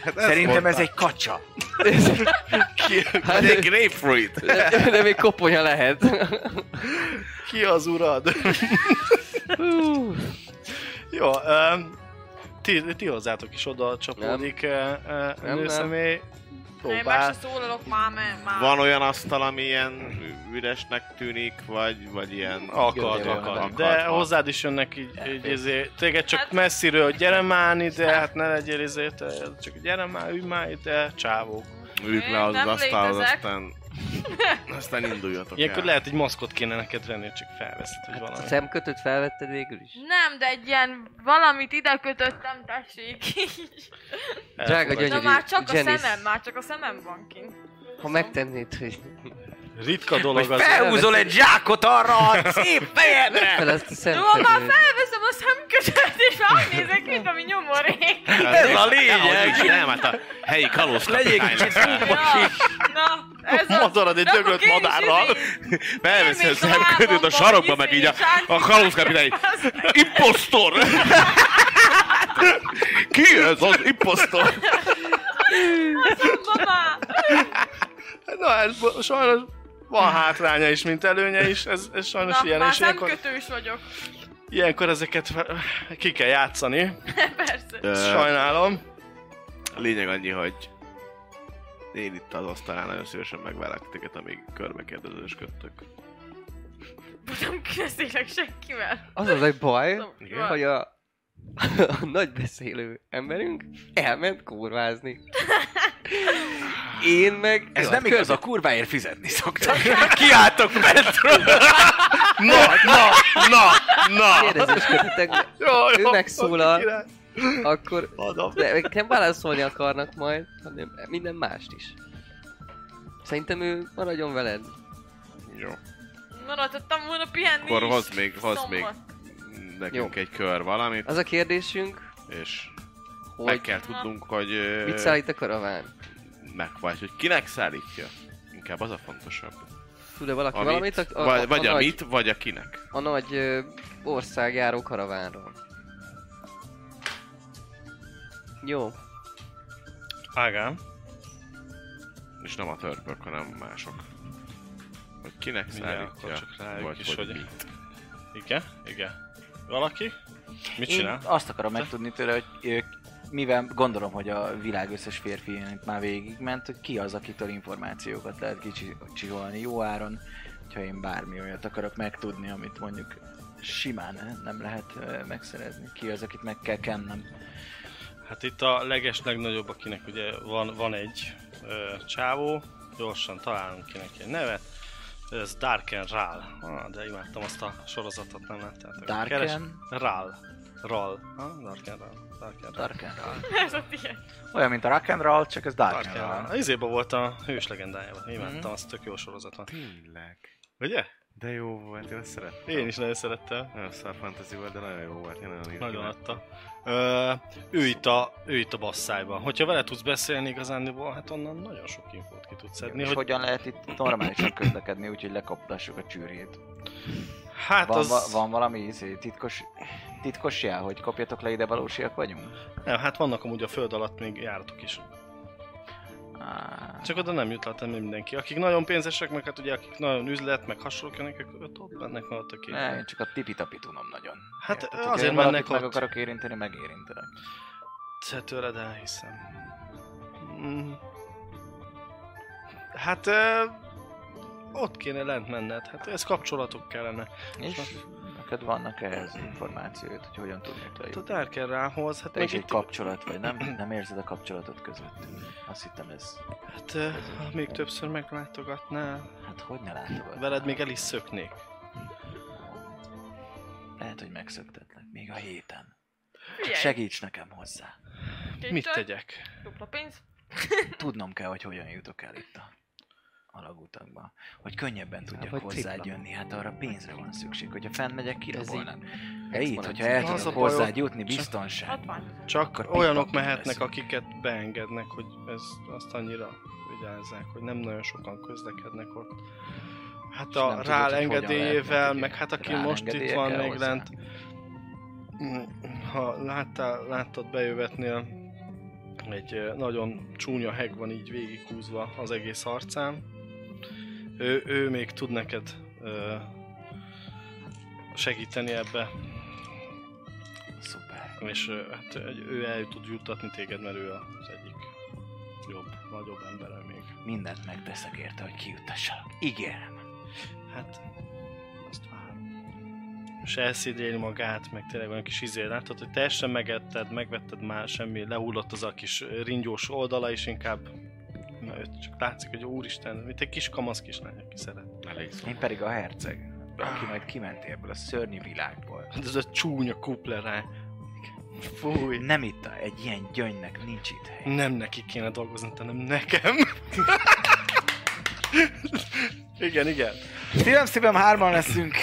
neve? Szerintem ez egy kacsa. Hát egy grapefruit. De, de még koponya lehet. ki az urad? Jó, um, ti, ti hozzátok is oda csapódik uh, uh, Nem, nőszemély. Már Próbál. se szólalok már, mert már... Van olyan asztal, ami ilyen üresnek tűnik, vagy, vagy ilyen... Akad, akad. akad, De van. hozzád is jönnek így, így izé, téged csak Hát- messziről, hogy gyere már ide, hát ne legyél izé, te, csak gyere már, ülj már ide, csávók. Üljük le az Nem asztalhoz, aztán... (laughs) Aztán induljatok Ilyenkor el. lehet, hogy maszkot kéne neked venni, csak felveszed, hogy A valami. szemkötőt felvetted végül is? Nem, de egy ilyen valamit ide kötöttem, tessék. (laughs) Drága gyönyörű Na már csak a Janice, szemem, már csak a szemem van kint. Ha megtennéd, hogy Ritka dolog az. Felhúzol egy zsákot arra a szép fejedre! fel ezt a Jó, már szemkötőt. felveszem a szemkötőt, és már nézek, mint ami nyomorék. Ez a lényeg! Nem, nem, hát a helyi kalózkapitány lesz. Ja, na, ez az. Motorod egy döglött madárral, izé- felveszi a szemködőt a sarokba, meg így a, a kalózkapitány. Impostor! Ki ez az impostor? Mama! Na, ez sajnos van hátránya is, mint előnye is, ez, ez sajnos Na, ilyen, már és ilyenkor, szemkötős vagyok. ilyenkor ezeket ki kell játszani. (laughs) Persze. Ö, Sajnálom. Lényeg annyi, hogy én itt az asztalán nagyon szívesen megvárlak titeket, amíg körbe kérdezősködtök. Nem beszélek senkivel. Az az egy baj, Igen? hogy a, a nagy beszélő emberünk elment kurvázni. (laughs) Én meg... Ez nem igaz, a kurváért fizetni szoktak. (laughs) Kiálltok Petről! Na, na, na, na! Kérdezősködtetek, Jó, ő megszólal, király. akkor... De nem válaszolni akarnak majd, hanem minden mást is. Szerintem ő maradjon veled. Jó. Maradhattam volna pihenni Akkor hozd még, hozd még Nekünk egy kör valamit, Az a kérdésünk, és meg hogy kell tudnunk, hogy... mit szállít a karaván? meg vagy, hogy kinek szállítja. Inkább az a fontosabb. Tud-e valaki Amit, valamit a, a, vagy, a, vagy a, amit, nagy, vagy a kinek. a nagy ö, országjáró karavánról? Jó. Ágám. És nem a törpök, hanem mások. Hogy kinek Mindjárt szállítja, csak rájuk vagy is, hogy, hogy- mit. Igen? Igen. Valaki? Mit Én csinál? azt akarom megtudni tőle, hogy ők, mivel gondolom, hogy a világ összes férfi már végigment, hogy ki az, akitől információkat lehet kicsiholni jó áron, hogyha én bármi olyat akarok megtudni, amit mondjuk simán nem lehet megszerezni. Ki az, akit meg kell kennem. Hát itt a leges legnagyobb, akinek ugye van, van egy ö, csávó, gyorsan találunk ki neki egy nevet. Ez Darken Ral. Ah, de imádtam azt a sorozatot, nem láttátok? Darken? Ral. Ral. Ah, Darken Ral. Darken. Darken Roll. Ez a tiéd. Olyan, mint a rock and roll, csak ez Darken Darken Ral. Roll. Izéba volt a hős legendájában. Imádtam, Mhm. azt tök jó sorozat van. Tényleg. Ugye? De jó volt, én ezt szerettem. Én is nagyon szerettem. Nagyon szar fantasy volt, de nagyon jó volt. Én nagyon Nagyon adta. Ö, ő, itt a, ő itt a basszájban. Hogyha vele tudsz beszélni igazándiból, hát onnan nagyon sok infót ki tudsz szedni. És Hogy, hogyan lehet itt normálisan közlekedni, úgyhogy lekaptassuk a csűrjét? hát Van, az... va, van valami izé, titkos, titkos jel, hogy kopjatok le ide valósiak vagyunk? Nem, hát vannak amúgy a föld alatt még járatok is. Csak oda nem juthat el mindenki. Akik nagyon pénzesek, meg hát ugye akik nagyon üzlet, meg hasonlók jönnek, ők ott, ott mennek ott a két. ne, én csak a tipi-tapi tudom nagyon. Hát Érted? azért én mennek valakit meg ott. akarok érinteni, megérintelek. Te tőled elhiszem. Mm. Hát ö, ott kéne lent menned. Hát ez kapcsolatok kellene. És neked vannak ehhez információt, hogy hogyan tudnék Hát a lejutni? Darkerrához, hát Te meg egy itt, kapcsolat vagy, nem? (clears throat) Nem érzed a kapcsolatot közöttünk? Azt hittem ez... hát, ö, ha még többször meglátogatnál, Hát hogy ne látogatnál? veled még el is szöknék. Lehet, hogy megszöktetlek, még a héten. Figyelj, Segíts nekem hozzá. Mit tegyek? Dupla pénz. Tudnom kell, hogy hogyan jutok el itt a alagutakba. Hogy könnyebben tudjak vagy hozzád jönni, hát arra pénzre van szükség. Hogyha fenn megyek, kirabolnak. De itt, hogyha el tudok hozzád jutni, csak- biztonság. Hatványozat. Csak Akkor olyanok mehetnek, leszünk. akiket beengednek, hogy ez azt annyira vigyázzák, hogy nem nagyon sokan közlekednek ott. Hát a rál engedélyével, meg hát aki most itt van még lent, ha láttál, láttad bejövetnél, egy nagyon csúnya heg van így végighúzva az egész arcán. Ő, ő még tud neked ö, segíteni ebbe, Szuper. és hát ő el tud juttatni téged, mert ő az egyik jobb, nagyobb ember még. Mindent megteszek érte, hogy kijuttassalak. Ígérem. Hát, azt várom. És elszédéli magát, meg tényleg olyan kis izé, látod, hogy teljesen megetted, megvetted már, semmi, lehullott az a kis ringyós oldala, és inkább na, őt csak látszik, hogy úristen, mint egy kis kamasz kislány, aki szeret. Elég szó. Én pedig a herceg, aki majd kimenti ebből a szörnyű világból. Hát ez a csúnya kuplerá. Fúj. Nem itt egy ilyen gyöngynek nincs itt hely. Nem neki kéne dolgozni, hanem nekem. (laughs) igen, igen. Szívem, szívem, hárman leszünk.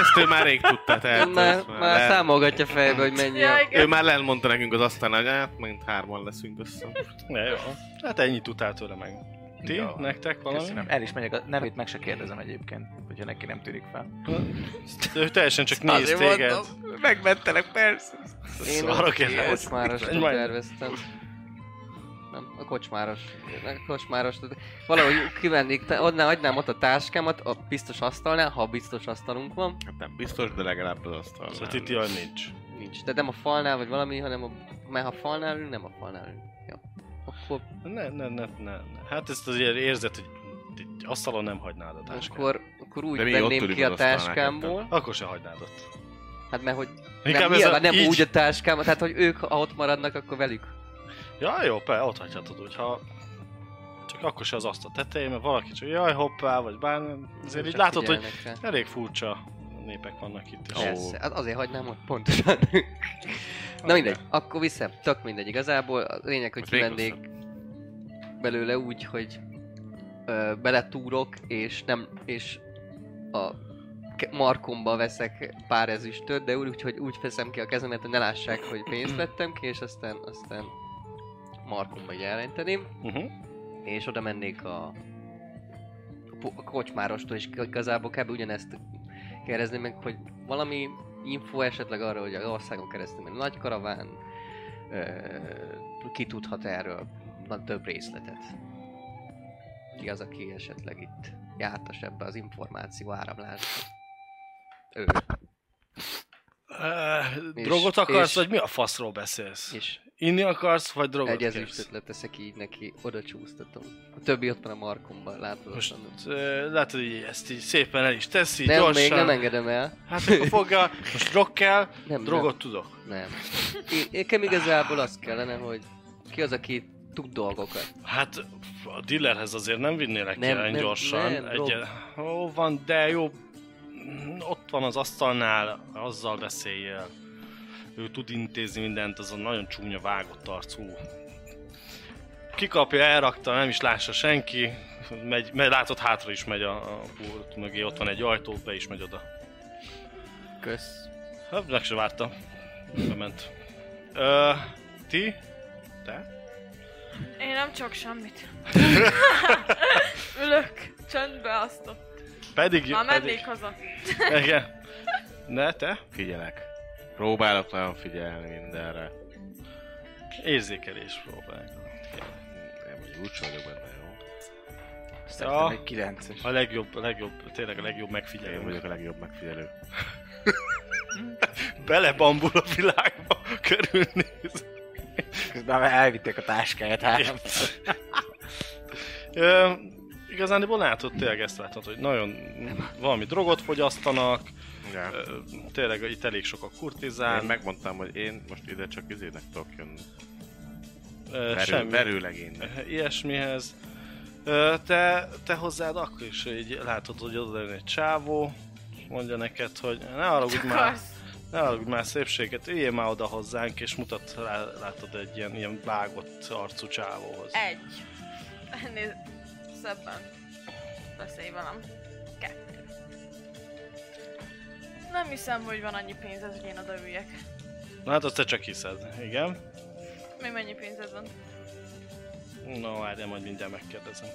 Ezt ő már rég tudta, tehát Már, már le- számolgatja fejbe, hogy mennyi Ja, a... Ő már elmondta nekünk az asztalnál, hogy hát megint hárman leszünk össze. Ja, jó. Hát ennyit tudtál tőle meg. Ti? Jó. Nektek valami? Köszönöm. El is megyek, a nevét meg se kérdezem egyébként, hogyha neki nem tűnik fel. Ő teljesen csak néz Azért téged. mondtam. Megmentelek, persze. Én Arra a kérdez. kocsmárost Egy majd- terveztem. Nem, a kocsmáros. A kocsmáros. Valahogy kivennék, te- adnám, adnám ott a táskámat a biztos asztalnál, ha biztos asztalunk van. Hát nem biztos, de legalább az asztalnál. Szóval itt olyan nincs. Nincs. Tehát nem a falnál vagy valami, hanem a... Mert ha falnál ülünk, nem a falnál ülünk. Jó. Akkor, Ne, ne, ne, ne, ne. Hát ezt azért érzed, hogy egy asztalon nem hagynád a táskát. akkor, akkor úgy De venném ki a táskámból. Akkor se hagynád ott. Hát mert hogy Inkább nem, nyilván a, nem így... úgy a táskámat, tehát hogy ők ha ott maradnak, akkor velük. Ja, jó, pe, ott hagyhatod, hogyha... Csak akkor se az asztal tetején, mert valaki csak jaj, hoppá, vagy bármi. Azért így látod, hogy rá. elég furcsa népek vannak itt. És Persze, hát azért hagynám ott pontosan. Na mindegy, akkor vissza, tök mindegy igazából. A lényeg, hogy kivennék belőle úgy, hogy ö, beletúrok, és nem, és a markomba veszek pár ezüstöt, de úgy, hogy úgy veszem ki a kezemet, hogy ne lássák, hogy pénzt vettem ki, és aztán, aztán markomba így elrenteném, Uh-huh. és oda mennék a, a, a kocsmárostól, és igazából kb. ugyanezt kérdezni meg, hogy valami info esetleg arra, hogy az országon keresztül megy nagy karaván, ö, ki tudhat erről na, több részletet. Ki az, aki esetleg itt jártas ebbe az információ áramlásba. Ő. Uh, És- drogot akarsz, és- vagy mi a faszról beszélsz? És Inni akarsz, vagy drogot egy ezüstöt leteszek így neki, oda csúsztatom. A többi ott van a markomban, látod? Most uh, látod, hogy ezt így szépen el is teszi, nem, gyorsan. még nem engedem el. Hát akkor fogja, most drog kell, Nem, drogot tudok. Nem. Nekem igazából az kellene, hogy ki az, aki tud dolgokat. Hát a dealerhez azért nem vinnélek Nem, ilyen nem, gyorsan. nem, Egy, ó, van, de jó. Ott van az asztalnál, azzal beszéljél. Ő tud intézni mindent, az a nagyon csúnya vágott arcú. Kikapja, elrakta, nem is lássa senki. Megy, megy látod, hátra is megy a, a pult mögé, ott van egy ajtó, be is megy oda. Kösz. Hát, meg se várta. Bement. Ö, ti? Te? Én nem csak semmit. (laughs) Ülök, csöndbe azt ott. Pedig, Már pedig. mennék haza. Igen. Ne, te? Figyelek. Próbálok nagyon figyelni mindenre. Érzékelés próbálj. Nem, hogy úgy vagyok benne, jó? Ja. egy 9-es. A legjobb, a legjobb, tényleg a legjobb megfigyelő. Én vagyok a legjobb megfigyelő. (laughs) Belebambul a világba, körülnéz. Közben már elvitték a táskáját három. Ö, igazániból látod, tényleg ezt látod, hogy nagyon valami drogot fogyasztanak, Ja. tényleg itt elég sok a Én kurtizán, megmondtam, hogy én most ide csak izének tudok jönni. Verő, semmi verőlegénynek. ilyesmihez. Te, te hozzád akkor is így látod, hogy oda jön egy csávó, és mondja neked, hogy ne úgy már? Ne haragudj már szépséget, üljél már oda hozzánk, és mutat rá, látod egy ilyen, ilyen vágott arcú csávóhoz. Egy. (laughs) Ennél szebben beszélj velem. Nem hiszem, hogy van annyi pénzed, hogy én odaüljek. Na hát azt te csak hiszed, igen. Mi mennyi pénzed van? No, várjál, majd mindjárt megkérdezem.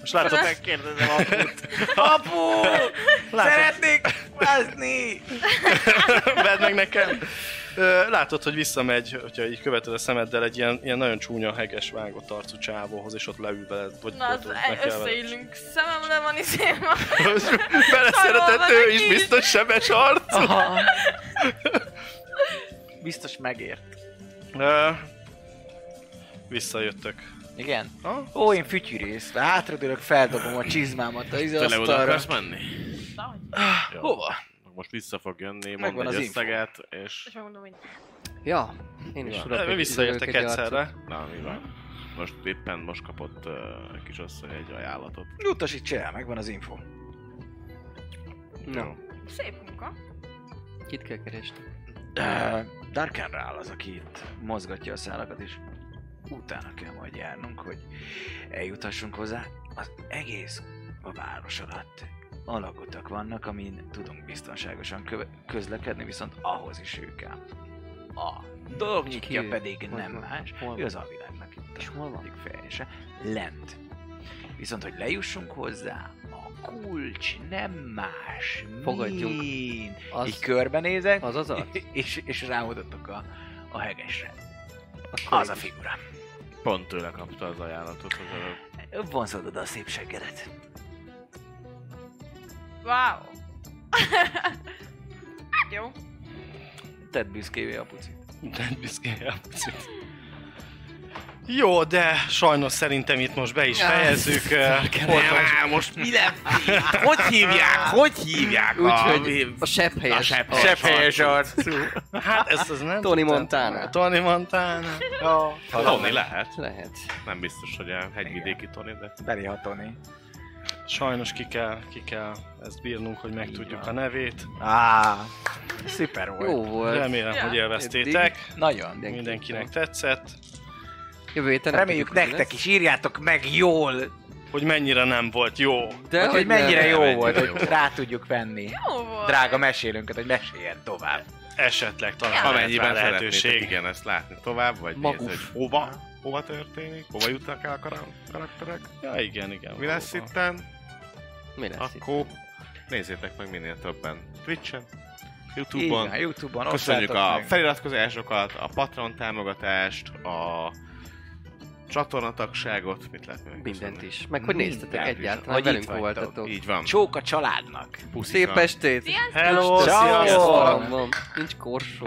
Most látod, Megkérdezem aput. (laughs) Apu! látod, Szeretnék vázni! (laughs) vedd meg nekem. Látod, hogy visszamegy, hogyha így követed a szemeddel egy ilyen, ilyen nagyon csúnya, heges, vágott arcú csávóhoz, és ott leül veled, vagy Na, az veled. összeillünk. Szememre van izém. (laughs) Beleszeretett ő is, biztos sebes arc. Aha. (laughs) Biztos megért. Ö, Visszajöttök. Igen. Ha? Ó, én fütyűrész. Hátradőlök, feldobom a csizmámat az Te le oda asztalra. akarsz menni? Jó. Hova? Most vissza fog jönni, mond Megvan egy az info. összeget, és... És megmondom, hogy Ja, én is Ja. tudok. Ö, Visszajöttek egyszerre. Na, mi van? Most éppen most kapott uh, egy kis asszony egy ajánlatot. Utasíts el, megvan az info. Na, szép munka. kit kell keresni? Uh, Darken áll az, aki itt mozgatja a szálakat, és utána kell majd járnunk, hogy eljuthassunk hozzá. Az egész a város alatt alagutak vannak, amin tudunk biztonságosan köve- közlekedni, viszont ahhoz is ő kell. A dolog nyitja pedig Hol nem van? más, Hol ő az alvilágnak itt. És hol van? Fejese. Lent. Viszont, hogy lejussunk hozzá, a kulcs nem más, Fogadjunk. mint... Az- Így körbenézek, az az (laughs) és, és rámutatok a, a hegesre. Akkor Az a figura. Pont tőle kapta az ajánlatot az előbb. Vonzod oda a szép seggedet. Wow. (laughs) Jó. Tedd büszkévé a pucit. Nem büszkél a picit. Jó, de sajnos szerintem itt most be is fejezzük. ö, Horváth- most mi Hogy hívják? Hogy hívják? Úgyhogy a sebb helyes. sebb- arc. Sebb helyes arcú. Hát ezt az nem Tony. Montana. Tony Montana. Tony lehet. Lehet. Nem biztos, hogy a hegyvidéki Tony, de... Beli Hatoni. Sajnos ki kell, ki kell ezt bírnunk, hogy megtudjuk a nevét. Á, szuper volt. Jó volt. Remélem, Ja. hogy élveztétek. Nagyon. Mindenkinek tetszett. Jövő héten nem Reméljük nektek lesz. is írjátok meg jól, Hogy mennyire nem volt jó. De hogy, hogy mennyire nem. jó mennyire volt, jó hogy rá tudjuk venni. Jó volt. Drága mesélőnket, hogy meséljen tovább. Esetleg talán Amennyiben lehetőség. igen, ezt látni tovább, vagy Maguf. nézni, hogy hova, hova történik, hova jutnak el a kara- karakterek, Ja, igen, igen. mi lesz valóban. itten, Mi lesz itt? akkor nézzétek meg minél többen Twitch-en, Youtube-on, van, Youtube-on Köszönjük a meg. feliratkozásokat, a Patreon támogatást, a csatornatagságot, mit lehet még Mindent köszönni? is. Meg hogy néztetek egyáltalán, Hogy velünk itt voltatok. Így van. Csók a családnak. Puszika. Szép estét! Sziasztok! Hello, sziasztok! Van. Nincs korsó.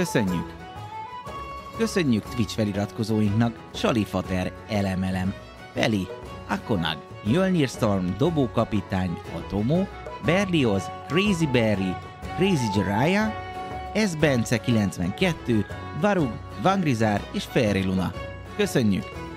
köszönjük! Köszönjük Twitch feliratkozóinknak Salifater, Elemelem, Peli, Akonag, Jölnir Storm, Dobókapitány, Atomo, Berlioz, Crazy Berry, Crazy Jiraiya, S. Bence 92, Varug, Vangrizár és Luna. Köszönjük!